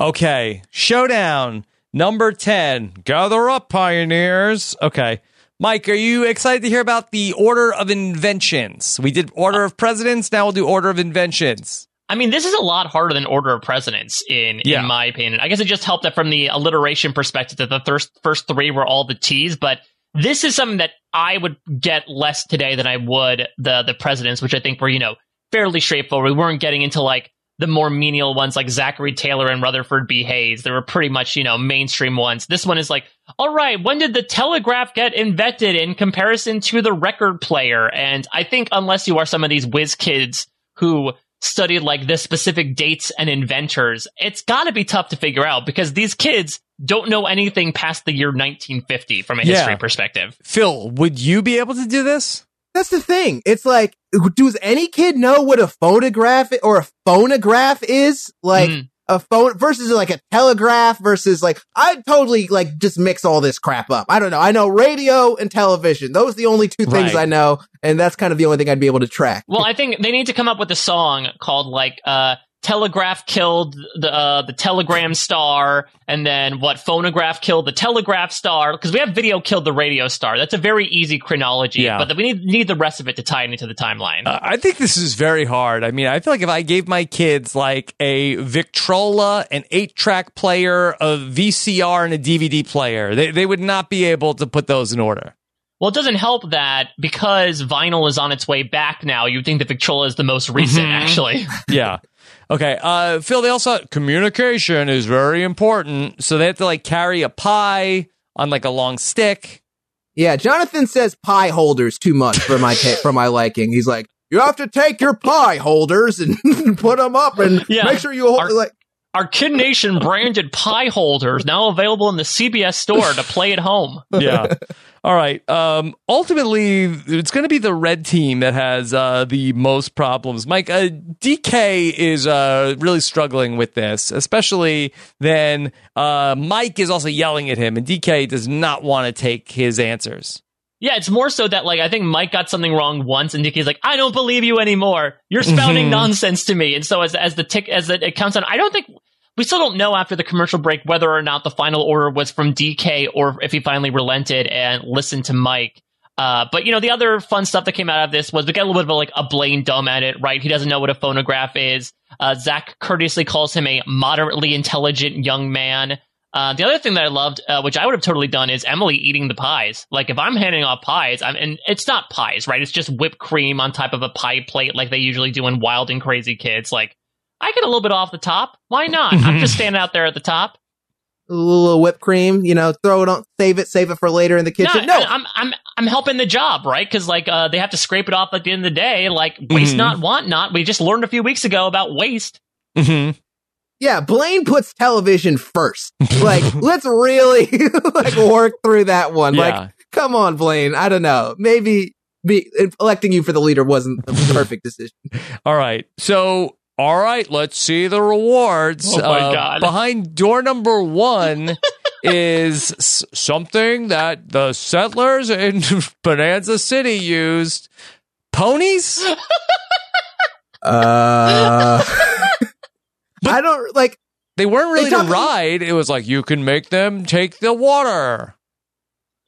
Okay. Showdown number 10. Gather up, pioneers. Okay. Mike, are you excited to hear about the Order of Inventions? We did Order of Presidents. Now we'll do Order of Inventions. I mean, this is a lot harder than Order of Presidents, in Yeah. in my opinion. I guess it just helped that from the alliteration perspective that the first first three were all the T's, but this is something that I would get less today than I would the the presidents, which I think were you know fairly straightforward. We weren't getting into like the more menial ones like Zachary Taylor and Rutherford B. Hayes. They were pretty much you know mainstream ones. This one is like, all right, when did the telegraph get invented in comparison to the record player? And I think unless you are some of these whiz kids who studied like the specific dates and inventors, it's got to be tough to figure out because these kids don't know anything past the year 1950 from a Yeah. history perspective. Phil, would you be able to do this? That's the thing. It's like, does any kid know what a photograph or a phonograph is? Like, Mm. a phone versus like a telegraph versus like I'd totally like just mix all this crap up. I don't know. I know radio and television. Those are the only two things Right. I know, and that's kind of the only thing I'd be able to track. Well, I think they need to come up with a song called like uh Telegraph killed the uh, the Telegram star, and then what? Phonograph killed the Telegraph star because we have video killed the radio star. That's a very easy chronology, Yeah. but we need need the rest of it to tie into the timeline. Uh, I think this is very hard. I mean, I feel like if I gave my kids like a Victrola, an eight track player, a VCR, and a DVD player, they, they would not be able to put those in order. Well, it doesn't help that because vinyl is on its way back now. You'd think the Victrola is the most recent, Mhm. actually. *laughs* yeah. Okay. Uh, Phil, they also communication is very important, so they have to like carry a pie on like a long stick. Yeah, Jonathan says pie holders too much for my ta- for my liking. He's like, you have to take your pie holders and *laughs* put them up and *laughs* Yeah. make sure you hold like. Our Kid Nation branded pie holders now available in the CBS store to play at home. *laughs* yeah. All right. Um, ultimately, it's going to be the red team that has uh, the most problems. Mike, uh, DK is uh, really struggling with this, especially then uh, Mike is also yelling at him, and DK does not want to take his answers. Yeah, it's more so that like I think Mike got something wrong once, and Nikki's like, "I don't believe you anymore. You're spouting Mhm. nonsense to me." And so as as the tick as the, it counts on, I don't think we still don't know after the commercial break whether or not the final order was from DK or if he finally relented and listened to Mike. Uh, but you know, the other fun stuff that came out of this was we get a little bit of like a Blaine dumb at it, right? He doesn't know what a phonograph is. Uh, Zach courteously calls him a moderately intelligent young man. Uh, the other thing that I loved, uh, which I would have totally done, is Emily eating the pies. Like if I'm handing out pies, I'm, and it's not pies, right? It's just whipped cream on top of a pie plate, like they usually do in Wild and Crazy Kids. Like I get a little bit off the top. Why not? I'm just *laughs* standing out there at the top. A little whipped cream, you know, throw it on, save it, save it for later in the kitchen. No, I- I'm I'm I'm helping the job, right? Because like uh, they have to scrape it off at the end of the day. Like waste Mhm. not, want not. We just learned a few weeks ago about waste. Mm-hmm. yeah, Blaine puts television first. *laughs* Like, let's really *laughs* like work through that one. Yeah. Like, come on, Blaine. I don't know. Maybe be electing you for the leader wasn't the perfect decision. All right. So, all right, let's see the rewards. Oh my Uh, God. Behind door number one *laughs* is something that the settlers in *laughs* Bonanza City used ponies. *laughs* Uh, I don't like. They weren't really They to ride. It was like you can make them take the water.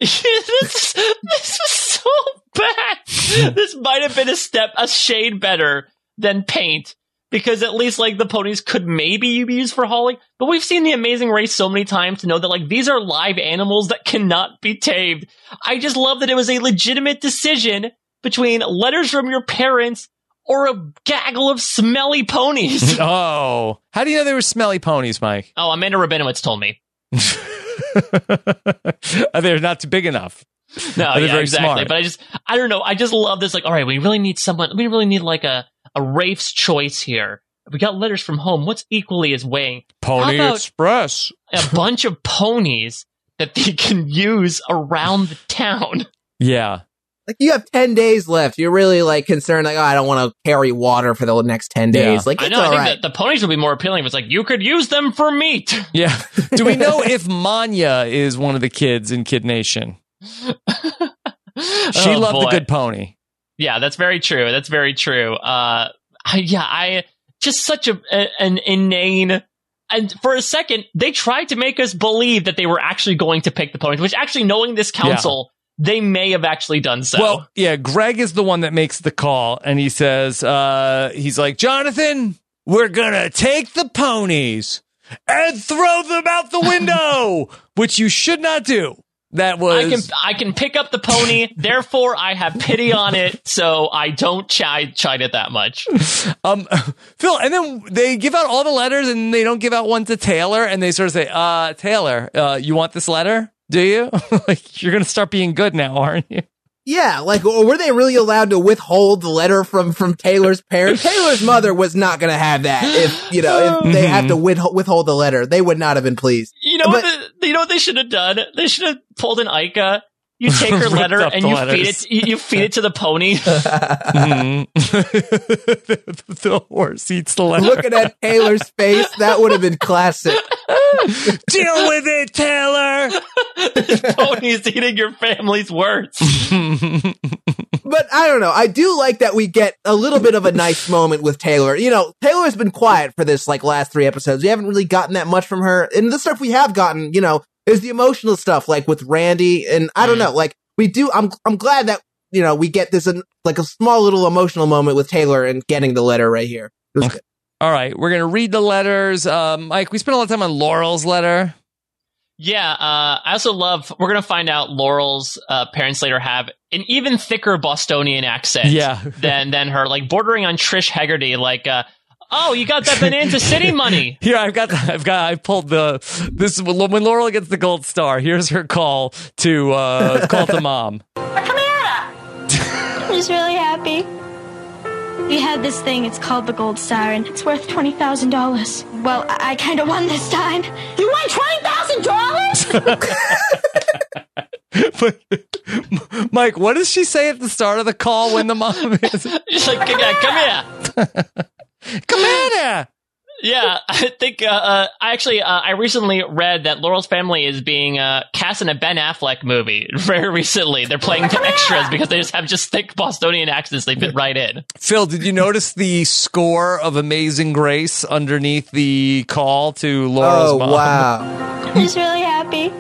this, this was so bad. this might have been a step, a shade better than paint because at least like the ponies could maybe be used for hauling. But we've seen the Amazing Race so many times to know that like these are live animals that cannot be tamed. I just love that it was a legitimate decision between letters from your parents or a gaggle of smelly ponies. *laughs* oh, how do you know they were smelly ponies, Mike? oh, Amanda Rabinowitz told me. *laughs* They're not big enough. No, They're yeah, very exactly. smart. But I just, I don't know. I just love this. Like, all right, we really need someone. We really need like a a Rafe's choice here. We got letters from home. What's equally as weighing? Pony Express. a *laughs* bunch of ponies that they can use around the town. Yeah. Like you have ten days left. You're really like concerned. Like, oh, I don't want to carry water for the next ten days. Like, I it's know. I think right. that the ponies would be more appealing if it's like you could use them for meat. Yeah. Do we *laughs* know if Manya is one of the kids in Kid Nation? *laughs* She Oh, loved the good pony. Yeah, that's very true. That's very true. Uh, I, yeah, I just such a, a an inane. And for a second, they tried to make us believe that they were actually going to pick the ponies, which actually, knowing this council, they may have actually done so. Well, yeah, Greg is the one that makes the call, and he says, uh, he's like, Jonathan, we're gonna take the ponies and throw them out the window, *laughs* which you should not do. That was I can I can pick up the pony, *laughs* therefore I have pity on it, so I don't chide chide it that much. *laughs* um Phil, and then they give out all the letters and they don't give out one to Taylor and they sort of say, uh, Taylor, uh, you want this letter? Do you? *laughs* like you're gonna start being good now, aren't you? Yeah, like or were they really allowed to withhold the letter from from Taylor's parents? Taylor's mother was not going to have that. If you know, if they mm-hmm. have to withhold, withhold the letter, they would not have been pleased. You know what? The, you know what they should have done? They should have pulled an Ica You take her *laughs* Ripped letter and you letters. feed it. You, you feed it to the pony. *laughs* Mhm. *laughs* the horse eats the letter. Looking at Taylor's face, that would have been classic. Deal with it, Taylor. Pony's eating your family's words. But I don't know. I do like that we get a little bit of a nice moment with Taylor. You know, Taylor's been quiet for this like last three episodes. We haven't really gotten that much from her. And the stuff we have gotten, you know, is the emotional stuff, like with Randi. And I don't know, like we do. I'm I'm glad that you know we get this like a small little emotional moment with Taylor and getting the letter right here. It was good. All right, we're gonna read the letters. Um, Mike, we spent a lot of time on Laurel's letter. Yeah, uh, I also love. We're gonna find out Laurel's uh, parents later have an even thicker Bostonian accent. Yeah. *laughs* than than her, like bordering on Trish Hegarty. Like, uh, oh, you got that Bonanza City money. *laughs* Here, I've got, the, I've got, I pulled the this when Laurel gets the gold star. Here's her call to uh, call to mom. *laughs* Come here! *laughs* I'm just really happy. We had this thing, it's called the Gold Star, and it's worth $20,000. Well, I, I kind of won this time. You won $20,000? Mike, what does she say at the start of the call when the mom is? She's like, yeah, come here. Come here. Yeah, I think uh, uh, I actually uh, I recently read that Laurel's family is being uh, cast in a Ben Affleck movie *laughs* very recently. They're playing to extras because they just have just thick Bostonian accents. They fit right in. Phil, did you notice the score of Amazing Grace underneath the call to Laurel's Oh mom? wow! I'm just really happy.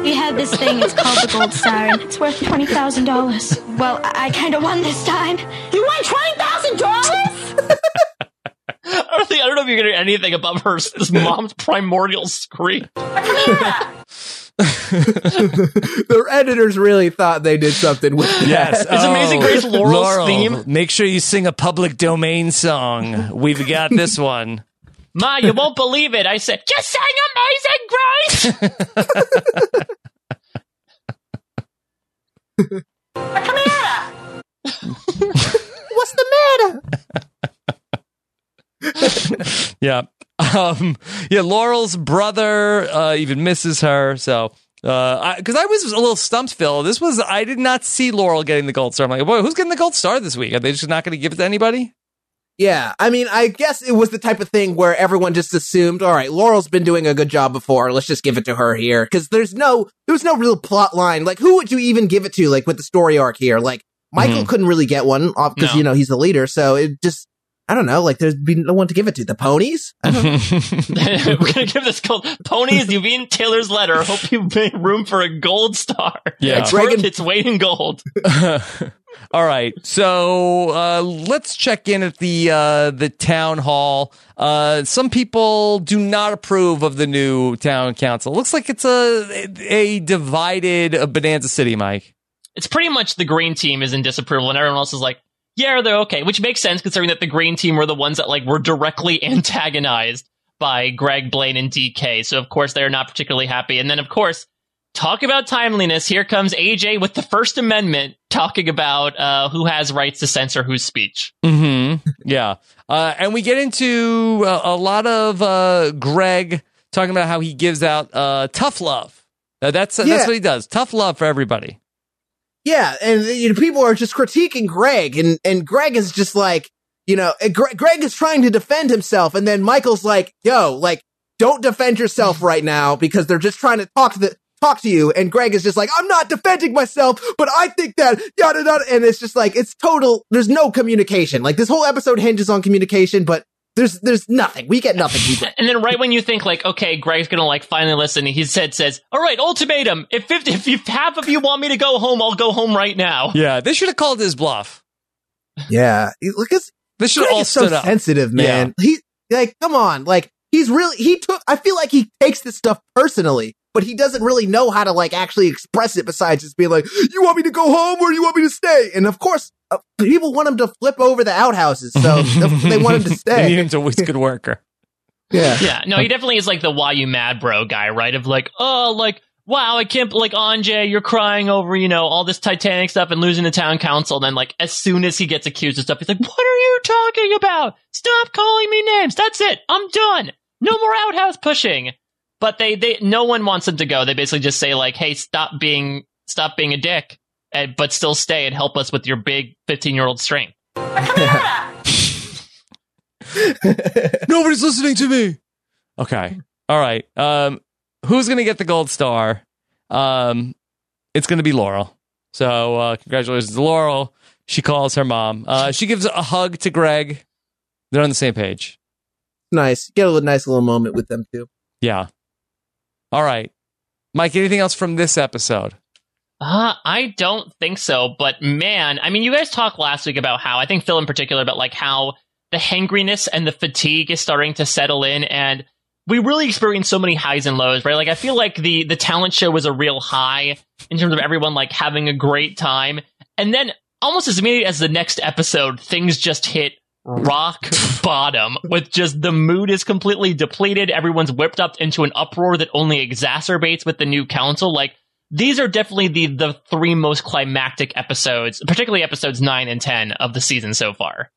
We had this thing, it's called the Gold Star, and it's worth $20,000. Well, I, I kind of won this time. You won $20,000? I don't think I don't know if you're gonna hear anything above her this mom's primordial scream. *laughs* Their editors really thought they did something with that. Yes. Is Amazing oh. Grace Laurel's Laurel, theme? Make sure you sing a public domain song. We've got this one. Ma, you won't believe it. I said, just sing Amazing Grace. *laughs* What's the *laughs* matter? *laughs* Yeah. Um, yeah, Laurel's brother uh, even misses her. So, because I, was a little stumped, Phil. This was, I did not see Laurel getting the gold star. I'm like, boy, who's getting the gold star this week? Are they just not going to give it to anybody? Yeah, I mean, I guess it was the type of thing where everyone just assumed, all right, Laurel's been doing a good job before. Let's just give it to her here because there's no, there was no real plot line. Like, who would you even give it to? Like with the story arc here, like Michael Mhm. couldn't really get one off because No. you know he's the leader. So it just, I don't know, like there's been no one to give it to. The ponies? I don't know. *laughs* *laughs* We're gonna give this gold ponies. You've eaten Taylor's letter. Hope you made room for a gold star. Yeah. it's Greg worth its weight in gold. *laughs* All right, so uh, let's check in at the uh, the town hall. Uh, some people do not approve of the new town council. Looks like it's a a divided uh, Bonanza City, Mike. It's pretty much the green team is in disapproval, and everyone else is like, "Yeah, they're okay," which makes sense considering that the green team were the ones that like were directly *laughs* antagonized by Greg Blaine and DK. So of course they're not particularly happy. And then of course, talk about timeliness. Here comes AJ with the First Amendment, talking about uh, who has rights to censor whose speech. Hmm. Yeah. Uh, and we get into uh, a lot of uh, Greg talking about how he gives out uh, tough love. Uh, that's Yeah. that's what he does. Tough love for everybody. Yeah, and you know, people are just critiquing Greg, and and Greg is just like, you know, eh, and Greg, Greg is trying to defend himself, and then Michael's like, "Yo, like, don't defend yourself *laughs* right now because they're just trying to talk to the talk to you." And Greg is just like, "I'm not defending myself, but I think that yada yada," and it's just like it's total. There's no communication. Like this whole episode hinges on communication, but there's there's nothing. We get nothing. people. And then right when you think like, okay, Greg's gonna like finally listen, he said says, "All right, ultimatum. If 50, if you, half of you want me to go home, I'll go home right now." Yeah, they should have called his bluff. Yeah, look at They should Greg all is so up. sensitive, man. He like, come on, like he's really he took. I feel like he takes this stuff personally, but he doesn't really know how to like actually express it. Besides just being like, "You want me to go home or you want me to stay?" And of course, uh, people want him to flip over the outhouses, so *laughs* they want him to they need stay. him to always good worker. Yeah, Yeah, no, he definitely is like the why you mad bro guy, right? Of like, oh, like, wow, I can't, like, Anjay, you're crying over, you know, all this Titanic stuff and losing the town council. And then, like, as soon as he gets accused of stuff, he's like, what are you talking about? Stop calling me names. That's it. I'm done. No more outhouse pushing. But they, they, no one wants him to go. They basically just say, like, hey, stop being stop being a dick, and, but still stay and help us with your big 15 year old strength. *laughs* Nobody's listening to me. Okay. All right. Um, who's going to get the gold star? Um, it's going to be Laurel. So uh, congratulations to Laurel. She calls her mom. Uh, she gives a hug to Greg. They're on the same page. Nice. Get a little, nice little moment with them too. Yeah. All right. Mike, anything else from this episode? Uh, I don't think so, but man, I mean, you guys talked last week about how, I think Phil in particular, about like how the hangriness and the fatigue is starting to settle in and we really experienced so many highs and lows, right? Like I feel like the the talent show was a real high in terms of everyone like having a great time. And then almost as immediately as the next episode, things just hit rock *laughs* bottom with just the mood is completely depleted. Everyone's whipped up into an uproar that only exacerbates with the new council. Like these are definitely the the three most climactic episodes, particularly episodes 9 and 10 of the season so far.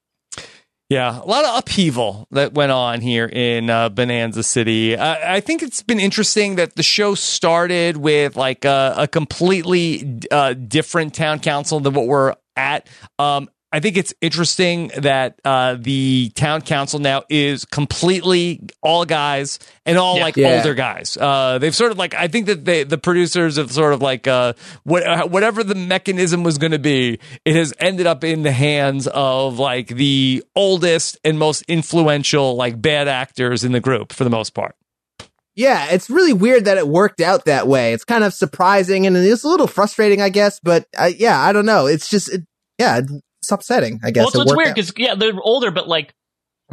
Yeah, a lot of upheaval that went on here in uh, Bonanza City. Uh, I think it's been interesting that the show started with like a, a completely uh, different town council than what we're at. Um, I think it's interesting that uh, the town council now is completely all guys and all Yeah. like Yeah. older guys. Uh, they've sort of like I think that they, the producers have sort of like uh, what, uh, whatever the mechanism was going to be, it has ended up in the hands of like the oldest and most influential like bad actors in the group for the most part. Yeah, it's really weird that it worked out that way. It's kind of surprising and it's a little frustrating, I guess. But uh, yeah, I don't know. It's just, it, yeah, it's upsetting. I guess. Well, so It it's weird because yeah, they're older, but like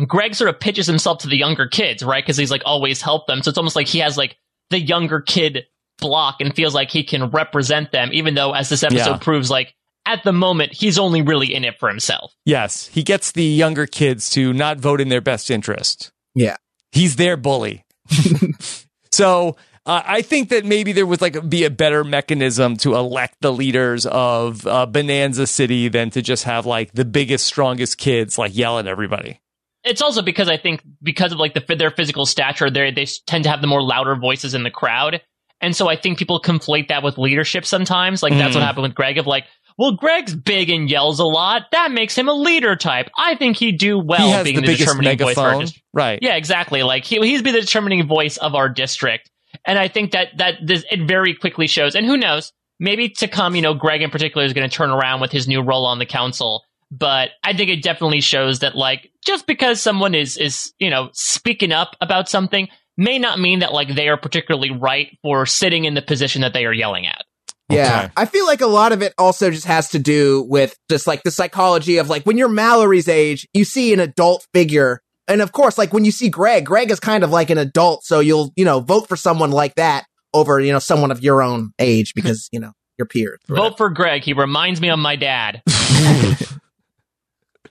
Greg sort of pitches himself to the younger kids, right? Because he's like always helped them, so it's almost like he has like the younger kid block and feels like he can represent them, even though as this episode Yeah. proves, like at the moment he's only really in it for himself. Yes, he gets the younger kids to not vote in their best interest. Yeah. He's their bully. *laughs* *laughs* so uh, I think that maybe there was like be a better mechanism to elect the leaders of uh, Bonanza City than to just have like the biggest, strongest kids like yell at everybody. It's also because I think because of like the their physical stature, they they tend to have the more louder voices in the crowd, and so I think people conflate that with leadership sometimes. Like that's Mm. what happened with Greg. Of like, well, Greg's big and yells a lot. That makes him a leader type. I think he'd do well he being the the, determining voice of our megaphone, district. right? Yeah, exactly. Like he, he'd be the determining voice of our district, and I think that that this, it very quickly shows. And who knows, maybe to come, you know, Greg in particular is going to turn around with his new role on the council. But I think it definitely shows that like just because someone is is you know speaking up about something may not mean that like they are particularly right for sitting in the position that they are yelling at. Yeah. Okay. I feel like a lot of it also just has to do with just like the psychology of like when you're Mallory's age, you see an adult figure. And of course, like when you see Greg, Greg is kind of like an adult. So you'll, you know, vote for someone like that over, you know, someone of your own age because, you know, your peers. or. Vote for Greg. He reminds me of my dad. *laughs* *laughs*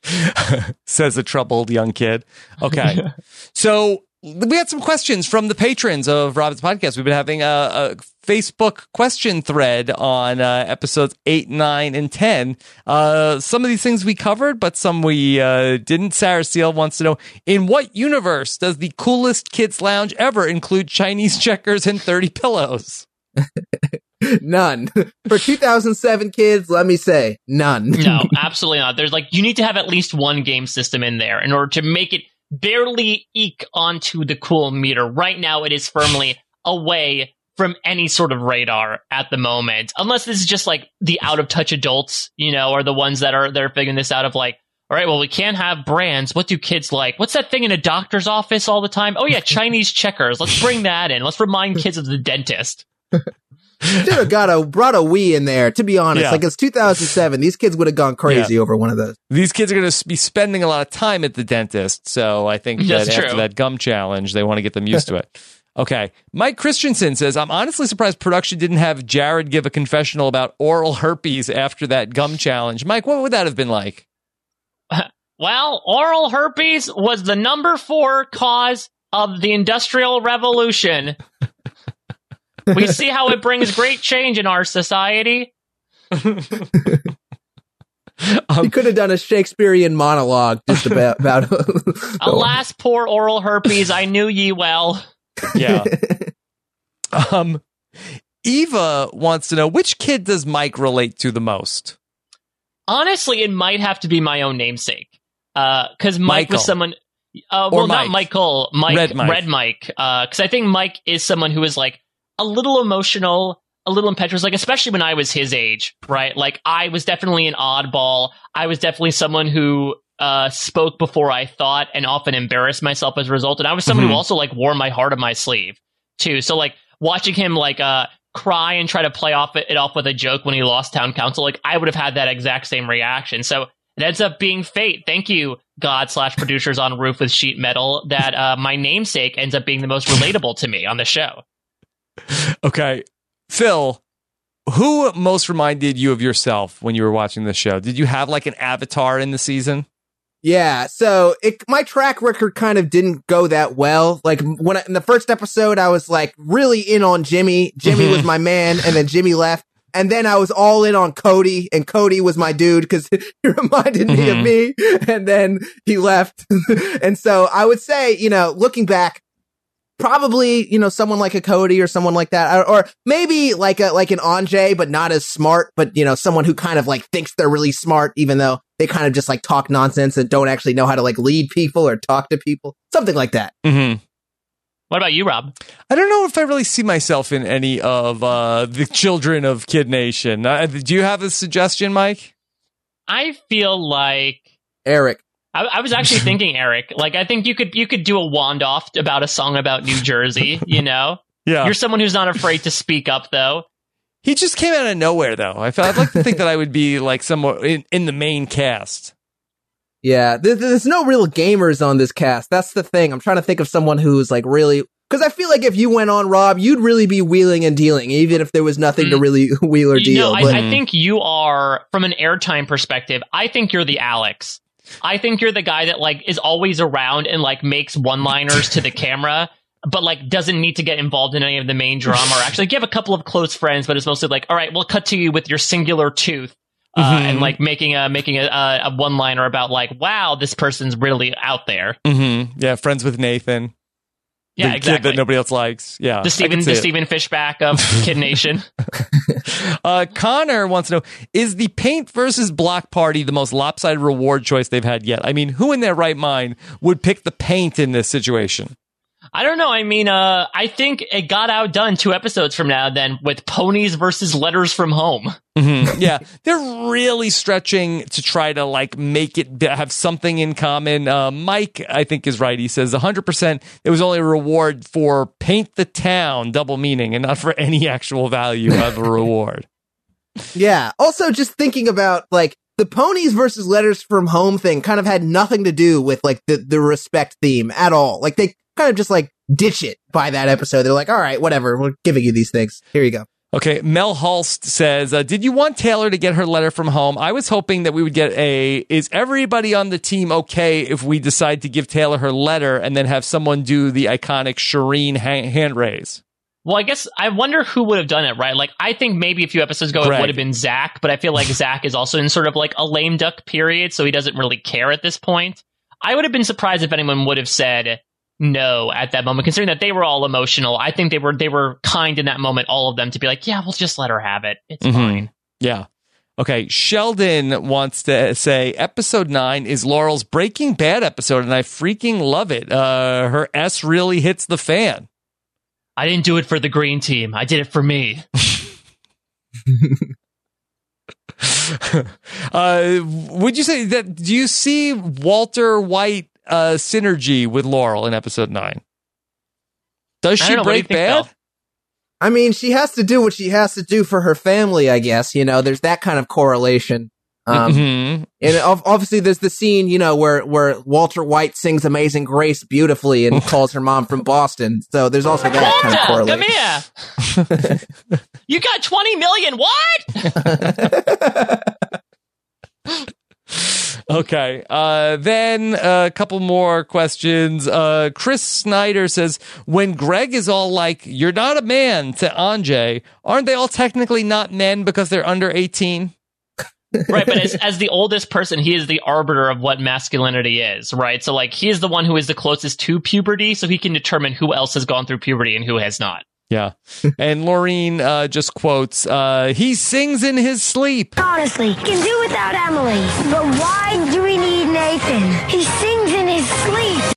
*laughs* says a troubled young kid. Okay. so we had some questions from the patrons of Robin's podcast. We've been having a, a Facebook question thread on uh, episodes eight, nine, and 10. Uh, some of these things we covered, but some we uh, didn't. Sarah Steele wants to know In what universe does the coolest kids' lounge ever include Chinese checkers and 30 pillows? *laughs* None. For 2007 kids, let me say, none. No, *laughs* absolutely not. There's like you need to have at least one game system in there in order to make it barely eke onto the cool meter. Right now, it is firmly *laughs* away from any sort of radar at the moment, unless this is just like the out of touch adults, you know, are the ones that are they're figuring this out of like. All right, well, we can't have brands. What do kids like? What's that thing in a doctor's office all the time? Oh, yeah, *laughs* Chinese checkers. Let's bring that in. Let's remind kids of the dentist. *laughs* Should have got a brought a Wii in there. To be honest, Yeah. like it's 2007. These kids would have gone crazy over one of those. These kids are going to be spending a lot of time at the dentist. So I think that after true. that gum challenge, they want to get them used to it. *laughs* Okay. Mike Christensen says, I'm honestly surprised production didn't have Jared give a confessional about oral herpes after that gum challenge. Mike, what would that have been like? *laughs* Well, oral herpes was the number four cause of the Industrial Revolution. *laughs* we see how it brings great change in our society. he could have done a Shakespearean monologue just *laughs* about about. *laughs* Alas, poor oral herpes, I knew ye well. Yeah. um, Eva wants to know which kid does Mike relate to the most? Honestly, it might have to be my own namesake. Because Mike Michael. was someone. Uh, Or well, not Michael. Mike. Red Mike. Red Mike. Because I think Mike is someone who is like a little emotional, a little impetuous. Like especially when I was his age, right? Like I was definitely an oddball. I was definitely someone who uh, spoke before I thought, and often embarrassed myself as a result. And I was someone Mhm. who also like wore my heart on my sleeve too. So like watching him like uh cry and try to play off it, it off with a joke when he lost town council, like I would have had that exact same reaction. So it ends up being fate. Thank you, God slash producers on roof with sheet metal, that uh, my namesake ends up being the most relatable to me on the show. *laughs* Okay. Phil, who most reminded you of yourself when you were watching the show? Did you have like an avatar in the season? Yeah, so it my track record kind of didn't go that well. Like when I, in the first episode, I was like really in on Jimmy. Jimmy was my man, and then *laughs* Jimmy left, and then I was all in on Cody, and Cody was my dude because *laughs* he reminded me of Mhm. me, and then he left, and so I would say, you know, looking back, probably you know someone like a Cody or someone like that, or, or maybe like a like an Anjay, but not as smart, but you know someone who kind of like thinks they're really smart, even though they kind of just like talk nonsense and don't actually know how to like lead people or talk to people, something like that. Mm-hmm. What about you, Rob? I don't know if I really see myself in any of uh, the children of Kid Nation. Uh, do you have a suggestion, Mike? I feel like Eric. I, I was actually *laughs* thinking Eric. Like I think you could you could do a wand off about a song about New Jersey. You know, *laughs* Yeah. You're someone who's not afraid to speak up, though. He just came out of nowhere, though. I feel, I'd like to think that I would be like somewhere in, in the main cast. Yeah, there, there's no real gamers on this cast. That's the thing. I'm trying to think of someone who's like really because I feel like if you went on Rob, you'd really be wheeling and dealing, even if there was nothing to mm. really *laughs* wheel or You deal. know, but I, I think you are from an airtime perspective. I think you're the Alex. I think you're the guy that like is always around and like makes one-liners to the *laughs* camera, but like doesn't need to get involved in any of the main drama. Or actually, you have a couple of close friends, but it's mostly like, all right, we'll cut to you with your singular tooth. Uh, Mhm. And like making a making a, a, a one liner about like wow this person's really out there Mm-hmm. Yeah, friends with Nathan. Yeah, the kid that nobody else likes. Yeah, the Stephen the. Stephen Fishbach of *laughs* Kid Nation *laughs* Uh, Connor wants to know: Is the paint versus block party the most lopsided reward choice they've had yet? I mean, who in their right mind would pick the paint in this situation? I don't know. I mean, uh, I think it got outdone two episodes from now then with ponies versus letters from home. Mhm. Yeah, they're really stretching to try to like make it have something in common. Uh, Mike, I think, is right. He says 100% it was only a reward for paint the town, double meaning, and not for any actual value of a reward. Yeah. Also, just thinking about like the ponies versus letters from home thing kind of had nothing to do with like the, the respect theme at all. Like they kind of just like ditch it by that episode. They're like, all right, whatever. We're giving you these things. Here you go. Okay, Mel Hulst says, uh, "Did you want Taylor to get her letter from home? I was hoping that we would get a. Is everybody on the team okay if we decide to give Taylor her letter and then have someone do the iconic Shireen ha- hand raise? Well, I guess I wonder who would have done it, right? Like, I think maybe a few episodes ago Greg. it would have been Zach, but I feel like Zach is also in sort of like a lame duck period, so he doesn't really care at this point. I would have been surprised if anyone would have said no at that moment, considering that they were all emotional. I think they were they were kind in that moment, all of them, to be like, yeah, we'll just let her have it. It's Mhm. fine. Yeah. Okay, Sheldon wants to say episode nine is Laurel's Breaking Bad episode, and I freaking love it. Uh, her S really hits the fan. I didn't do it for the green team. I did it for me. *laughs* *laughs* uh, would you say that? Do you see Walter White uh, synergy with Laurel in episode nine? Does she know. What do you break think, bad? Phil? I mean, she has to do what she has to do for her family, I guess. You know, there's that kind of correlation. Um, Mhm. And obviously, there's the scene, you know, where where Walter White sings "Amazing Grace" beautifully and *laughs* calls her mom from Boston. So there's also that kind of correlation. come here. *laughs* you got 20 million. What? *laughs* Okay. Uh, then a couple more questions. Uh, Chris Snyder says, when Greg is all like, you're not a man to Anjay, aren't they all technically not men because they're under 18? right, but as, as the oldest person, he is the arbiter of what masculinity is, right? So, like, he is the one who is the closest to puberty, so he can determine who else has gone through puberty and who has not. Yeah. and Laureen uh, just quotes, uh, he sings in his sleep. Honestly, can do without Emily. But why do we need Nathan? He sings in his sleep.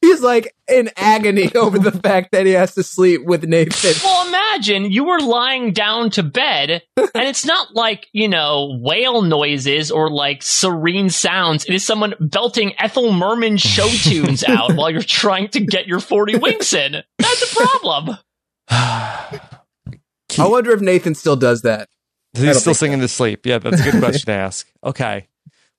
He's like in agony *laughs* over the fact that he has to sleep with Nathan. Well, imagine you were lying down to bed, and it's not like, you know, whale noises or like serene sounds. It is someone belting Ethel Merman show *laughs* tunes out while you're trying to get your 40 winks in. That's a problem. I wonder if Nathan still does that. I He's still think singing to sleep. Yeah, that's a good question to ask. Okay.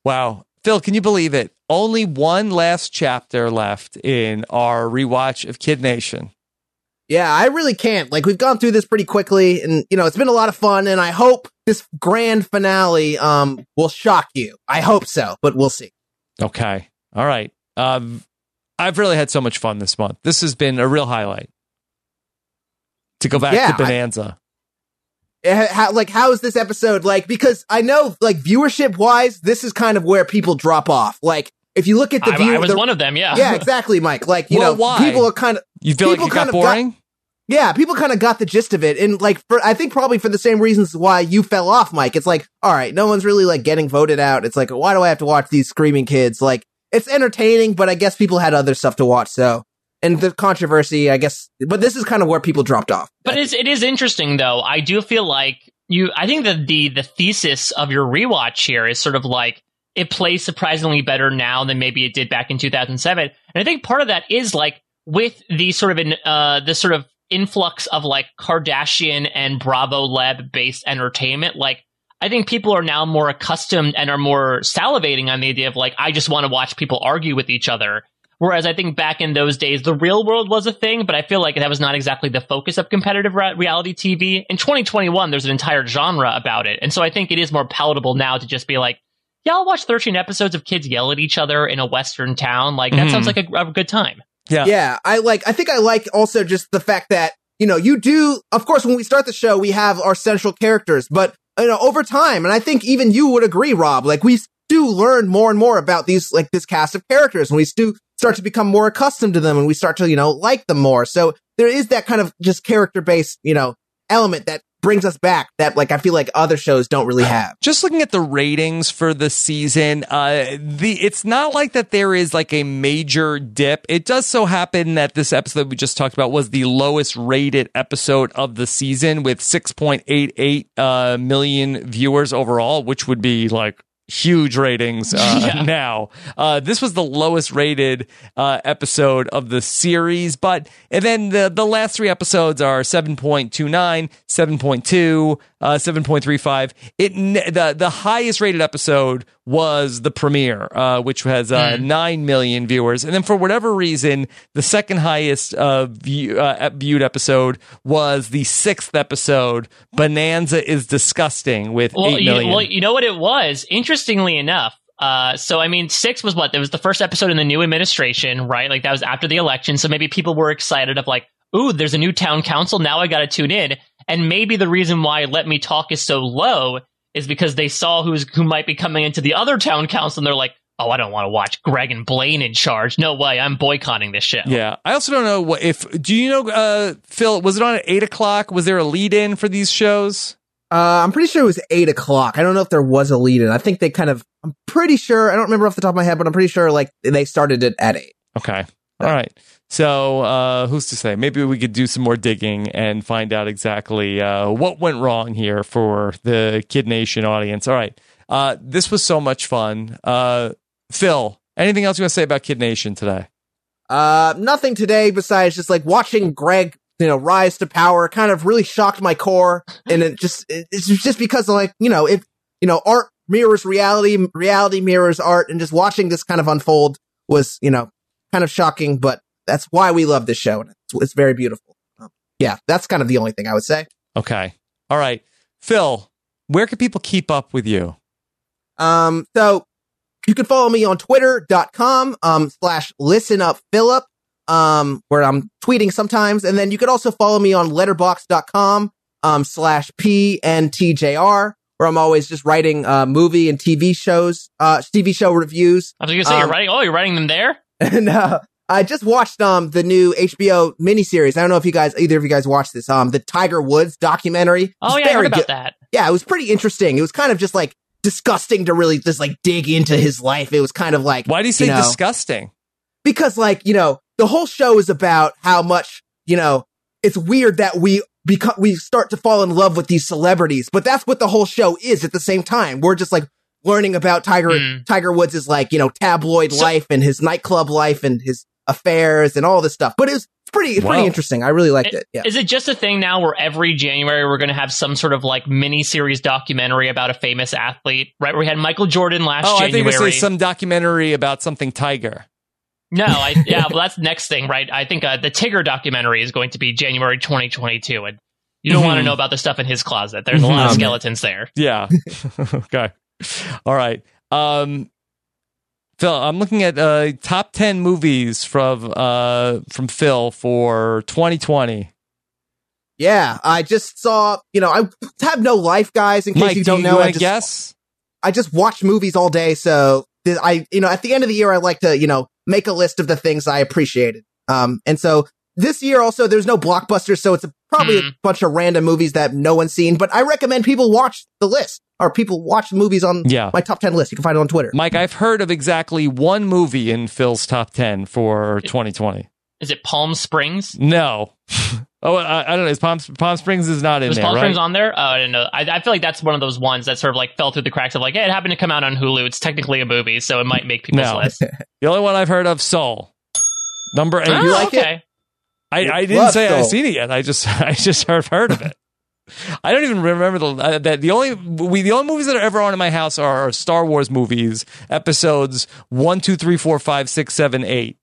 Wow. Phil, can you believe it? Only one last chapter left in our rewatch of Kid Nation. Yeah, I really can't. Like we've gone through this pretty quickly and you know, it's been a lot of fun and I hope this grand finale um will shock you. I hope so, but we'll see. Okay. All right. Um, I've really had so much fun this month. This has been a real highlight. To go back Yeah, to Bonanza. Eh, Eh, how, like how is this episode like because I know like viewership wise this is kind of where people drop off. Like if you look at the I, view I was the- one of them, yeah. Yeah, exactly, Mike. Like, you Well, know, why? people are kind of you feel like people it got kind of got- boring? Yeah, people kind of got the gist of it. And like, for, I think probably for the same reasons why you fell off, Mike. It's like, all right, no one's really like getting voted out. It's like, why do I have to watch these screaming kids? Like, it's entertaining, but I guess people had other stuff to watch. So, and the controversy, I guess, but this is kind of where people dropped off. But it's, it is interesting though. I do feel like you. I think that the the thesis of your rewatch here is sort of like it plays surprisingly better now than maybe it did back in 2007. And I think part of that is like with the sort of in uh the sort of influx of like Kardashian and Bravo Lab based entertainment. Like I think people are now more accustomed and are more salivating on the idea of like I just want to watch people argue with each other. Whereas I think back in those days, the real world was a thing, but I feel like that was not exactly the focus of competitive re- reality TV. In 2021, there's an entire genre about it. And so I think it is more palatable now to just be like, yeah, I'll watch 13 episodes of kids yell at each other in a Western town. Like, that Mhm. sounds like a, a good time. Yeah. Yeah, I like. I think I like also just the fact that you know you do. Of course, when we start the show, we have our central characters, but you know over time, and I think even you would agree, Rob. Like we do learn more and more about these like this cast of characters, and we do start to become more accustomed to them, and we start to you know like them more. So there is that kind of just character based you know element that brings us back that like I feel like other shows don't really have. just looking at the ratings for the season, uh, the it's not like that there is like a major dip. It does so happen that this episode we just talked about was the lowest rated episode of the season with 6.88 uh, million viewers overall, which would be like huge ratings uh, *laughs* Yeah. now. Uh, this was the lowest rated uh, episode of the series, but and then the the last three episodes are 7.29, 7.2, uh, 7.35. It the the highest rated episode was the premiere, uh, which has uh, nine million viewers, and then for whatever reason, the second highest uh, view, uh, viewed episode was the sixth episode. Bonanza is disgusting with Well, eight you, well, you know what it was? Interestingly enough, uh, so I mean, six was what? That was the first episode in the new administration, right? Like that was after the election. So maybe people were excited of like, ooh, there's a new town council. Now I got to tune in. And maybe the reason why Let Me Talk is so low is because they saw who's who might be coming into the other town council, and they're like, oh, I don't want to watch Greg and Blaine in charge. No way, I'm boycotting this show. Yeah, I also don't know what if. Do you know, uh, Phil? Was it on at eight o'clock? Was there a lead in for these shows? Uh, I'm pretty sure it was eight o'clock. I don't know if there was a lead in. I think they kind of, I'm pretty sure, I don't remember off the top of my head, but I'm pretty sure like they started it at eight. Okay, all right. So uh, who's to say? Maybe we could do some more digging and find out exactly uh, what went wrong here for the Kid Nation audience. All right, uh, this was so much fun. Uh, Phil, anything else you want to say about Kid Nation today? Uh, nothing today besides just like watching Greg, you know, rise to power kind of really shocked my core. And it just, it's just because like, you know, if, you know, art mirrors reality, reality mirrors art and just watching this kind of unfold was, you know, kind of shocking, but that's why we love this show. And it's, it's very beautiful. Um, yeah, that's kind of the only thing I would say. Okay, all right, Phil. Where can people keep up with you? Um, so you can follow me on twitter.com, um, slash listen up Philip, um, where I'm tweeting sometimes. And then you could also follow me on letterboxd.com, um, slash PNTJR, where I'm always just writing, uh, movie and TV shows, uh, TV show reviews. I was going to say, you're Um, writing, oh, you're writing them there? *laughs* And, uh, I just watched um the new HBO miniseries. I don't know if you guys either of you guys watched this. Um, the Tiger Woods documentary. Oh yeah, I heard about good. that. Yeah, it was pretty interesting. It was kind of just like disgusting to really just like dig into his life. It was kind of like Why do you say know, disgusting? because like you know the whole show is about how much you know it's weird that we become we start to fall in love with these celebrities but that's what the whole show is at the same time we're just like learning about tiger Mm. tiger woods' is like you know tabloid So- life and his nightclub life and his affairs and all this stuff but it was pretty it's pretty Wow. interesting i really liked it yeah Is it just a thing now where every January we're going to have some sort of like mini series documentary about a famous athlete? Right, where we had Michael Jordan last Oh, I think January. this is some documentary about something tiger. No, I, *laughs* yeah, well, that's next thing, right? I think uh, the Tigger documentary is going to be January 2022, and you don't want to know about the stuff in his closet. There's a lot of Mhm. skeletons there. Yeah. *laughs* okay. All right. Um, Phil, I'm looking at uh, top ten movies from uh, from Phil for 2020. yeah i just saw you know i have no life guys in case Mike, you do don't you know i just guess? I just watch movies all day, so I, you know, at the end of the year, I like to, you know, make a list of the things I appreciated. Um, and so this year also, there's no blockbusters, so it's a, probably a Hmm. bunch of random movies that no one's seen. But I recommend people watch the list, or people watch the movies on Yeah. my top ten list. You can find it on Twitter. Mike, I've heard of exactly one movie in Phil's top 10 for 2020. Is it Palm Springs? No. *laughs* oh, I, I don't know. Is Palm, Palm Springs is not in Was there, Palm right? Springs on there? Oh, I didn't know. I, I feel like that's one of those ones that sort of like fell through the cracks of like, hey, it happened to come out on Hulu. It's technically a movie, so it might make people's No. list. *laughs* the only one I've heard of, Soul. Number eight. Oh, You like it? Okay. I, I didn't love say I've Soul. seen it yet. I just *laughs* I just heard heard of it. I don't even remember the uh, that the only we the only movies that are ever on in my house are Star Wars movies, episodes one, two, three, four, five, six, seven, eight.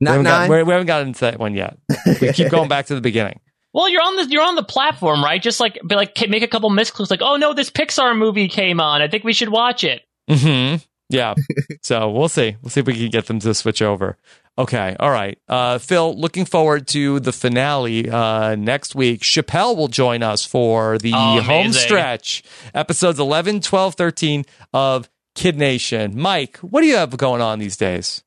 We Not haven't, got, nine. we we haven't gotten into that one yet. We keep going back to the beginning. *laughs* Well, you're on the you're on the platform, right? Just like be like make a couple misclicks, like, oh no, this Pixar movie came on. I think we should watch it. hmm Yeah. so we'll see. We'll see if we can get them to switch over. Okay. All right. Uh, Phil, looking forward to the finale uh, next week. Chappelle will join us for the Oh, home stretch, episodes 11, 12, 13 of Kid Nation. Mike, what do you have going on these days?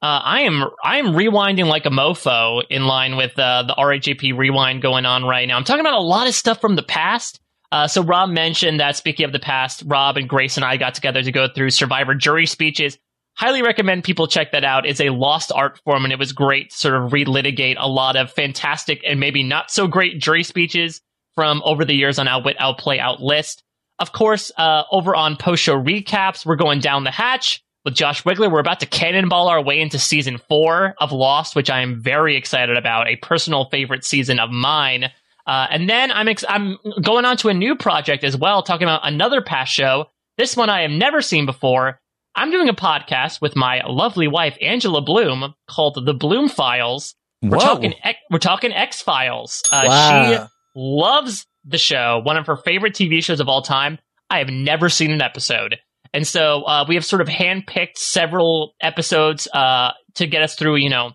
Uh, I am I am rewinding like a mofo in line with uh, the RHAP rewind going on right now. I'm talking about a lot of stuff from the past. Uh, so Rob mentioned that speaking of the past, Rob and Grace and I got together to go through Survivor jury speeches. Highly recommend people check that out. It's a lost art form, and it was great to sort of relitigate a lot of fantastic and maybe not so great jury speeches from over the years on Outwit, Outplay, Outlist. Of course, uh, over on post show recaps, we're going down the hatch with Josh Wigler. We're about to cannonball our way into season four of Lost, which I am very excited about, a personal favorite season of mine. Uh, and then I'm ex- I'm going on to a new project as well, talking about another past show. This one I have never seen before. I'm doing a podcast with my lovely wife Angela Bloom called The Bloom Files. We're Whoa. talking X- we're talking X Files. Uh, Wow. She loves the show, one of her favorite TV shows of all time. I have never seen an episode. And so uh, we have sort of handpicked several episodes uh, to get us through, you know,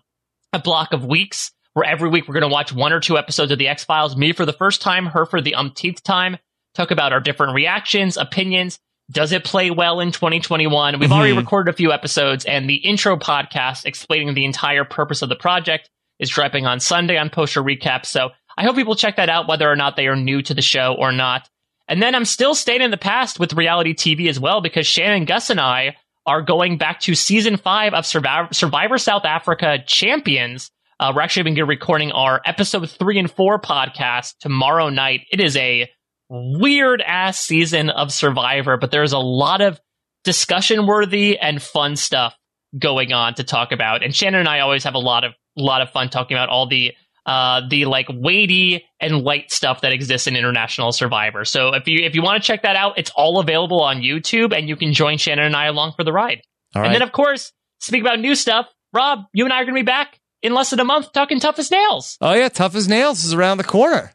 a block of weeks where every week we're going to watch one or two episodes of The X Files. Me for the first time, her for the umpteenth time. Talk about our different reactions, opinions. Does it play well in 2021? We've already Mhm. recorded a few episodes, and the intro podcast explaining the entire purpose of the project is dropping on Sunday on Poster Recap. So I hope people check that out, whether or not they are new to the show or not. And then I'm still staying in the past with reality TV as well because Shannon Guss and I are going back to season five of Survivor, Survivor South Africa Champions. Uh, we're actually going to be recording our episode three and four podcast tomorrow night. It is a weird ass season of Survivor, but there's a lot of discussion worthy and fun stuff going on to talk about. And Shannon and I always have a lot of lot of fun talking about all the uh the like weighty and light stuff that exists in international survivor. So if you if you want to check that out, it's all available on YouTube and you can join Shannon and I along for the ride. All And right. then of course, speak about new stuff, Rob, you and I are going to be back in less than a month talking tough as nails. oh, yeah. Tough as Nails is around the corner.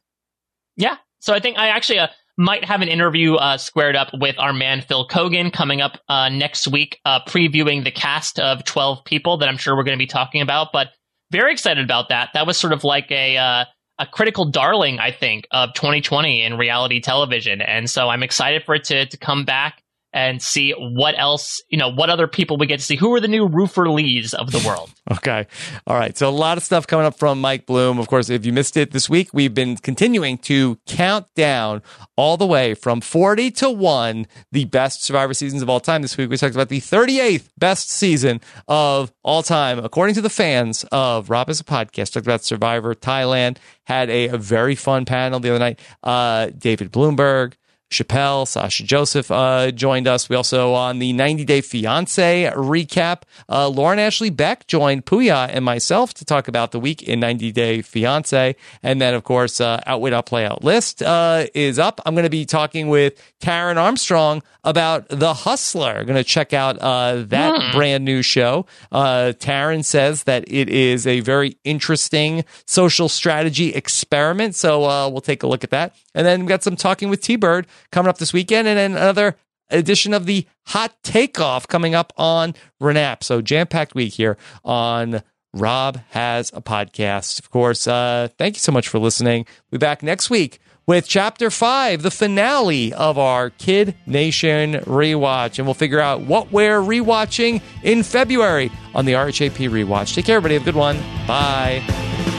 Yeah. So I think I actually uh, might have an interview uh, squared up with our man Phil Keoghan coming up uh, next week, uh, previewing the cast of 12 people that I'm sure we're going to be talking about. But very excited about that. That was sort of like a uh, a critical darling, I think, of 2020 in reality television, and so I'm excited for it to to come back and see what else, you know, what other people we get to see. Who are the new Roofer Lees of the world? *laughs* Okay. All right. So a lot of stuff coming up from Mike Bloom. Of course, if you missed it this week, we've been continuing to count down all the way from 40 to 1 the best Survivor seasons of all time. This week we talked about the 38th best season of all time, according to the fans of Rob Has a Podcast. Talked about Survivor Thailand. Had a, a very fun panel the other night. Uh, David Bloomberg, Chappelle, Sasha Joseph uh, joined us. We also on the 90 Day Fiance recap. Uh, Lauren Ashley Beck joined Puya and myself to talk about the week in 90 Day Fiance. And then, of course, uh, Outwit Out Play Out list uh, is up. I'm going to be talking with Taryn Armstrong about The Hustler. Going to check out uh, that Hmm. brand new show. Uh, Taryn says that it is a very interesting social strategy experiment. So uh, we'll take a look at that. And then we got some talking with T Bird coming up this weekend, and then another edition of the Hot Takeoff coming up on Renap. So jam packed week here on. Rob has a podcast. Of course, uh, thank you so much for listening. We'll be back next week with chapter five, the finale of our Kid Nation rewatch. And we'll figure out what we're rewatching in February on the RHAP rewatch. Take care, everybody. Have a good one. Bye.